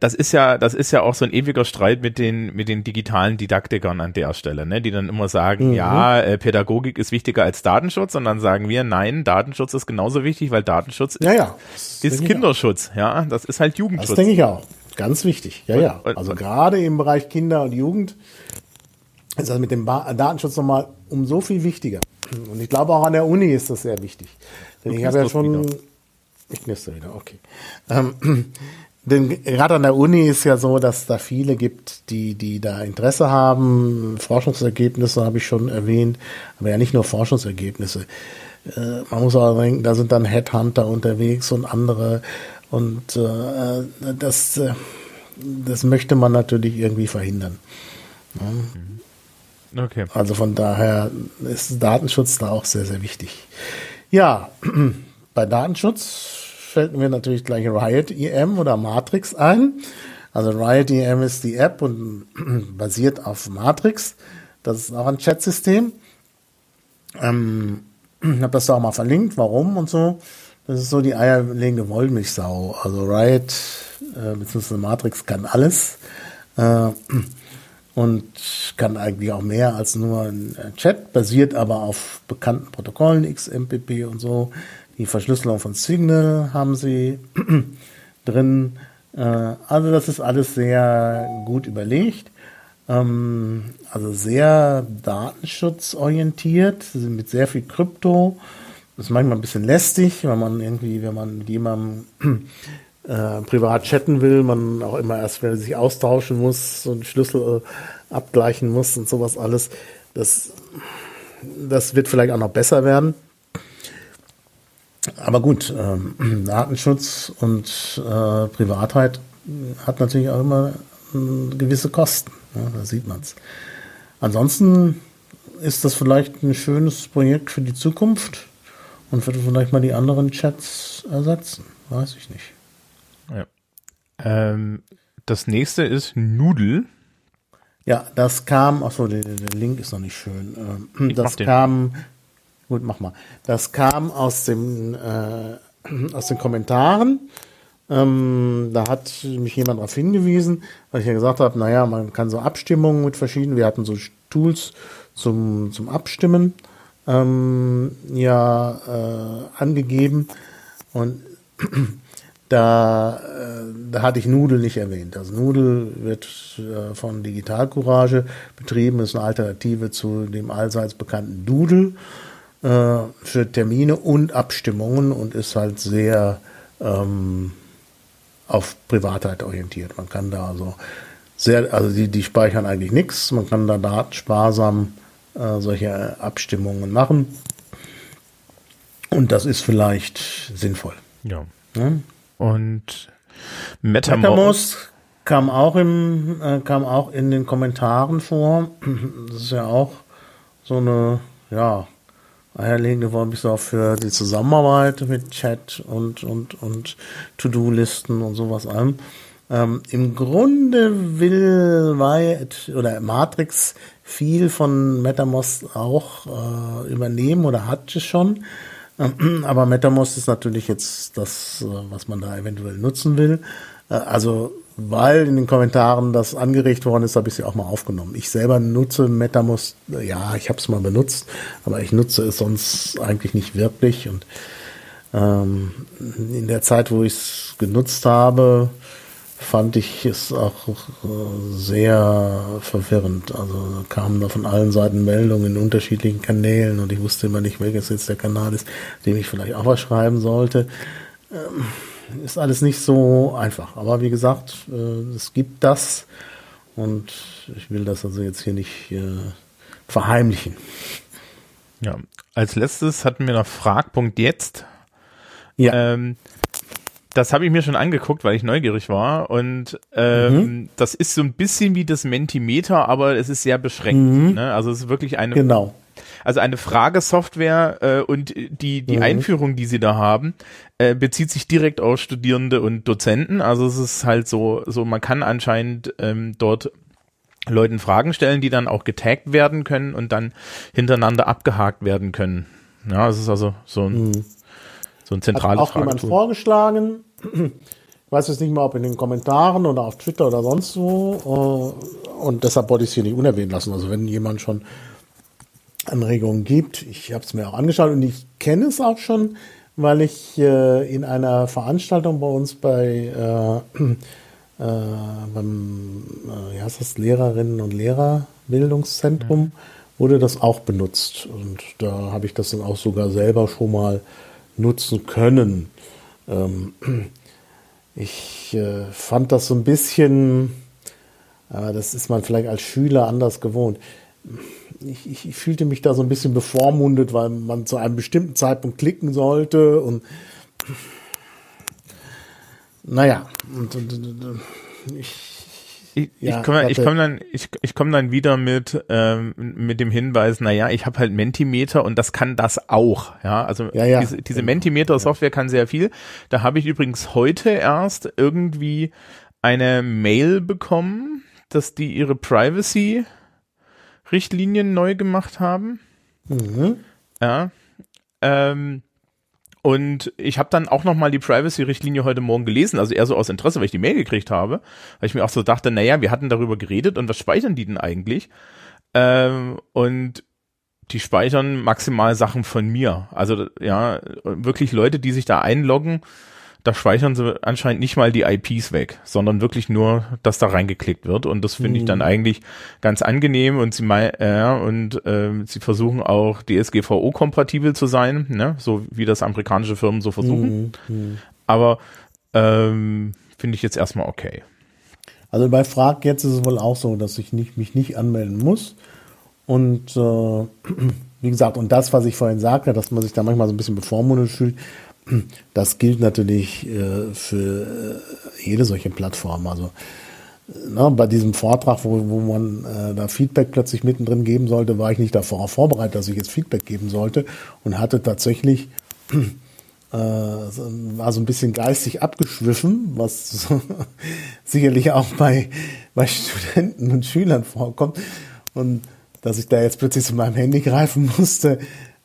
das ist ja, das ist ja auch so ein ewiger Streit mit den mit den digitalen Didaktikern an der Stelle, ne? Die dann immer sagen, mhm. ja, äh, Pädagogik ist wichtiger als Datenschutz, und dann sagen wir, nein, Datenschutz ist genauso wichtig, weil Datenschutz ja, ja. ist Kinderschutz, ja. Das ist halt Jugendschutz. Das denke ich auch. Ganz wichtig, ja, ja. Also gerade im Bereich Kinder und Jugend ist das mit dem Datenschutz nochmal um so viel wichtiger. Und ich glaube auch an der Uni ist das sehr wichtig. Denn ich habe ja schon. Wieder. Ich knister wieder, okay. Ähm, <clears throat> denn gerade an der Uni ist ja so, dass da viele gibt, die, die da Interesse haben. Forschungsergebnisse habe ich schon erwähnt, aber ja nicht nur Forschungsergebnisse. Äh, man muss auch denken, da sind dann Headhunter unterwegs und andere. Und äh, das, äh, das möchte man natürlich irgendwie verhindern. Ja. Mhm. Okay. Also von daher ist Datenschutz da auch sehr, sehr wichtig. Ja, <clears throat> bei Datenschutz fällt mir natürlich gleich Riot EM oder Matrix ein. Also Riot EM ist die App und <clears throat> basiert auf Matrix. Das ist auch ein Chatsystem. Ähm, <clears throat> ich habe das da auch mal verlinkt, warum und so. Das ist so die eierlegende Wollmilchsau. Also Riot äh, bzw. Matrix kann alles äh, und kann eigentlich auch mehr als nur ein Chat, basiert aber auf bekannten Protokollen, XMPP und so. Die Verschlüsselung von Signal haben sie <clears throat> drin. Äh, also das ist alles sehr gut überlegt. Ähm, also sehr datenschutzorientiert, mit sehr viel Krypto. Das ist manchmal ein bisschen lästig, wenn man irgendwie, wenn man mit jemandem äh, privat chatten will, man auch immer erst wenn sich austauschen muss, einen Schlüssel äh, abgleichen muss und sowas alles. Das, das wird vielleicht auch noch besser werden. Aber gut, ähm, <clears throat> Datenschutz und äh, Privatheit hat natürlich auch immer äh, gewisse Kosten. Ja, da sieht man es. Ansonsten ist das vielleicht ein schönes Projekt für die Zukunft und würde vielleicht mal die anderen Chats ersetzen. Weiß ich nicht. Ja. Ähm, das nächste ist Nudel. Ja, das kam, achso, der, der Link ist noch nicht schön. Ähm, das kam, gut, mach mal. Das kam aus dem, äh, aus den Kommentaren ähm, da hat mich jemand darauf hingewiesen, weil ich ja gesagt habe, naja, man kann so Abstimmungen mit verschiedenen, wir hatten so Tools zum, zum Abstimmen ähm, ja äh, angegeben und da, äh, da hatte ich Nudel nicht erwähnt. Also Nudel wird äh, von Digital Courage betrieben, ist eine Alternative zu dem allseits bekannten Doodle äh, für Termine und Abstimmungen und ist halt sehr ähm, auf Privatheit orientiert. Man kann da also sehr, also die, die speichern eigentlich nichts. Man kann da datensparsam äh, solche Abstimmungen machen. Und das ist vielleicht sinnvoll. Ja. ja? Und MetaMost, MetaMost kam auch im, äh, kam auch in den Kommentaren vor. <clears throat> Das ist ja auch so eine, ja, eierlegende Wollmilchsau für die Zusammenarbeit mit Chat und, und, und To-Do-Listen und sowas allem. Ähm, Im Grunde will Wyatt oder Matrix viel von MetaMost auch äh, übernehmen oder hat es schon. <clears throat> Aber MetaMost ist natürlich jetzt das, äh, was man da eventuell nutzen will. Äh, also weil in den Kommentaren das angeregt worden ist, habe ich sie auch mal aufgenommen. Ich selber nutze MetaMost, ja, ich habe es mal benutzt, aber ich nutze es sonst eigentlich nicht wirklich. Und ähm, in der Zeit, wo ich es genutzt habe, fand ich es auch äh, sehr verwirrend. Also kamen da von allen Seiten Meldungen in unterschiedlichen Kanälen und ich wusste immer nicht, welches jetzt der Kanal ist, dem ich vielleicht auch was schreiben sollte. Ähm, ist alles nicht so einfach. Aber wie gesagt, äh, es gibt das und ich will das also jetzt hier nicht äh, verheimlichen. Ja, als letztes hatten wir noch Fragpunkt jetzt. Ja. Ähm, das habe ich mir schon angeguckt, weil ich neugierig war. Und ähm, mhm. das ist so ein bisschen wie das Mentimeter, aber es ist sehr beschränkt. Mhm. Ne? Also es ist wirklich eine genau. Also eine Fragesoftware äh, und die, die mhm. Einführung, die sie da haben, äh, bezieht sich direkt auf Studierende und Dozenten. Also es ist halt so, so man kann anscheinend ähm, dort Leuten Fragen stellen, die dann auch getaggt werden können und dann hintereinander abgehakt werden können. Ja, es ist also so ein, mhm. So ein zentrales Hat auch jemand vorgeschlagen. Ich weiß jetzt nicht mal, ob in den Kommentaren oder auf Twitter oder sonst wo. Äh, und deshalb wollte ich es hier nicht unerwähnt lassen. Also wenn jemand schon Anregungen gibt. Ich habe es mir auch angeschaut und ich kenne es auch schon, weil ich äh, in einer Veranstaltung bei uns bei äh, äh, beim äh, wie heißt das, Lehrerinnen und Lehrerbildungszentrum mhm. wurde das auch benutzt. Und da habe ich das dann auch sogar selber schon mal nutzen können. Ähm, ich äh, fand das so ein bisschen, äh, das ist man vielleicht als Schüler anders gewohnt ich, ich, ich, fühlte mich da so ein bisschen bevormundet, weil man zu einem bestimmten Zeitpunkt klicken sollte und naja, und, und, und, ich, ich, ja, ich komme komm dann, ich, ich komm dann wieder mit, ähm, mit dem Hinweis, naja, ich habe halt Mentimeter und das kann das auch. Ja, also ja, ja. diese, diese Mentimeter-Software kann sehr viel. Da habe ich übrigens heute erst irgendwie eine Mail bekommen, dass die ihre Privacy-Richtlinien neu gemacht haben. Mhm. Ja. Ähm, und ich habe dann auch nochmal die Privacy-Richtlinie heute Morgen gelesen, also eher so aus Interesse, weil ich die Mail gekriegt habe, weil ich mir auch so dachte, naja, wir hatten darüber geredet und was speichern die denn eigentlich? Ähm, und die speichern maximal Sachen von mir. Also ja, wirklich Leute, die sich da einloggen, da speichern sie anscheinend nicht mal die IPs weg, sondern wirklich nur, dass da reingeklickt wird. Und das finde ich dann mhm. eigentlich ganz angenehm und sie mal, äh, und äh, sie versuchen auch DSGVO-kompatibel zu sein, ne? so wie das amerikanische Firmen so versuchen. Mhm. Aber ähm, finde ich jetzt erstmal okay. Also bei Frag jetzt ist es wohl auch so, dass ich nicht, mich nicht anmelden muss. Und äh, <clears throat> wie gesagt, und das, was ich vorhin sagte, dass man sich da manchmal so ein bisschen bevormundet fühlt, das gilt natürlich äh, für äh, jede solche Plattform. Also na, bei diesem Vortrag, wo, wo man äh, da Feedback plötzlich mittendrin geben sollte, war ich nicht davor vorbereitet, dass ich jetzt Feedback geben sollte und hatte tatsächlich äh, war so ein bisschen geistig abgeschwiffen, was <laughs> sicherlich auch bei, bei Studenten und Schülern vorkommt. Und dass ich da jetzt plötzlich zu meinem Handy greifen musste,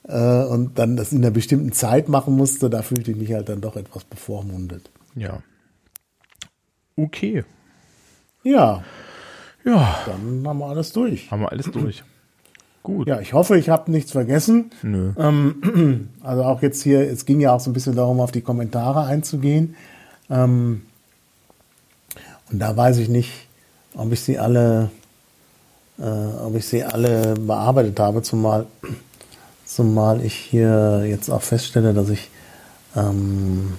äh, und dann das in einer bestimmten Zeit machen musste, da fühlte ich mich halt dann doch etwas bevormundet. Ja. Okay. Ja. Ja. Dann haben wir alles durch. Haben wir alles durch. <clears throat> Gut. Ja, ich hoffe, ich habe nichts vergessen. Nö. Ähm, <clears throat> also auch jetzt hier, es ging ja auch so ein bisschen darum, auf die Kommentare einzugehen. Ähm, und da weiß ich nicht, ob ich sie alle, äh, ob ich sie alle bearbeitet habe, zumal Zumal ich hier jetzt auch feststelle, dass ich, ähm,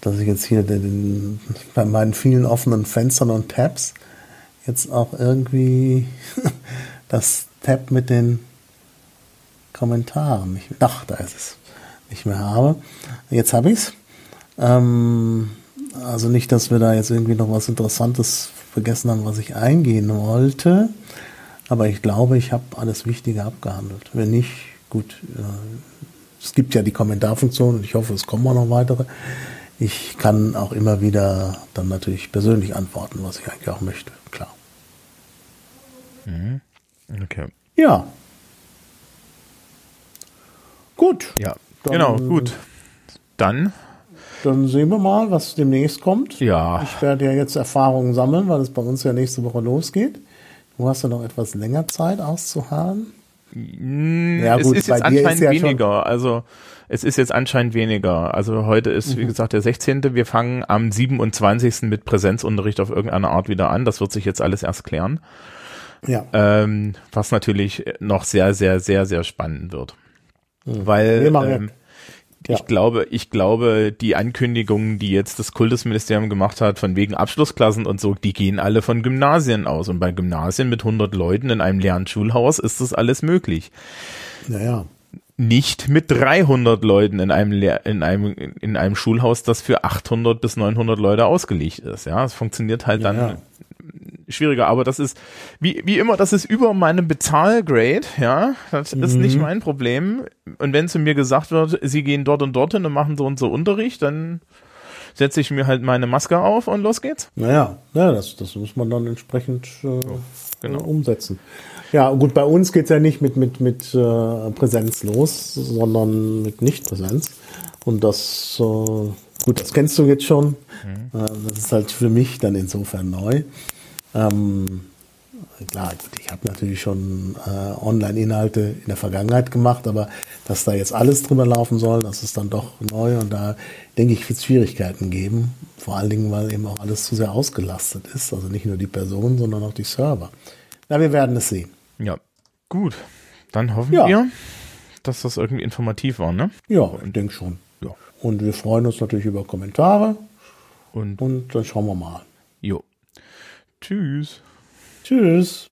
dass ich jetzt hier den, bei meinen vielen offenen Fenstern und Tabs jetzt auch irgendwie <laughs> das Tab mit den Kommentaren nicht, ach, da ist es, nicht mehr habe. Jetzt habe ich es. Ähm, also nicht, dass wir da jetzt irgendwie noch was Interessantes vergessen haben, was ich eingehen wollte. Aber ich glaube, ich habe alles Wichtige abgehandelt. Wenn nicht, gut, äh, es gibt ja die Kommentarfunktion und ich hoffe, es kommen auch noch weitere. Ich kann auch immer wieder dann natürlich persönlich antworten, was ich eigentlich auch möchte, klar. Mhm. Okay. Ja. Gut. Ja, dann, genau, gut. Dann dann sehen wir mal, was demnächst kommt. Ja. Ich werde ja jetzt Erfahrungen sammeln, weil es bei uns ja nächste Woche losgeht. Du hast ja noch etwas länger Zeit auszuharren. Mm, ja, gut, es ist jetzt anscheinend ist ja weniger. Also es ist jetzt anscheinend weniger. Also heute ist, mhm. wie gesagt, der 16. Wir fangen am 27. mit Präsenzunterricht auf irgendeine Art wieder an. Das wird sich jetzt alles erst klären. Ja. Ähm, was natürlich noch sehr, sehr, sehr, sehr spannend wird. Mhm. Weil ähm, ja. Ich glaube, ich glaube, die Ankündigungen, die jetzt das Kultusministerium gemacht hat, von wegen Abschlussklassen und so, die gehen alle von Gymnasien aus. Und bei Gymnasien mit 100 Leuten in einem leeren Schulhaus ist das alles möglich. Naja. Nicht mit 300 Leuten in einem, Lehr in einem, in einem Schulhaus, das für 800 bis 900 Leute ausgelegt ist. Ja, es funktioniert halt dann ja schwieriger, aber das ist, wie, wie immer, das ist über meinem Bezahlgrade, ja, das mhm. ist nicht mhm. mein Problem. Und wenn zu mir gesagt wird, sie gehen dort und dorthin und machen so und so Unterricht, dann setze ich mir halt meine Maske auf und los geht's. Naja, ja, das, das muss man dann entsprechend äh, genau. umsetzen. Ja, gut, bei uns geht's ja nicht mit, mit, mit äh, Präsenz los, sondern mit Nichtpräsenz. Und das, äh, gut, das kennst du jetzt schon. Mhm. Äh, das ist halt für mich dann insofern neu. Ähm, klar, ich habe natürlich schon äh, Online-Inhalte in der Vergangenheit gemacht, aber dass da jetzt alles drüber laufen soll, das ist dann doch neu und da denke ich, wird es Schwierigkeiten geben. Vor allen Dingen, weil eben auch alles zu sehr ausgelastet ist. Also nicht nur die Personen, sondern auch die Server. Na, wir werden es sehen. Ja, gut. Dann hoffen ja. wir, dass das irgendwie informativ war, ne? Ja, ich denke schon. Ja. Und wir freuen uns natürlich über Kommentare. Und, und dann schauen wir mal. Jo. Tschüss. Tschüss.